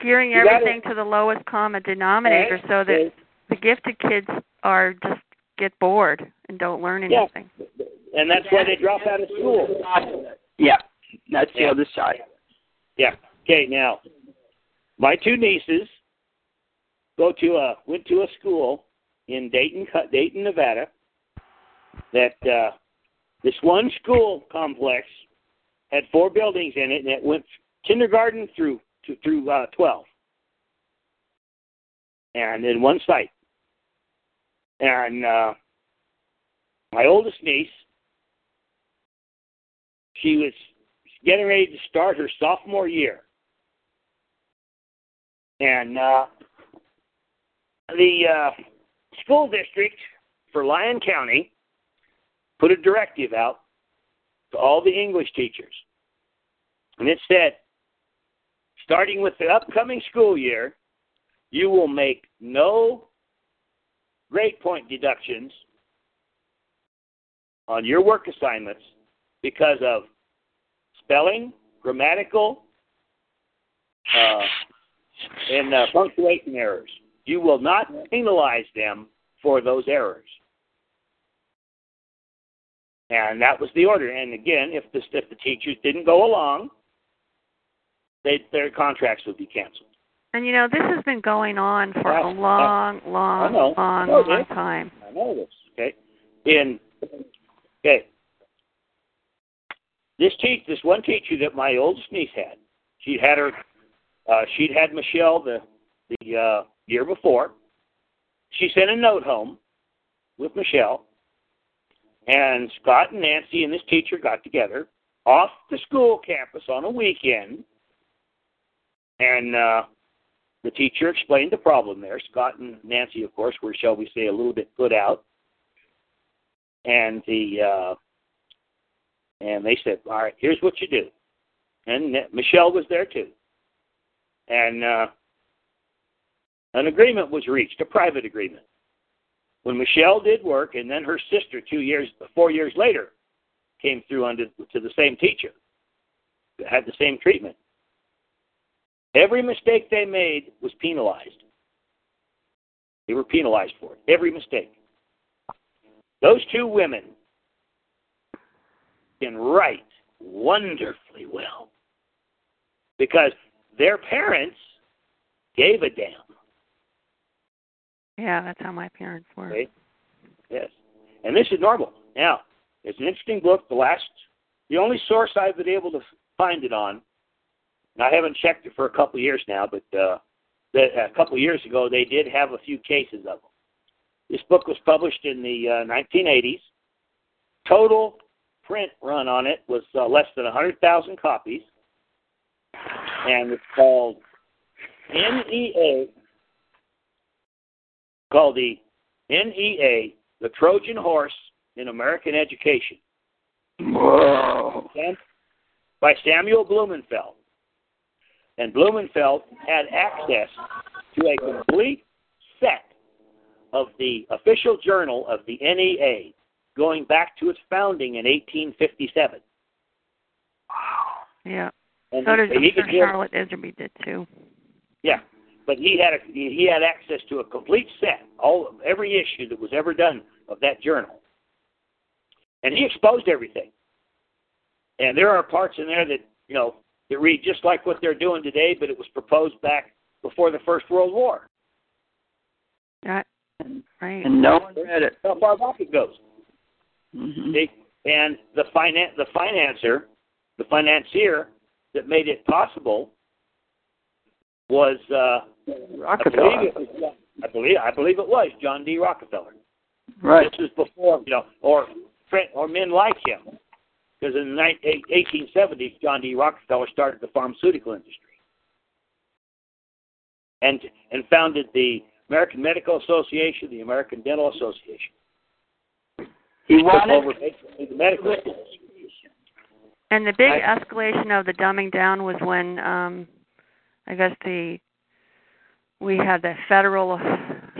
gearing You everything to the lowest common denominator, Right. so that the gifted kids are just get bored and don't learn anything. Yeah. And that's why they drop out of school. Yeah, that's the Yeah. other side. Yeah. Okay. Now, my two nieces go to a went to a school in Dayton, Dayton, Nevada. That uh, this one school complex had four buildings in it, and it went kindergarten through to, through uh, twelve, and in one site. And uh, my oldest niece, she was getting ready to start her sophomore year. And uh, the uh, school district for Lyon County put a directive out to all the English teachers. And it said, starting with the upcoming school year, you will make no grade point deductions on your work assignments because of spelling, grammatical, uh, and uh, punctuation errors. You will not penalize them for those errors. And that was the order. And again, if the if the teachers didn't go along, they, their contracts would be canceled. And you know, this has been going on for a long, I long, long, long this. time. I know this. Okay. In okay. This teach this one teacher that my oldest niece had. She had her uh she'd had Michelle the the uh year before. She sent a note home with Michelle and Scott and Nancy and this teacher got together off the school campus on a weekend, and uh, the teacher explained the problem there. Scott and Nancy, of course, were, shall we say, a little bit put out. And the uh, and they said, "All right, here's what you do." And Michelle was there too. And uh, an agreement was reached, a private agreement. When Michelle did work, and then her sister, two years, four years later, came through under to the same teacher, had the same treatment. Every mistake they made was penalized. They were penalized for it. Every mistake. Those two women can write wonderfully well because their parents gave a damn. Yeah, that's how my parents were. Okay? Yes. And this is normal. Now, it's an interesting book. The last, the only source I've been able to find it on, and I haven't checked it for a couple of years now, but uh, the, a couple of years ago they did have a few cases of them. This book was published in the uh, 1980s. Total print run on it was uh, less than 100,000 copies, and it's called NEA, called the NEA, the Trojan Horse in American Education. Whoa. By Samuel Blumenfeld. And Blumenfeld had access to a complete set of the official journal of the NEA going back to its founding in 1857. Wow. Yeah. And So did he I'm sure could Charlotte Iserbyt did too. Yeah, but he had a, he had access to a complete set, all every issue that was ever done of that journal, and he exposed everything. And there are parts in there that you know that read just like what they're doing today, but it was proposed back before the First World War. That, right. And no one read it. How far back it goes. Mm-hmm. See? And the finan the financer, the financier that made it possible was uh, I believe Rockefeller. it was I believe I believe it was John D. Rockefeller. Right. This was before you know, or Fred- or men like him, because in the ni- 1870s John D. Rockefeller started the pharmaceutical industry, and and founded the American Medical Association, the American Dental Association. He Took wanted over the medical schools. And the big escalation of the dumbing down was when um I guess the we had the federal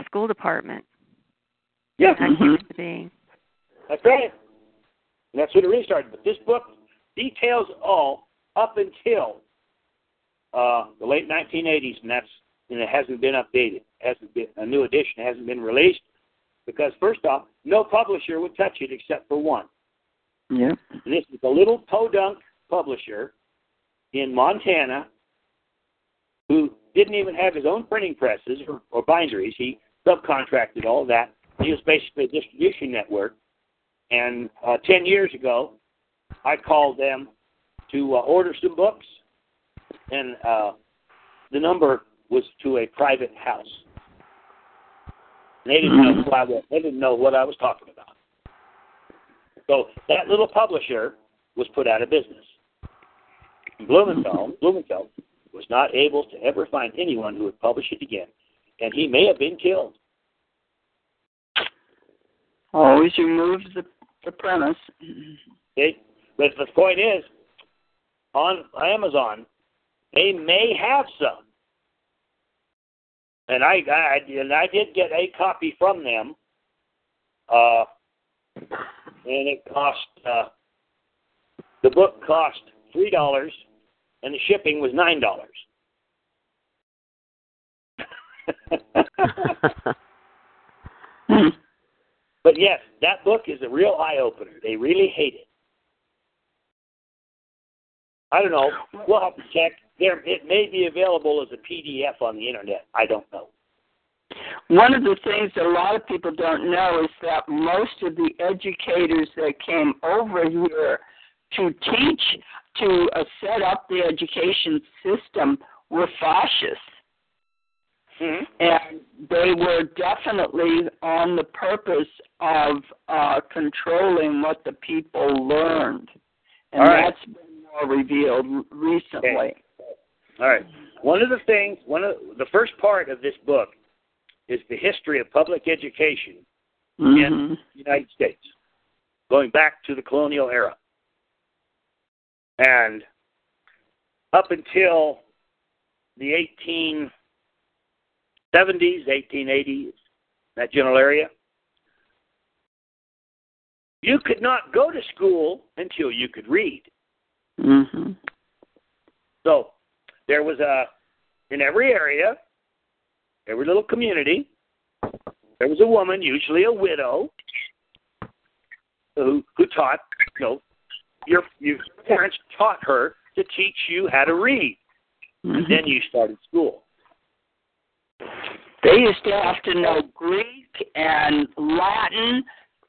school department Yeah, that came into being. That's right. And that's when it really started. But this book details all up until uh, the late 1980s, and that's and it hasn't been updated. Hasn't been a new edition hasn't been released because first off, no publisher would touch it except for one. Yeah. And this is a little podunk publisher in Montana who didn't even have his own printing presses or, or binderies. He subcontracted all that. He was basically a distribution network. And uh, 10 years ago, I called them to uh, order some books, and uh, the number was to a private house. And they didn't know who I was. They didn't know what I was talking about. So that little publisher was put out of business. Blumenfeld, Blumenfeld was not able to ever find anyone who would publish it again, and he may have been killed. Always remove the the premise. Okay? But the point is, on Amazon, they may have some, and I, I and I did get a copy from them, uh, and it cost uh, the book cost three dollars, and the shipping was nine dollars. But yes, that book is a real eye opener. They really hate it. I don't know. We'll have to check. There, it may be available as a PDF on the internet. I don't know. One of the things that a lot of people don't know is that most of the educators that came over here to teach, to uh, set up the education system, were fascists. hmm and they were definitely on the purpose of uh, controlling what the people learned. and right. that's been more revealed recently. All right. One of the things, one of the first part of this book is the history of public education Mhm. in the United States, going back to the colonial era. And up until the 1870s, 1880s, that general area, you could not go to school until you could read. Mhm. So there was a in every area, every little community, there was a woman, usually a widow, who who taught you know your your parents taught her to teach you how to read, and Mhm. then you started school. They used to have to know Greek and Latin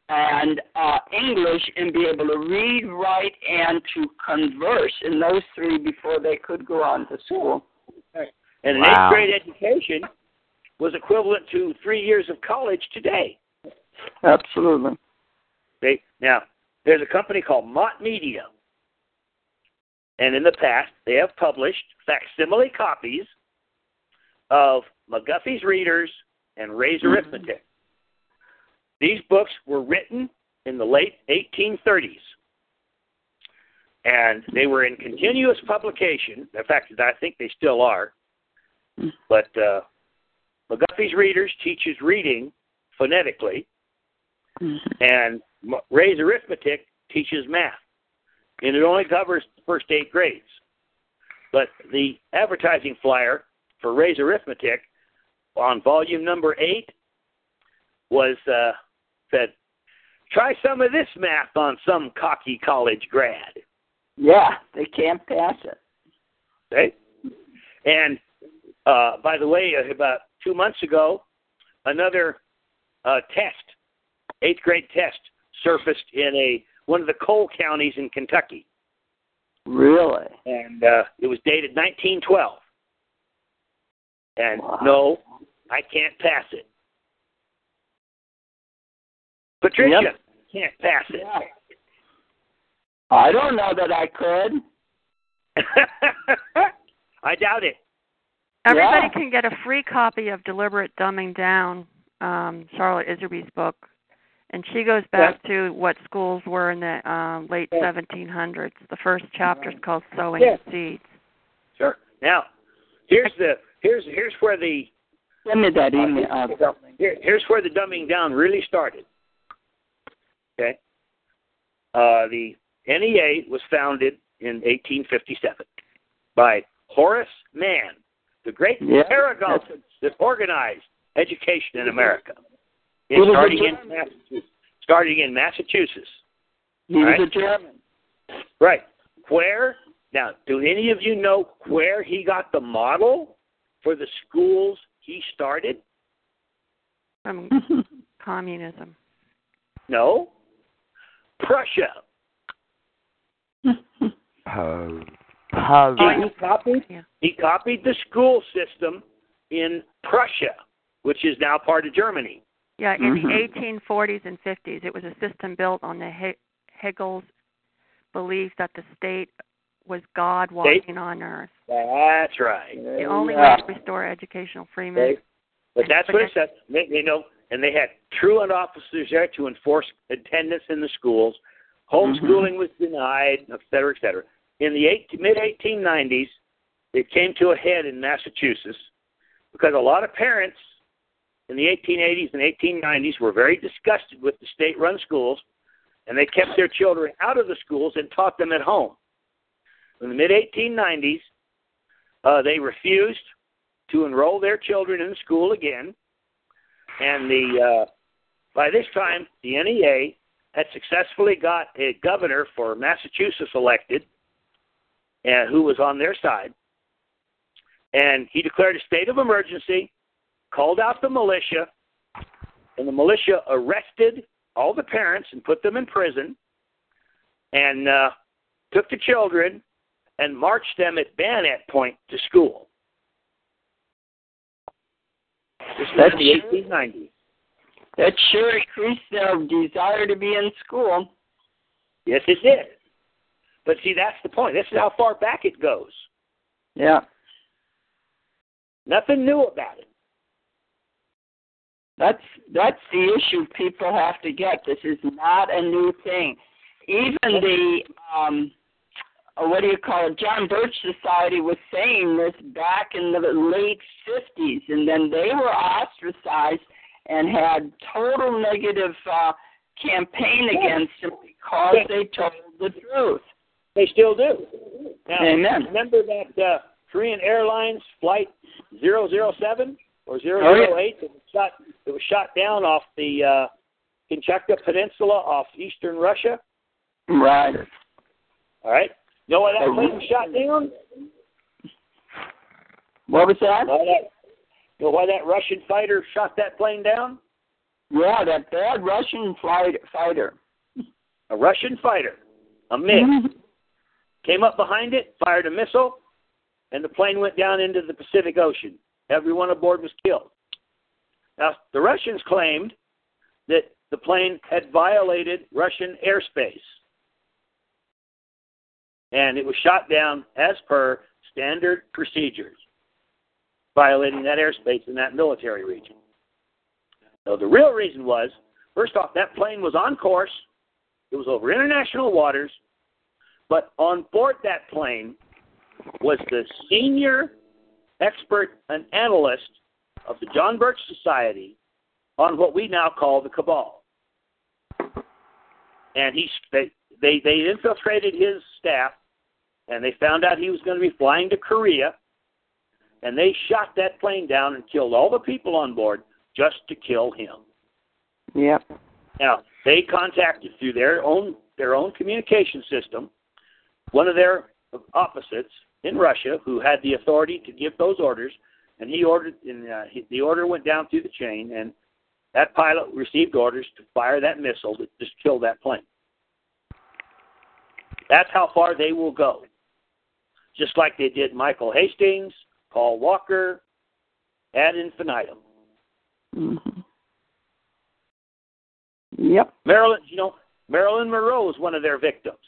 and uh, English and be able to read, write, and to converse in those three before they could go on to school. And an Wow. eighth grade education was equivalent to three years of college today. Absolutely. They now there's a company called Mott Media, and in the past they have published facsimile copies of McGuffey's Readers and Ray's Arithmetic. These books were written in the late 1830s, and they were in continuous publication. In fact, I think they still are. But uh, McGuffey's Readers teaches reading phonetically, Mhm. and Ray's Arithmetic teaches math, and it only covers the first eight grades. But the advertising flyer for Ray's Arithmetic on volume number eight was uh, said, "Try some of this math on some cocky college grad." Yeah, they can't pass it. Okay, and uh, by the way, uh, about two months ago, another uh, test, eighth grade test, surfaced in a one of the coal counties in Kentucky, Really? and uh, it was dated 1912. And Wow. no, I can't pass it. Patricia Yep. can't pass it. Yeah. I don't know that I could. I doubt it. Everybody Yeah. can get a free copy of Deliberate Dumbing Down, um, Charlotte Iserbyt's book, and she goes back to what schools were in the um, late Yeah. 1700s. The first chapter is called Sowing Yeah. Seeds. Sure. Now, here's the here's here's where the Send me that email. Uh, Here, here's where the dumbing down really started. Okay. Uh, the NEA was founded in 1857 by Horace Mann, the great Yeah, paragon that's that organized education in America. He was starting in Massachusetts. Starting in Massachusetts. He was Right. a German. Right. Where now, do any of you know where he got the model for the schools he started? From communism. No. Prussia. Oh. He, he copied Yeah. he copied the school system in Prussia, which is now part of Germany. Yeah, in Mhm. the 1840s and 50s, it was a system built on the He- Hegel's belief that the state was God walking on earth. That's right. The only way to restore educational freedom. Okay. But that's what it said. They, you know, and they had truant officers there to enforce attendance in the schools. Homeschooling was denied, et cetera, et cetera. In the eight, mid 1890s, it came to a head in Massachusetts because a lot of parents in the 1880s and 1890s were very disgusted with the state-run schools, and they kept their children out of the schools and taught them at home. In the mid 1890s, uh, they refused to enroll their children in school again, and the uh, by this time the NEA had successfully got a governor for Massachusetts elected, and who was on their side, and he declared a state of emergency, called out the militia, and the militia arrested all the parents and put them in prison, and uh, took the children and marched them at bayonet point to school. This was That's in the 1890s. That sure increased their desire to be in school. Yes, it did. But see, that's the point. This is how far back it goes. Yeah. Nothing new about it. That's that's the issue people have to get. This is not a new thing. Even the um uh, what do you call it? John Birch Society was saying this back in the late fifties, and then they were ostracized and had total negative uh, campaign against them because they told the truth. They still do. Now, Amen. remember that uh, Korean Airlines flight 007 or 008 that was shot that was shot down off the uh, Kamchatka Peninsula off eastern Russia? Right. All right. You know why that plane was shot down? What was that? Why that, you know why that Russian fighter shot that plane down? Yeah, that bad Russian fight, fighter. A Russian fighter, a MiG, came up behind it, fired a missile, and the plane went down into the Pacific Ocean. Everyone aboard was killed. Now, the Russians claimed that the plane had violated Russian airspace. And it was shot down as per standard procedures, violating that airspace in that military region. So the real reason was, first off, that plane was on course. It was over international waters. But on board that plane was the senior expert and analyst of the John Birch Society on what we now call the cabal. And he they they, they infiltrated his staff and they found out he was going to be flying to Korea and they shot that plane down and killed all the people on board just to kill him. Yep. Now, they contacted through their own their own communication system one of their opposites in Russia who had the authority to give those orders, and he ordered. And uh, he, the order went down through the chain, and that pilot received orders to fire that missile that just killed that plane. That's how far they will go. Just like they did Michael Hastings, Paul Walker, ad infinitum. Mm-hmm. Yep. Marilyn, you know, Marilyn Monroe was one of their victims.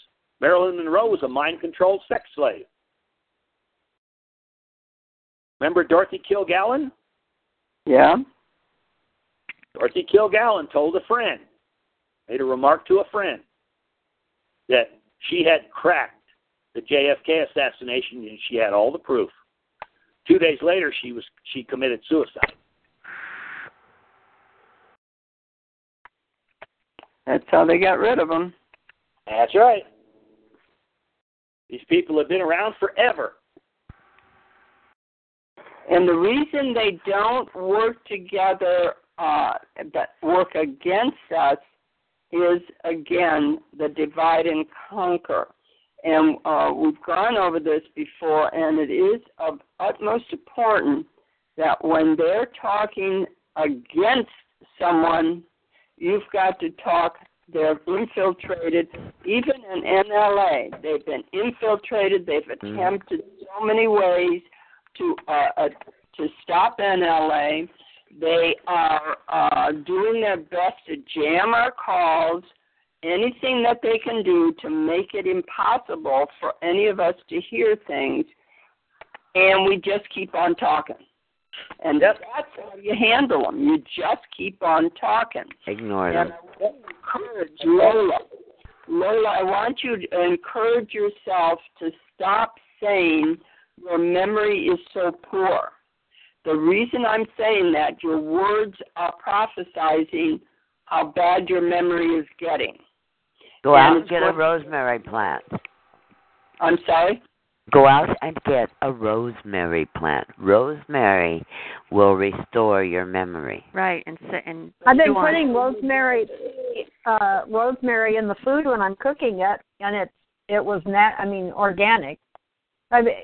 Marilyn Monroe was a mind controlled sex slave. Remember Dorothy Kilgallen? Yeah. Dorothy Kilgallen told a friend, made a remark to a friend, that she had cracked the JFK assassination and she had all the proof. Two days later, she was she committed suicide. That's how they got rid of them. That's right. These people have been around forever. And the reason they don't work together, uh, but work against us, is again the divide and conquer. And uh, we've gone over this before, and it is of utmost importance that when they're talking against someone, you've got to talk. They're infiltrated, even in NLA. They've been infiltrated. They've attempted so many ways to uh, uh, to stop NLA. They are uh, doing their best to jam our calls, anything that they can do to make it impossible for any of us to hear things, and we just keep on talking. And Yep. that's how you handle them. You just keep on talking. Ignore And them. I want to encourage Lola. Lola, I want you to encourage yourself to stop saying your memory is so poor. The reason I'm saying that, your words are prophesizing how bad your memory is getting. Go And out and get a rosemary plant. I'm sorry? Go out and get a rosemary plant. Rosemary will restore your memory. Right, and sit and I've been chew on putting rosemary uh rosemary in the food when I'm cooking it and it's it was nat I mean organic. I mean,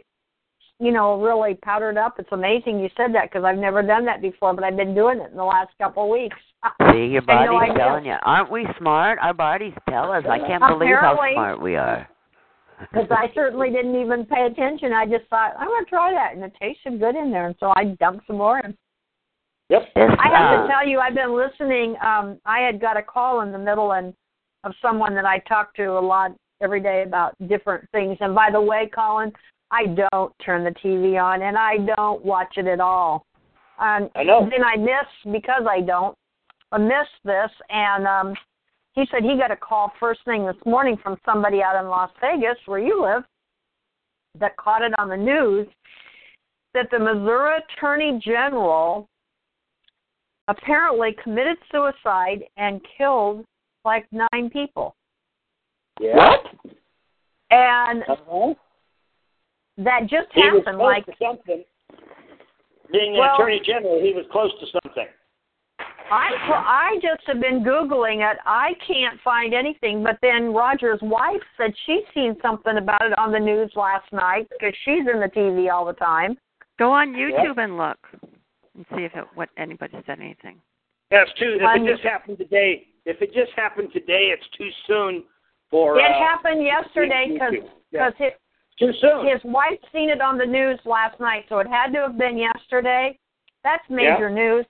you know, really powdered up. It's amazing you said that because I've never done that before, but I've been doing it in the last couple of weeks. See, your I had no body's telling you. Aren't we smart? Our bodies tell us. I can't believe how smart we are. Because I certainly didn't even pay attention. I just thought I'm going to try that, and it tasted good in there, and so I dumped some more. in. Yep. I have uh, to tell you, I've been listening. Um, I had got a call in the middle and of someone that I talk to a lot every day about different things. And by the way, Colin, I don't turn the TV on and I don't watch it at all. Um, I know. Then I miss because I don't. I missed this, and um, he said he got a call first thing this morning from somebody out in Las Vegas, where you live, that caught it on the news that the Missouri Attorney General apparently committed suicide and killed like nine people. Yeah. What? And Uh-huh. That just He was happened close like to something. Being an Well- attorney general, he was close to something. I I just have been googling it. I can't find anything. But then Roger's wife said she's seen something about it on the news last night because she's in the TV all the time. Go on YouTube and look and see if it, what anybody said anything. That's too. If Um, it just happened today, if it just happened today, it's too soon for. it uh, happened yesterday because Yeah. His Too soon. his wife seen it on the news last night, so it had to have been yesterday. That's major news.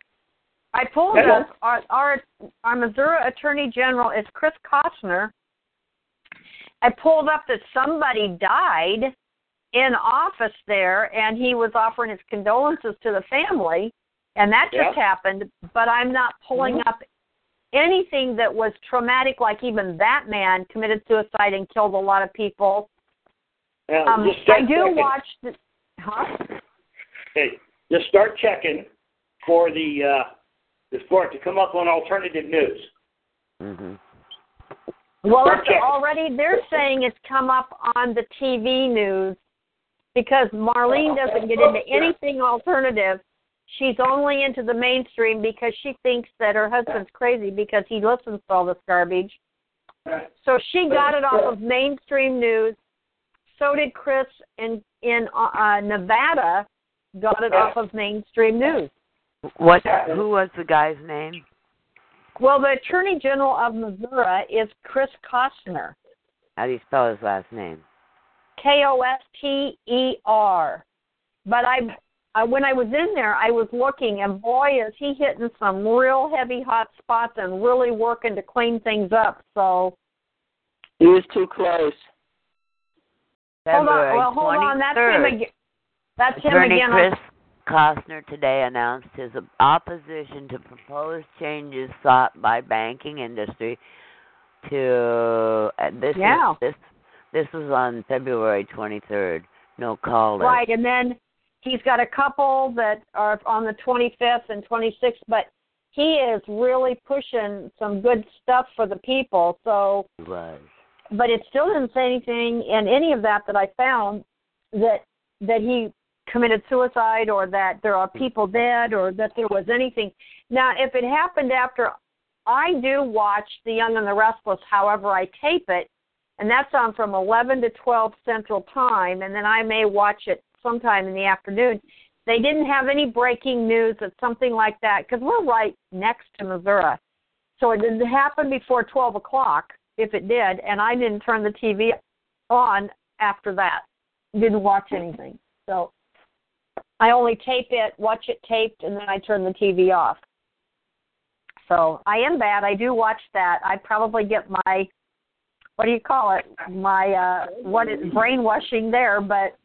I pulled Yeah. up our, our our Missouri Attorney General is Chris Koster. I pulled up that somebody died in office there, and he was offering his condolences to the family, and that just Yeah. happened. But I'm not pulling mm-hmm. up anything that was traumatic, like even that man committed suicide and killed a lot of people. Yeah, Um, just start I do checking. watch. The, huh? Hey, just start checking for the uh, the for it to come up on alternative news. hmm Well, Start it's checking. already they're saying it's come up on the TV news because Marlene doesn't get into anything alternative. She's only into the mainstream because she thinks that her husband's crazy because he listens to all this garbage. So she got it off of mainstream news. So did Chris in in uh, uh, Nevada. Got it off of mainstream news. What? Who was the guy's name? Well, the Attorney General of Missouri is Chris Koster. How do you spell his last name? K O S T E R. But I, I, when I was in there, I was looking, and boy, is he hitting some real heavy hot spots and really working to clean things up. So He was too close. Hold on, February well, hold on, that's him 23rd. again. That's him Attorney again. Chris Koster today announced his opposition to proposed changes sought by banking industry to uh, this Yeah. is, this this was on February 23rd. No call. Right, and then he's got a couple that are on the 25th and 26th, but he is really pushing some good stuff for the people. So was. But it still didn't say anything in any of that that I found that that he committed suicide or that there are mm-hmm. people dead or that there was anything. Now, if it happened after I do watch The Young and the Restless, however I tape it, and that's on from 11 to 12 Central Time, and then I may watch it sometime in the afternoon. They didn't have any breaking news that something like that because we're right next to Missouri. So it didn't happen before 12 o'clock, if it did, and I didn't turn the TV on after that. Didn't watch anything. So I only tape it, watch it taped, and then I turn the TV off. So I am bad. I do watch that. I probably get my what do you call it? My uh what is brainwashing there, but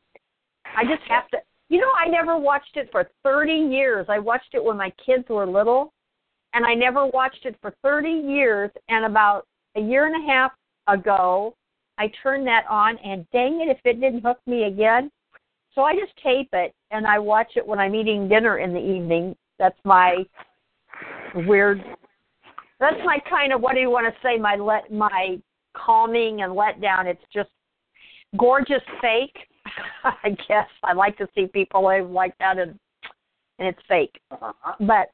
I just have to you know, I never watched it for thirty years. I watched it when my kids were little and I never watched it for thirty years and about a year and a half ago I turned that on and dang it if it didn't hook me again. So I just tape it and I watch it when I'm eating dinner in the evening. That's my weird that's my kind of what do you want to say my let my calming and letdown it's just gorgeous fake i guess i like to see people live like that and and it's fake uh-huh. but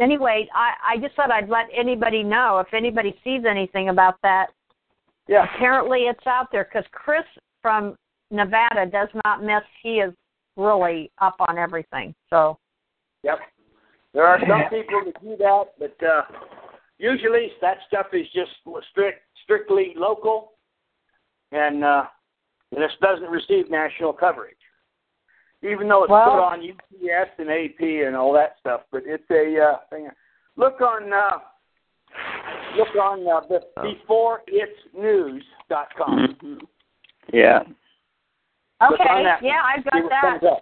anyway i i just thought i'd let anybody know if anybody sees anything about that Yeah. apparently it's out there because chris from nevada does not miss he is really up on everything so Yep. There are some people that do that, but uh, usually that stuff is just strict, strictly local, and uh, this doesn't receive national coverage. Even though it's Well- put on UPS and AP and all that stuff, but it's a uh, thing. Look on uh, look on uh, the beforeitsnews.com. Mhm. Yeah. Click on Okay. that Yeah, one. I've got that. comes.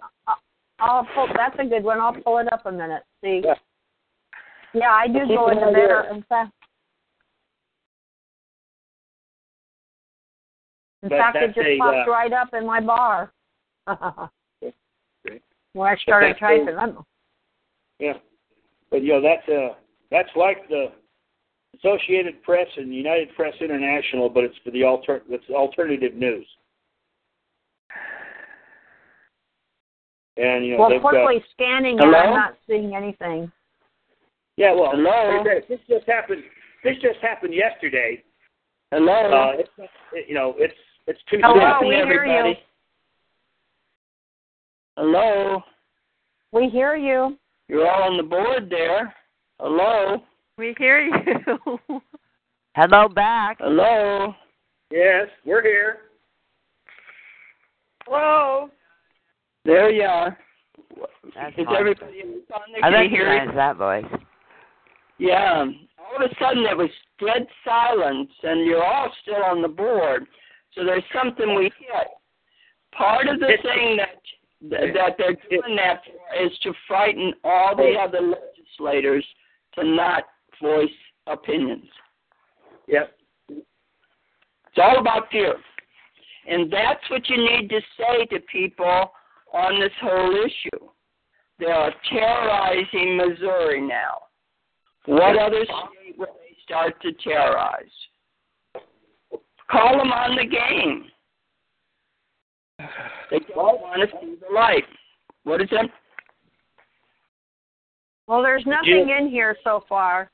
I'll pull. That's a good one. I'll pull it up a minute. See. Yeah. Yeah, I do Keep go an into eye there. there. In fact, in But fact, it just a, popped uh, right up in my bar. Great. when I started that's a- I'm, Yeah, but you know that's uh that's like the Associated Press and United Press International, but it's for the alter it's alternative news. And you know well, they've got scanning it, Hello? I'm not seeing anything. yeah. Well, Hello? like I said, this just happened. This just happened yesterday. Hello. Uh, it's it, you know it's it's too Hello, soon. we hear you. Everybody. Hello. We hear you. You're all on the board there. Hello. We hear you. Hello back. Hello. Yes, we're here. Hello. There you are. That's Is fine. everybody on there? I Can you hear recognize that voice. Yeah. All of a sudden there was dead silence and you're all still on the board. So there's something we hit. Part of the thing that that they're doing that for is to frighten all the other legislators to not voice opinions. Yep. It's all about fear. And that's what you need to say to people on this whole issue. They are terrorizing Missouri now. What other state will they start to terrorize? Call them on the game. They don't want to see the light. What is it? Well, there's nothing in here so far.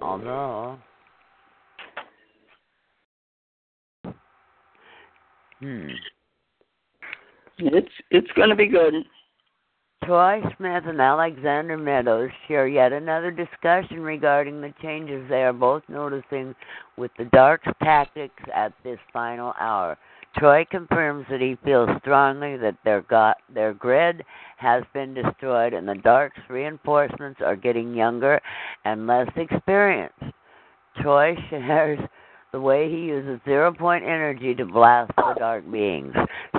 Although. Hmm. It's it's going to be good. Troy Smith and Alexander Meadows share yet another discussion regarding the changes they are both noticing with the Dark's tactics at this final hour. Troy confirms that he feels strongly that their got, their grid has been destroyed and the Dark's reinforcements are getting younger and less experienced. Troy shares the way he uses zero point energy to blast the dark beings.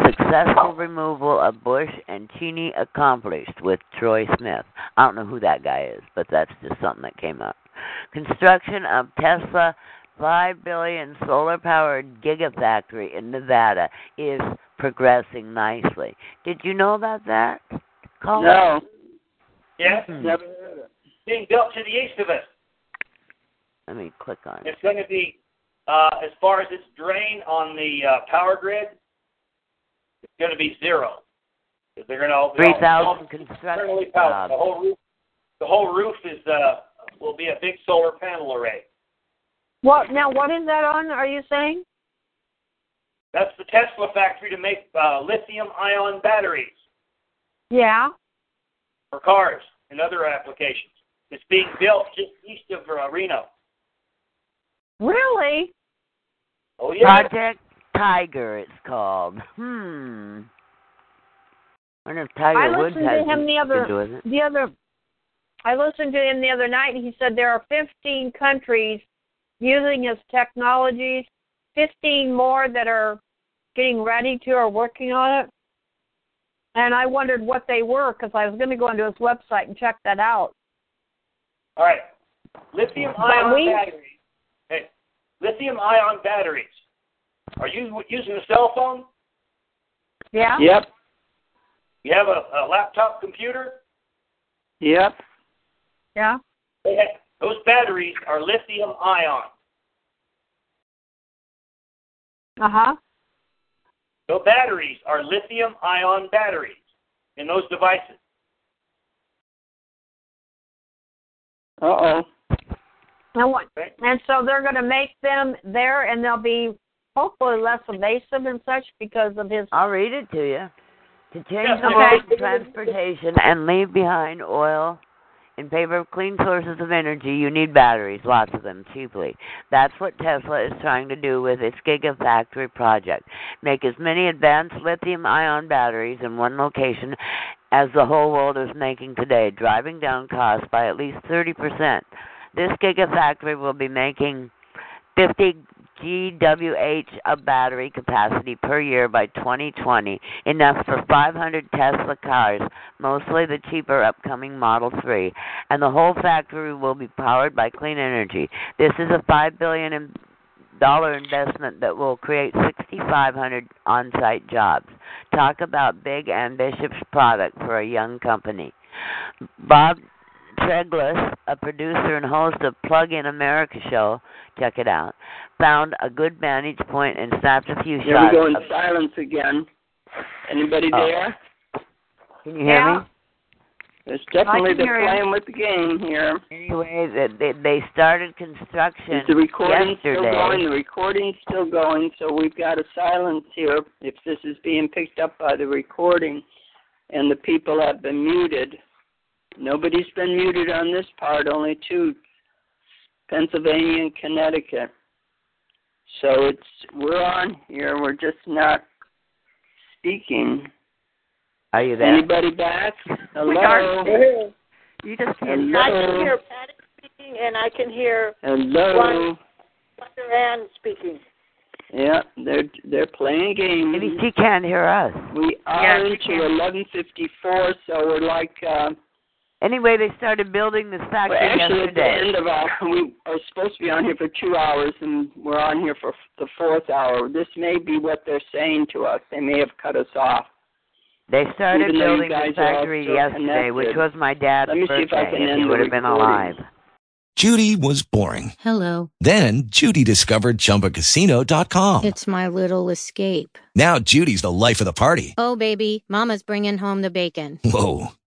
Successful removal of Bush and Cheney accomplished with Troy Smith. I don't know who that guy is, but that's just something that came up. Construction of Tesla 5 billion solar powered gigafactory in Nevada is progressing nicely. Did you know about that? Colin? No. Yes. Hmm. Never heard of it. Being built to the east of us. Let me click on it. It's going to be, uh, as far as its drain on the uh, power grid, it's going to be zero. They're going to Three thousand internally construction powered. jobs. The whole roof, the whole roof is uh, will be a big solar panel array. What now? What is that on? Are you saying? That's the Tesla factory to make uh, lithium-ion batteries Yeah. for cars and other applications. It's being built just east of uh, Reno. Really? Oh yeah. Project Tiger, it's called. Hmm. I wonder if Tiger I Woods listened to has him anything the to other do with it. the other. I listened to him the other night, and he said there are 15 countries using his technologies. 15 more that are getting ready to or working on it. And I wondered what they were because I was going to go onto his website and check that out. All right. Lithium-ion But batteries. Hey, lithium-ion batteries. Are you using a cell phone? Yeah. Yep. You have a, a laptop computer? Yep. Yeah. Those batteries are lithium-ion. Uh huh. The batteries are lithium-ion batteries in those devices. Uh oh. And what? And so they're going to make them there, and they'll be hopefully less evasive and such because of his. I'll read it to you. To change the mode of transportation and leave behind oil in favor of clean sources of energy, you need batteries, lots of them, cheaply. That's what Tesla is trying to do with its Gigafactory project. Make as many advanced lithium ion batteries in one location as the whole world is making today, driving down costs by at least 30%. This gigafactory will be making 50 GWh of battery capacity per year by 2020, enough for 500 Tesla cars, mostly the cheaper upcoming Model 3, and the whole factory will be powered by clean energy. This is a 5 billion dollar investment that will create 6500 on-site jobs. Talk about big ambitious product for a young company. Bob Tregilus, a producer and host of Plug in America show, check it out, found a good vantage point and snapped a few Here shots. we go in of- silence again. Anybody Oh. there? Can you hear me? There's definitely can they're hear you. playing with the game here. Anyway, they- they, they started construction Is the recording still going? The recording's still going, so we've got a silence here if this is being picked up by the recording and the people have been muted. Nobody's been muted on this part, only two Pennsylvania and Connecticut. So it's we're on here, we're just not speaking. Are you there? Anybody back? Hello? are. You just can't hear. I can hear Patty speaking, and I can hear Hello? Wonder Ann speaking. Yeah, they're they're playing games. Maybe she can't hear us. We are Yeah, she into can. eleven fifty four, so we're like uh Anyway, they started building this we're factory actually at the end of our we are supposed to be on here for two hours and we're on here for the fourth hour. This may be what they're saying to us. They may have cut us off. They started Even building the factory still yesterday, which was my dad's Let me see birthday, if I can and he would the have been alive. Judy was boring. Hello. Then Judy discovered ChumbaCasino.com. It's my little escape. Now Judy's the life of the party. Oh, baby, Mama's bringing home the bacon. Whoa,